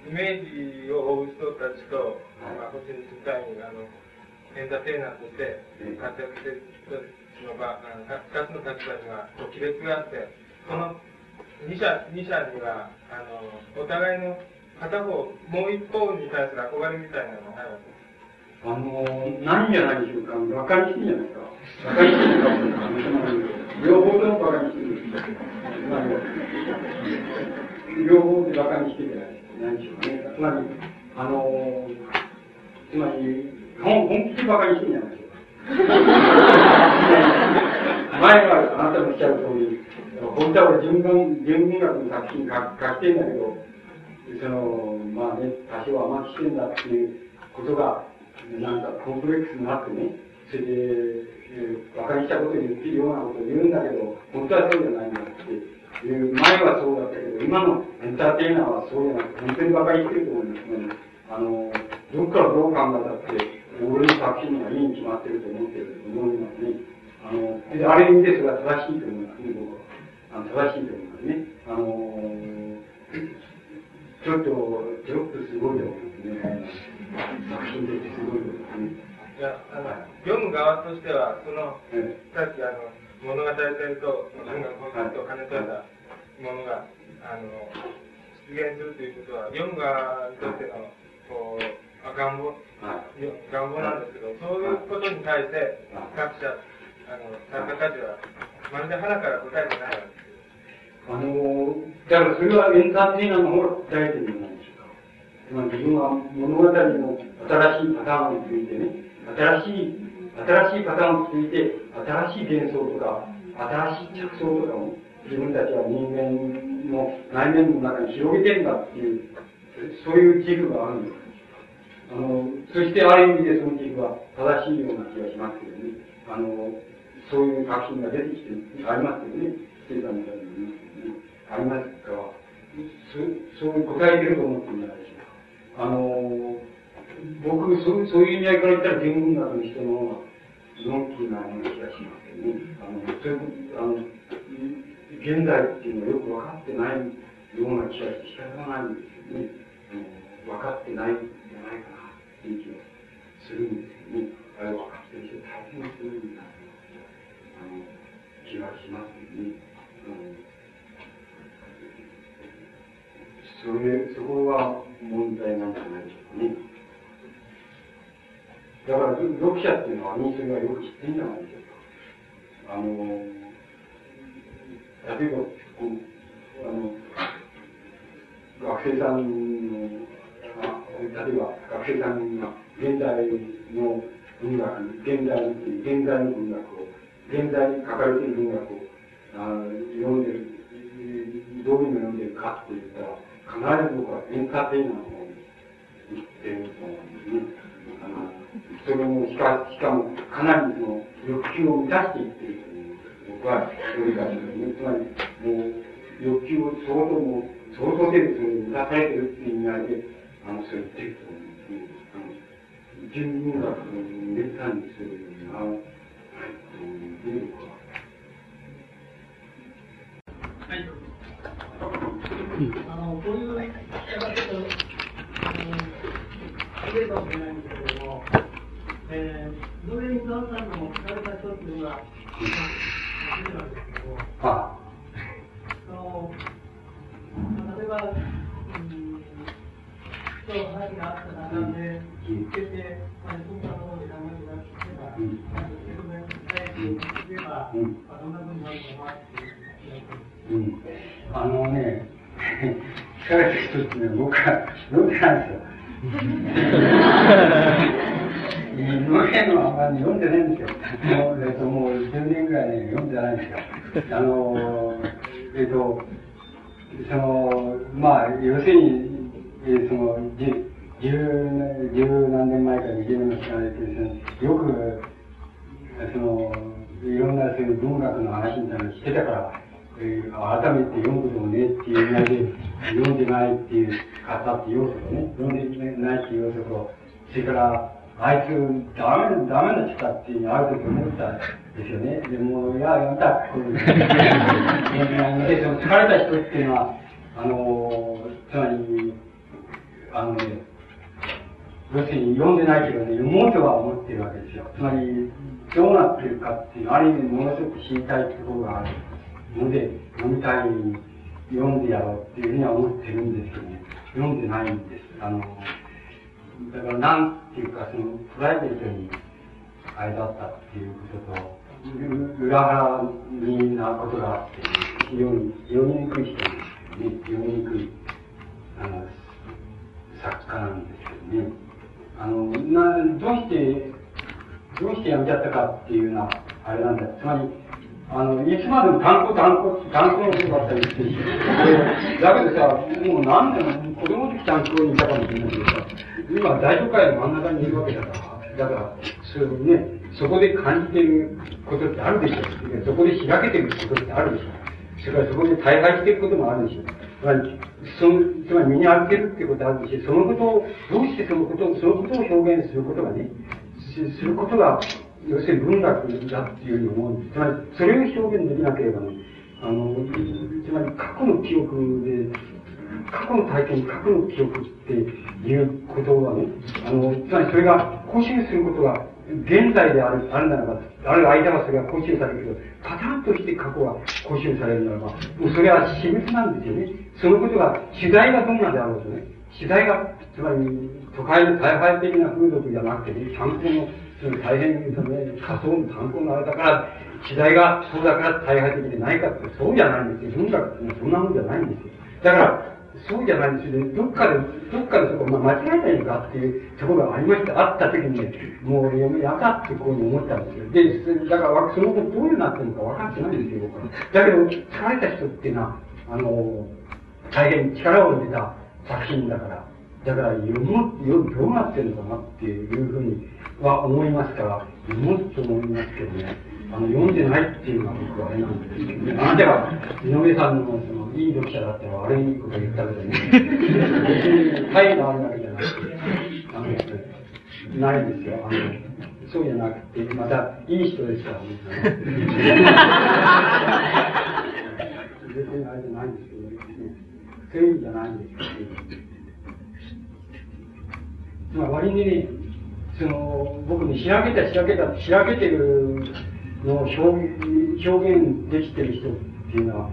イメージを追う人たちと、まあ、星野みたいにあのエンターテイナーとして活躍している人の場、二つの立場には亀裂があって、その二者二者にはあのお互いの片方、もう一方に対する憧れみたいなのがないわけ？です。あのー、ないんじゃないでしょうか。馬鹿にしてんじゃないですか。馬鹿にしてるかも両方とも馬鹿にしてる。両方で馬鹿にしてるじゃない何でしょうね。つまり、あのつまり、本本気で馬鹿にしてんじゃないでしょうか。前はあなたのおっしゃる通り、本当は俺純文、純文学の作品書書きてんだけど、その、まあね、多少は甘きしてんだっていうことが、なんかコンプレックスになってね、それで、えー、馬鹿にしたことを言ってるようなこと言うんだけど、本当はそうじゃないんだって。いう前はそうだったけど、今のエンターテイナーはそうじゃなくて、本当に馬鹿にしてると思うんですね。あの、どっからどう考えたって、俺の作品がいいに決まってると思ってると思いますね。あの、である意味でそれは正しいと思いますね、僕は。あの正しいと思いますね。あのちょっと、ちょっとすごいと思いますね。作品としてすごいと思いますね。いや、あの、読む側としては、その、さっきあの、物語性と文学本質と兼ね取ったものが、あの、出現するということは、読む側にとっての、こう、願望、願望なんですけど、そういうことに対して、作者、あの、作家たちは、まるで腹から答えてないわけです。あの、だからそれはエンターテイナーの方が答えてるんじゃないでしょうか。つまり自分は物語の新しいパターンについてね、新しい新しいパターンをついて、新しい幻想とか、新しい着想とかを自分たちは人間の内面の中に広げてんだっていう、そういう自負があるんです。あの、そしてある意味でその自負は正しいような気がしますけどね。あの、そういう作品が出てきて、ありますけどね。ステータみたいに、ありますか？ら、そういう答えてると思ってるんじゃないでしょうか。あの、僕、そうそういう意味合いから言ったら天文学の人の方が、のんきなような気がしますけどね。あの、そういう、あの、現在っていうのはよく分かってないような気がして仕方がないんですよね。分かってないんじゃないかなっていう気がするんですよね。あれ分かってる人大変するんだあの気がしますよね。それ、そこは問題なんじゃないでしょうかね。だから、読者っていうのは、みんながよく知ってるんじゃないでしょうか。あの、例えば、こ、あの、学生さんの、例えば学生さんが現代の文学、現代の、現在の文学を、現在に書かれている文学をあ読んでる、どういうの読んでるかって言ったら、必ず僕はエンターテイナーの方に言ってると思うんですね。あの、それもしか、しかもかなりの欲求を満たしていってる僕はそれからつまり、もう、欲求を相当も、相当程度それに満たされてるっていう意味合いで、あの、そう言ってると思うんですね。あの、純文学のメタにするような、はい、という僕は。はい。あの、こういう、聞き方ちょっと、あの、触れるかもしれないん。ですけれども、えー、ノーベルに座ったのを聞かれた人っていうのは、ああの例えば、うん、今日話があった中で、聞いてて、まあ、そん。なところで考えてらっしゃれば、受け止めたいとすれば、どん。なふうになるかなっていう。あのね、聞かれた人ってね、僕は読ん。でないん。ですよ。無限の漫画読んでないんですよ。もう、えっと、もう10年ぐらいね、読んでないんですよ。あの、えっと、その、まあ、要するに、えー、その、十、十何年前から20年の知らですね、よく、その、いろんなそういう文学の話みたいなのしてたから、改めて読むこともねっていう意味で、読んでないっていう方って要素とね、読んでないっていう要素と、それから、あいつ、ダメ、ダメな人だっていうのある時思ったんですよね。でも、いや、やめた、こういう。で、その疲れた人っていうのは、あの、つまり、あのね、要するに読んでないけどね、読もうとは思ってるわけですよ。つまり、どうなってるかっていう、ある意味ものすごく知りたいところがあるので、読みたい、読んでやろうっていうふうには思ってるんですけどね、読んでないんです。あの、だからなんていうか、その、プライベートに、あれだったっていうことと、裏腹になことがあって、非常に読みにくい人ですけどね、読みにくい、あの、作家なんですけどね。あの、な、どうして、どうしてやめちゃったかっていうのは、あれなんだ。つまり、あの、いつまでも単語単語、単語のことばっかり言ってるし。だけどさ、もう何でも子供の時単語にいたかもしれないけどさ、今大都会の真ん中にいるわけだから、だから、そういうね、そこで感じてることってあるでしょう。そこで開けてることってあるでしょう。それからそこで大敗していることもあるでしょう。つまり、その、つまり身に預けるってことあるし、そのことを、どうしてそのことを、そのことを表現することがね、することが要するに文学だっていうふうに思うんです。つまり、それを表現できなければね、あの、つまり過去の記憶で、過去の体験、過去の記憶っていうことはね、あの、つまりそれが更新することが現在である、あるならば、ある間はそれが更新されるけど、パターンとして過去が更新されるならば、もうそれは私物なんですよね。そのことが、取材がどんなであろうとね、取材が、つまり、都会の大敗的な風俗じゃなくてね、観光の大変、その、仮想の参考のあれだから、時代がそうだから大敗的でないかって、そうじゃないんですよ。文学ってそんなもんじゃないんですよ。だから、そうじゃないんですよね。どっかで、どっかでそこ、まあ、間違えたのかっていうところがありました。あった時にね、もうやめ、やかってこういうふうに思ったんですよ。で、だからその後どういうなってるのか分かってないんですよ、僕は。だけど、疲れた人っていうのは、あの、大変力を入れた作品だから、だから読む、読む、どうなってるのかなっていうふうには思いますから、読むと思いますけどね。あの、読んでないっていうのは僕はあれなんですけどね。あなたが井上さんのその、いい読者だったら悪いこと言ったけどね。別に、態度あるわけじゃなくて、あの、ないですよ。あの、そうじゃなくて、また、いい人ですからね。別にあれじゃないんですけどね。そういう意味じゃないんですけど、まあ、割にね、その、僕にしらけた、しらけた、しらけてるの表表現できてる人っていうのは、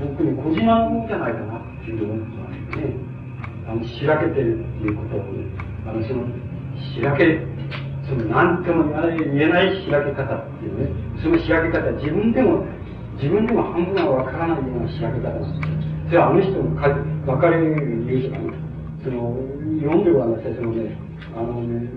僕に小島のじゃないかなっていう思ってますね。あの、しらけてるっていうことを、あの、その、しらけ、その、なんとも言わない、言えないしらけ方っていうね、そのしらけ方、自分でも、自分でも半分はわからないようなしらけ方です。それはあの人の、分かれる理由とかね、その、読んでごらんなさい、そのね、あのね、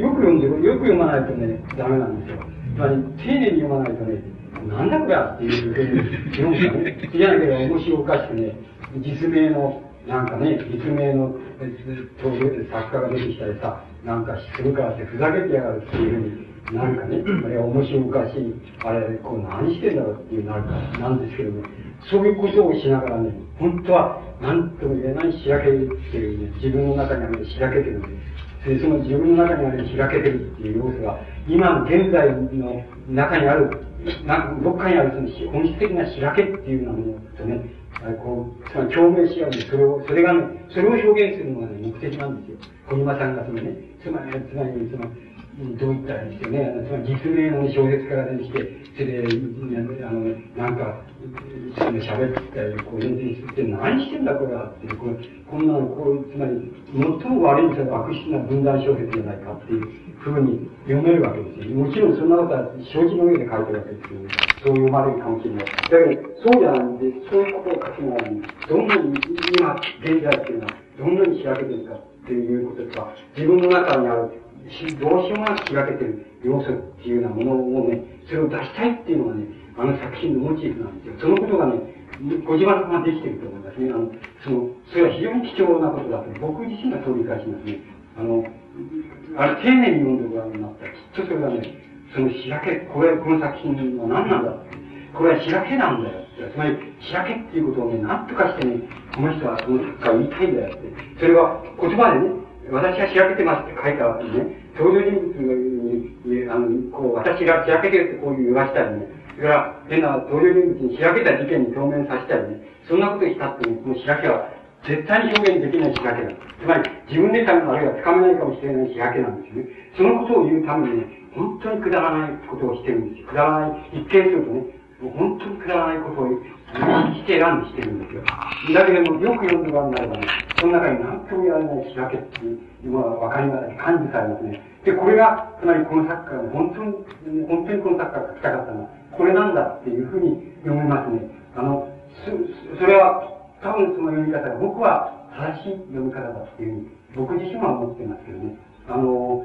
よく読んで、よく読まないとね、ダメなんですよ。つまり、丁寧に読まないとね、なんだこれっていうふうに読むかね。じゃなければ面白おかしくね、実名の、なんかね、実名の登場で作家が出てきたりさ、なんかするからってふざけてやがるっていうふうになんかね、あれ面白おかしい、あれ、こう何してんだろうっていうなるかなんですけどね、そういうことをしながらね、本当は何とも言えないしらけっていうね、自分の中にあるしらけてるんで。でその自分の中にある開けてるっていう要素が、今現在の中にある、などっかにあるその本質的な開けっていうようなものとね、こう、つまり共鳴し合うそれを、それがね、それを表現するのがね、目的なんですよ。小島さんがそのね、つまり、つまり、その、どういったらいいですね。つまり実名の小説から出てきて、それで、あの、なんか、喋ってたり、こう、演説して、何してんだこれはって、これ、こんなの、こう、つまり、最も悪いその悪質な分断小説じゃないかっていうふうに読めるわけですよ。もちろんそんなことは承知の上で書いてるわけですよ、そう読まれるかもしれない。だけど、そうじゃないんで、そういうことを書きながら、どんなに今、現在っていうのは、どんなに開けてるかっていうこととか、自分の中にあるしどうしようもなく開けてる要素っていうようなものをね、それを出したいっていうのがね、あの作品のモチーフなんですよ。そのことがね、ご自慢ができてると思いますね。あの、その、それは非常に貴重なことだと、僕自身がそう理解しますね。あの、あれ丁寧に読んでごらんになったら、きっとそれはね、その開け、これ、この作品は何なんだ。これは開けなんだよ。つまり、開けっていうことをね、何とかしてね、この人はこの作家は言いたいんだよって。それは言葉でね、私は開けてますって書いたわけね。登場人物に、あの、こう、私が開けてるってこう言わしたりね。それから、変な登場人物に開けた事件に表面させたりね。そんなことしたってね、この開けは、絶対に表現できない開けだ。つまり、自分でさえもあるいはつかめないかもしれない開けなんですよね。そのことを言うためにね、本当にくだらないことをしてるんですよ。くだらない、一見するとね、もう本当にくだらないことをして選んでしてるんですよ。だけども、よく読んでごらんになればね、その中に何とも言われない仕掛けっていうのは分かりますね、感じされますね。で、これが、つまりこの作家が本当に、本当にこの作家が書きたかったのは、これなんだっていうふうに読めますね。あの、そそれは、多分その読み方が、僕は正しい読み方だっていうふうに、僕自身は思ってますけどね。あの、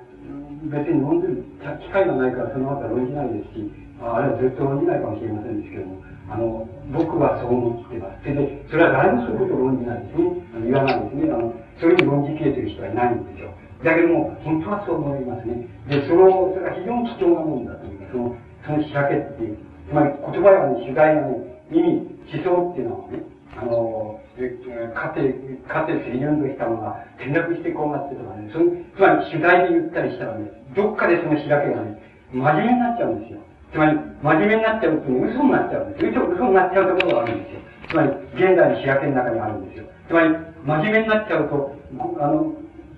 別に論ずる機会がないからその後は論じないですし、あれはずっと論じないかもしれませんですけども、あの、僕はそう思ってます。で、それは誰もそういうことを論じないんですね。あの言わないですね。あの、そういうふうに論じきれてる人はいないんですよ。だけども、本当はそう思いますね。で、その、それが非常に貴重なものだというか、その、その仕掛けっていう、つまり言葉やね、取材のね、意味、思想っていうのはね、あの、かて、かてセリュンドしたものが転落してこうなってとかね、その、つまり取材で言ったりしたらね、どっかでその仕掛けがね、真面目になっちゃうんですよ。つまり、真面目になっちゃうと嘘になっちゃうんですよ。嘘になっちゃうところがあるんですよ。つまり、現代の仕分けの中にあるんですよ。つまり、真面目になっちゃうと、あの、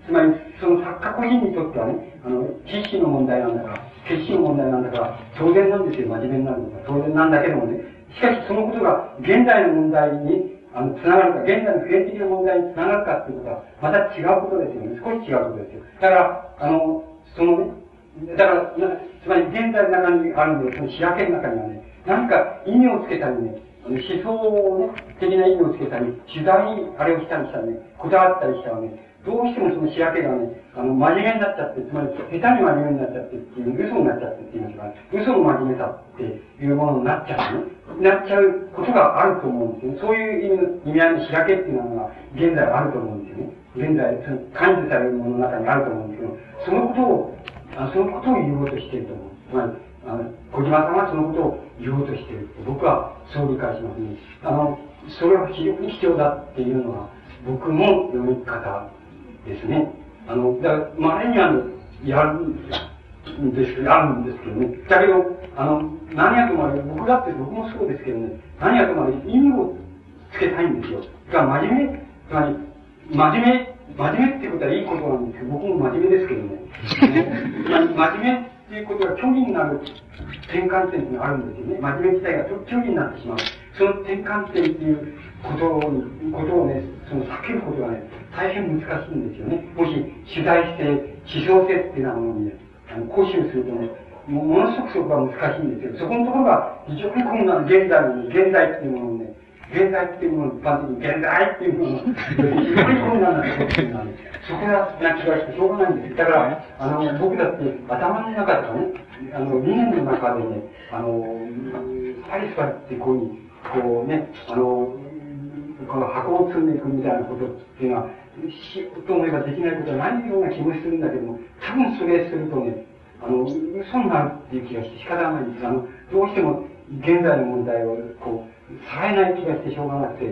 つまり、その作家個人にとってはね、あの、知識の問題なんだから、決心の問題なんだから、当然なんですよ、真面目になるのが。当然なんだけどもね。しかし、そのことが、現代の問題に、あの、つながるか、現代の普遍的な問題につながるかっていうことは、また違うことですよね。少し違うことですよ。だから、あの、そのね、だから、つまり現在の中にあるんで、その仕分けの中にはね、何か意味をつけたりね、あの思想的な意味をつけたり、取材にあれをしたりしたらね、こだわったりしたらね、どうしてもその仕分けがね、あの、真面目になっちゃって、つまり、下手に真面目になっちゃってっていう、嘘になっちゃってっていますか、嘘の真面目さっていうものになっちゃうね。なっちゃうことがあると思うんですよね。そういう意味の意味合いの仕分けっていうのが、現在あると思うんですよね。現在、その、管理されるものの中にあると思うんですけど、そのことを、あそのことを言おうとしていると思う。つまり、あの、小島さんはそのことを言おうとしているって僕はそう理解しますね。あの、それは非常に必要だっていうのが僕の読み方ですね。あの、だから、まれにあの、やるんですけど、あるんですけどね。だけど、あの、何やともあれ、僕だって僕もそうですけどね、何やともあれ、意味をつけたいんですよ。だから真面目、つまり、真面目、真面目ってことはいいことなんですけど、僕も真面目ですけどね。真面目っていうことが虚偽になる転換点っていうのがあるんですよね。真面目自体が虚偽になってしまう。その転換点っていうことに、ことをね、その避けることがね、大変難しいんですよね。もし取材して、思想性っていうようなものにね、あの講習するとね、もものすごくそこが難しいんですよ。そこのところが非常に困難、現在に、現在っていうものをね、現在っていうもの一般的に現在っていうものを、非常に困難なところっていうのはね、そこがな気がしてしょうがないんです。だから、あの、僕だって頭の中とかね、あの、理念の中でね、あの、サリスパリってこういうこうね、あの、この箱を積んでいくみたいなことっていうのは、しようと思えばできないことはないような気もするんだけども、多分それするとね、あの、嘘になるっていう気がして仕方がないんです。あの、どうしても現在の問題を、こう、さえない気がしてしょうがなくて、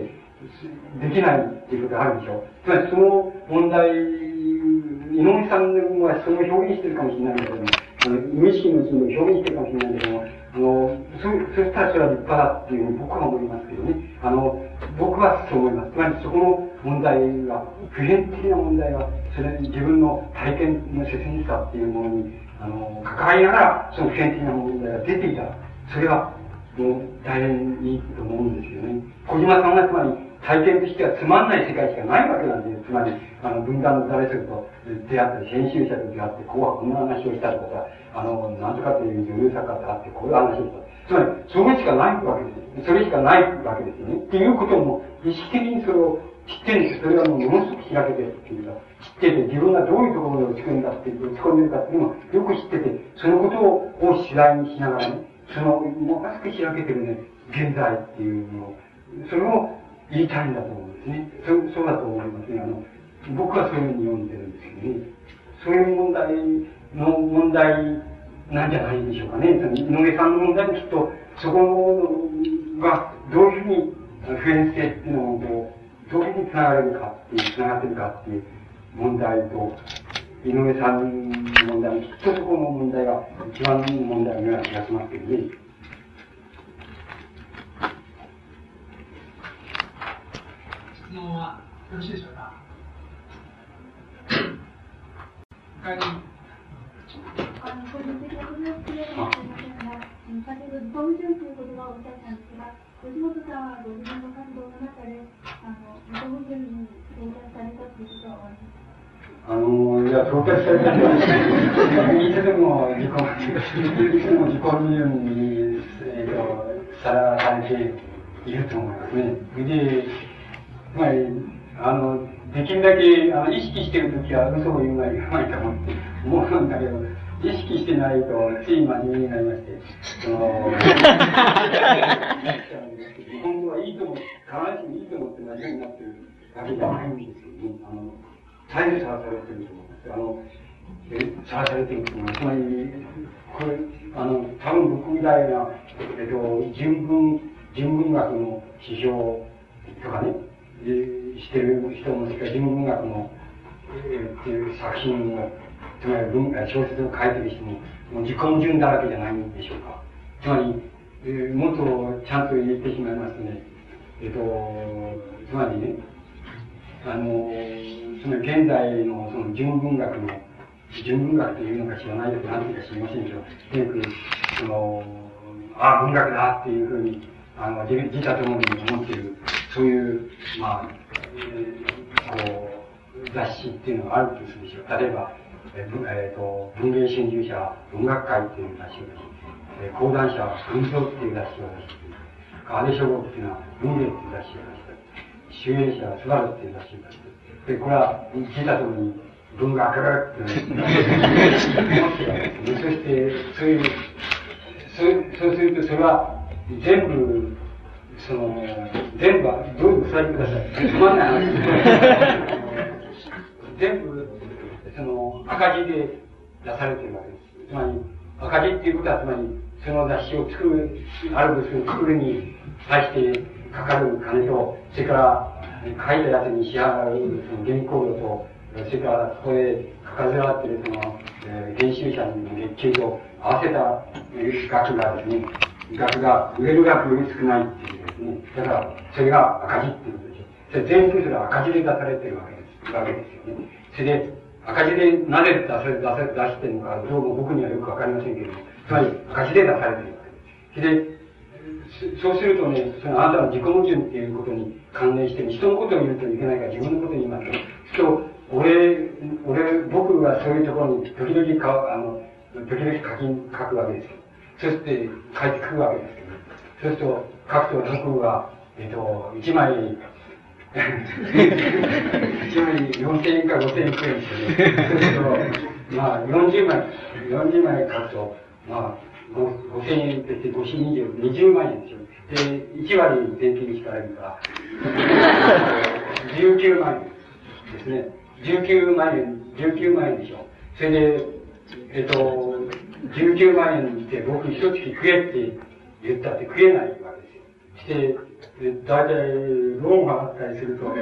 できないっていうことがあるでしょ。つまりその問題、井上さんはその表現してるかもしれないけども、あの無意識のうちに表現してるかもしれないけども、あの、そ、そしたらそれは立派だっていうふうに僕は思いますけどね。あの、僕はそう思います。つまりそこの問題が、普遍的な問題が、それ自分の体験の切実さっていうものに、あの、関わりながら、その普遍的な問題が出ていたら、それは、もう大変いいと思うんですよね。小島さんはつまり、体験としてはつまんない世界しかないわけなんですよ。つまり、あの、分断の誰すると出会って、編集者と出会って、こうはこんな話をしたとかさ、あの、なんとかという女優作家と会って、こういう話をした。つまり、それしかないわけですよ。それしかないわけですよね。っていうことも、意識的にそれを知ってるんです。それはもうものすごく開けてるっていうか、知ってて、自分がどういうところで落ち込んだっていう、落ち込んでるかっていうのをよく知ってて、そのことを取材にしながらね、その、ものすごく開けてるね、現在っていうのを、それを言いたいんだと思うんですね。そそうだと思いますね。あの、僕はそういうふうに読んでるんですけどね。そういう問題の問題なんじゃないでしょうかね。その井上さんの問題もきっと、そこがどういうふうに普遍性っていうのをどういうふうにつながれるかっていう、つながってるかっていう問題と、井上さんの問題もきっとそこの問題が一番の問題のような気がしますけどね。質問はよろしいでしょうか？他に。あの、個人的なことを聞いてませんが、先ほど、リフォームという言葉をおっしゃったんですが、藤本さんはご自分の活動の中で、あの、に到達されたということはあの、いや、到達されたんいつでも自己、いつでも自己矛盾に、えっ、と、さらされていると思いますね。で、まり、あの、できるだけ、あの、意識してるときは嘘を言うのは言わないと思って、思うんだけど、意識してないと、つい真面目になりまして、その、日本語はいいと思って、必ずしもいいと思って真面目になってるわけじゃないんですけどね。あの、左右さらされてると思います。あの、さらされてると思います。つまり、これ、あの、多分僕みたいな、えっと、人文、人文学の批評とかね、してる人も、それから人文学の、えー、っていう作品を、つまり文小説を書いてる人も、もう自己矛盾だらけじゃないんでしょうか。つまり、えー、もっとちゃんと言ってしまいますとね、えっ、と、つまりね、あの、その現在のその純文学の、純文学というのか知らないけど、何ていうか知りませんけど、とにかく、その、ああ、文学だっていうふうに、あの、自自他ともに思っている、そういう、まあ、えー、こう、雑誌っていうのがあるとするでしょ。う。例えば、えーえーと、文芸春秋社文学会っていう雑誌を出し、え、講談社文章っていう雑誌を出し、姉書房っていうのは、文芸っていう雑誌がありました。主演者はスバルっていう雑誌がありました。で、これは、聞いたときに、文学って思って、そして、そういう、そうそうすると、それは、全部、その、全部、どうぞお座りください。つまんない話。全部、その、赤字で出されてるわけです。つまり、赤字っていうことは、つまり、その雑誌を作る、ある部数作るに対してかかる金と、それから、書いたやつに支払う、その原稿料と、それからそこでかかずらってるその、えー、編集者の月給と合わせた額がですね、額が売れる額より少ないっていうですね、だから、それが赤字っていうことです。それ全部それは赤字で出されてるわけです。わけですよね。それで、赤字でなぜ出され、出され、出してるのか、どうも僕にはよくわかりませんけれども、つまり赤字で出されてるわけです。で、そうするとね、そのあなたの自己矛盾っていうことに関連して、人のことを言うといけないから自分のことを言いますけど、俺、俺、僕がそういうところに時々か、あの、時々書き、書くわけですよ。そして書いてくるわけですけど、そうすると、書くと僕は、えっ、と、一枚、一枚4000円か5000円くらいですよね。そうすると、まあ、40枚、40枚書くと、まあ、5000円って言って、5 20、20万円ですよ。で、1割税金引かれるから、[laughs] 19万円ですね。19万円、19万円でしょ。それで、えっと、19万円って僕一月食えって言ったって食えないわけですよ。して、大体、ローンがあったりすると、[laughs] 食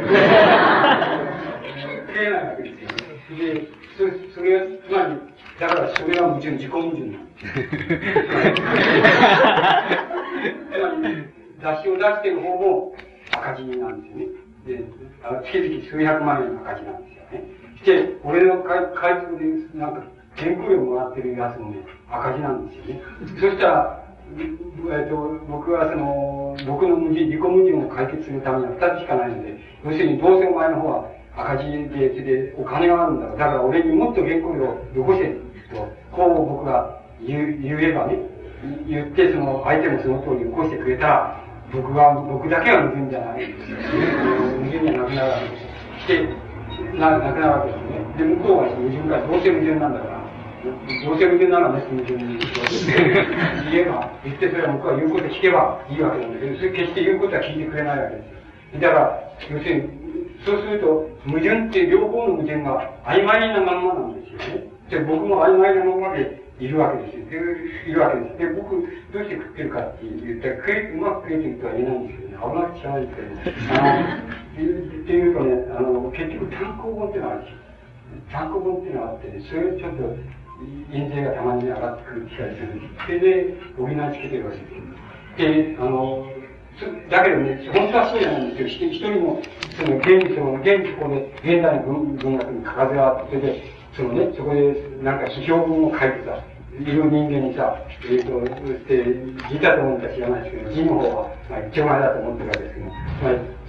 えないわけですよ。で、そそれは、つまり、だからそれはもちろん自己矛盾なんです。雑誌を出してる方も赤字なんですよね。で、月々数百万円の赤字なんですよね。して、俺の買い、買い付で、なんか、原稿料もらってるやつもね、赤字なんですよね。そしたら、えっと、僕はその、僕の矛盾、自己矛盾を解決するためには二つしかないので、要するにどうせお前の方は赤字で、で、お金があるんだ、だから俺にもっと原稿料をよこせと、こう僕が言言えばね、言って、その、相手もその通り起こしてくれたら、僕は、僕だけは矛盾じゃない。矛盾じゃなくなるわけです。して、な、なくなるわけですね。で、向こうは矛盾か、どうせ矛盾なんだから、どうせ矛盾ならね、矛盾に言えば、言ってそれは僕は言うこと聞けばいいわけなんだけど、それ決して言うことは聞いてくれないわけですよ。だから、要するに、そうすると、矛盾って両方の矛盾が曖昧なまんまなんですよね。で、僕も曖昧なままでいるわけですよ。いるわけです。で、僕、どうして食ってるかって言ったら、食え、うまく食えてるとは言えないんですけどね。危なく知らないですけどね。あの、っていうとね、あの、結局単行本っていうのがあるんですよ。単行本っていうのがあってね、それちょっと、印税がたまに上がってくる機会するんです。それで、補いつけてるわけですよ。で、あの、だけどね、本当はそうじゃないんですよ。一人も、その、現、その、現そこで、現代の文文学にかかずがあって、それで、そのね、そこで、なんか批評文を書いてさ、いる人間にさ、えっ、ー、と、で、字だと思ったら知らないですけど、字の方は、まあ、一丁前だと思ってるわけですけど、まあ、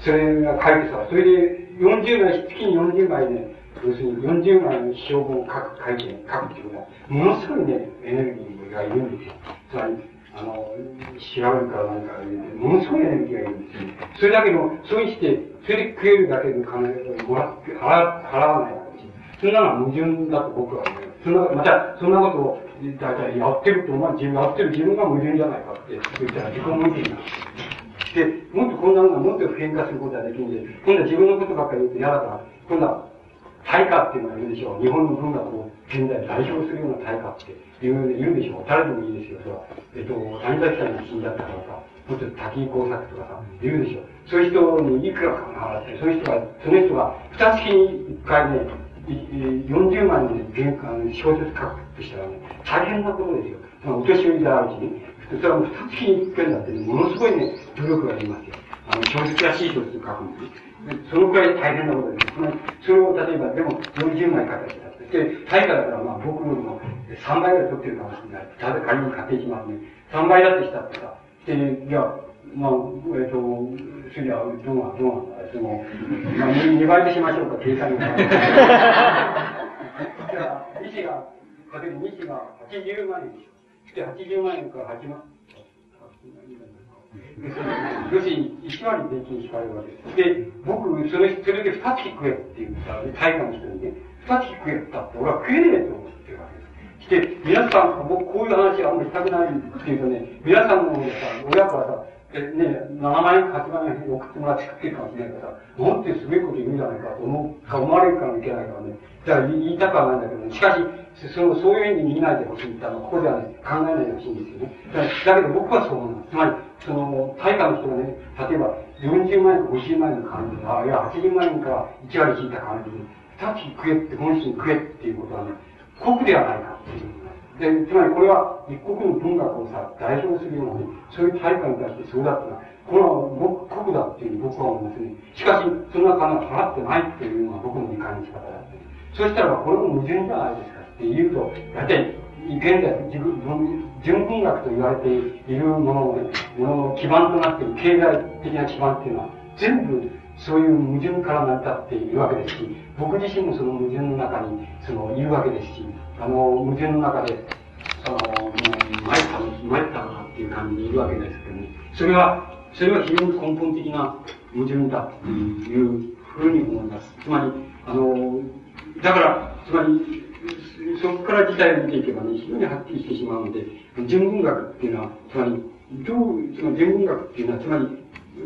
それが書いてさ、それで、40枚、月に40枚ね、要するに40枚の標本を書く、書いて、書くっていうことは、ものすごいね、エネルギーがいるんですよ。つまり、あの、調べるからなんか、ものすごいエネルギーがいるんですよ。それだけの、そうして、それで食えるだけの金をもらって、払払わないわけです。そんなのは矛盾だと僕は思う。そんな、また、そんなことを、だいたいやってると、まあ自分やってる自分が矛盾じゃないかって言ったら自己矛盾なんで。もっとこんなのがもっと普遍化することができるんで、今度は自分のことばっかり言うと嫌だから、今度は大化っていうのがいるでしょう。日本の文学を現在代表するような大化っていう、いるでしょう。誰でもいいですよ、それは。えっと、谷崎さんが死んじゃったからさ、もっと滝工作とかさ、いるでしょう。そういう人にいくらか払って、そういう人が、その人が、二月に一回ね、40万で小説書くとしたらね、大変なことですよ。そのお年寄りであるしね。それは二月に一回だって、ものすごいね、努力がありますよ。あの、小説らしい小説を書くんです。そのくらい大変なことです。それを例えば、でも40枚書いたとして、対価だからまあ僕よりも3倍ぐらい取ってるかもしれない。ただ仮に仮定しますね。3倍だってしたってさ。で、いや、まあ、えっ、ー、と、そりゃ、どうなん、どうなんだ。その、まあ2、倍でしましょうか、計算が。じゃあ、利子が、かける利子が80万円でしょ。で、80万円から8万、要するに、1割税金引かれるわけです。で、僕、それ、それで2月食えって言った大会の人にね、2月食えったって俺は食えねえと思ってるわけです。して、皆さん、僕こういう話あんまりしたくないっていうとね、皆さんのさ、親からさ、え、ね、7万円、8万円送ってもらって食ってるかもしれないからさ、なんてすごいこと言うんじゃないかと思う、か思われるからいけないからね。だから言いたくはないんだけど、ね、しかし、その、そういう意味に見ないでほしいって、あの、ここではね、考えないでほしいんですよね。だだけど僕はそう思うつまり、その、対価の人がね、例えば、40万円か50万円の感じで、あ、いや、80万円から1割引いた感じで、さっき食えって、本心食えっていうことはね、国ではないかっていう。で、つまりこれは一国の文学をさ、代表するようなね、そういう対価に対してそうだってのは、これは国だっていうに僕は思いますね。しかし、その金払ってないっていうのが僕の理解の仕方だって。そしたらこれも矛盾じゃないですかって言うと、大体、現在、自分、純文学と言われているものの、ね、ものの基盤となっている経済的な基盤っていうのは、全部そういう矛盾から成り立っているわけですし、僕自身もその矛盾の中に、その、いるわけですし、あの、矛盾の中で、その、参った。参った。なっていう感じにいるわけですけどね。それは、それは非常に根本的な矛盾だというふうに思います。つまり、あの、だから、つまり、そこから事態を見ていけばね、非常にはっきりしてしまうので、純文学っていうのは、つまり、どう、つまり純文学っていうのは、つまり、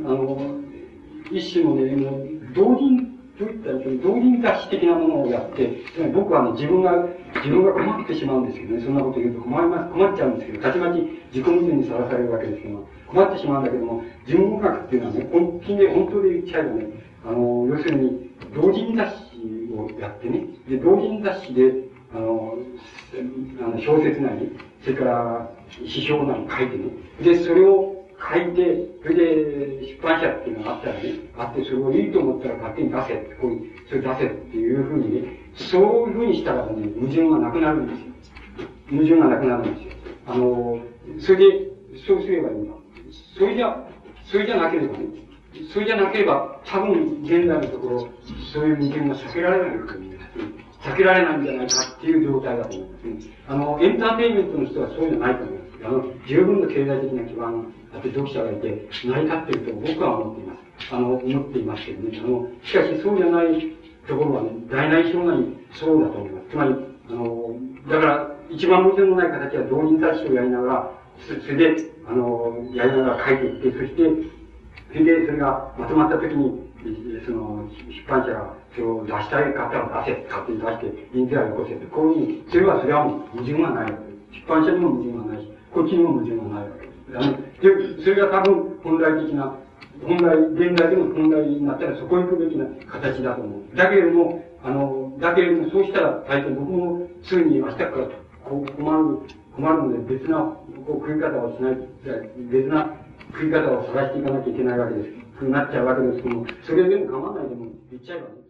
あの、一種のね、もう、同人どういった同人雑誌的なものをやって、つまり僕はね、自分が、自分が困ってしまうんですけどね、そんなこと言うと困ります、困っちゃうんですけど、たちまち自己矛盾にさらされるわけですけども、困ってしまうんだけども、純文学っていうのはね、本気で、本当で言っちゃえばね、あの、要するに、同人雑誌をやってね、で、同人雑誌で、あの、あの小説なり、それから、詩評なり書いてね、で、それを書いて、それで出版社っていうのがあったらね、あって、それをいいと思ったら勝手に出せって、こういう、それ出せっていうふうにね、そういうふうにしたらね、矛盾がなくなるんですよ。矛盾がなくなるんですよ。あの、それで、そうすればいいんだ。それじゃ、それじゃなければね、それじゃなければ、多分、現在のところ、そういう矛盾が避けられないと思います。避けられないんじゃないかっていう状態だと思いますね。あの、エンターテインメントの人はそういうのないと思います。あの、十分な経済的な基盤だって読者がいて、成り立っていると僕は思っています。あの、思っていますけどね。あの、しかしそうじゃないところはね、大なり小なりそうだと思います。つまり、あの、だから、一番矛盾のない形は同人雑誌をやりながら、それで、あの、やりながら書いていって、そして、それで、それがまとまった時に、その、出版社が、それを出したい。方を出せ、勝手に出して、印税をよこせって、こうい。うふうに、それはそれはもう矛盾はない。出版社にも矛盾はない。し、こっちにも矛盾はない。わけです。で、それが多分本来的な、本来、現代でも本来になったらそこに行くべきな形だと思う。だけれども、あの、だけれども、そうしたら大抵僕もすぐに明日からこう困る、困るので別なこう食い。方をしない、別な食い。方を探してい。かなきゃい。けない。わけです。くなっちゃうわけですけども、それでも構わないでも言っちゃえばね。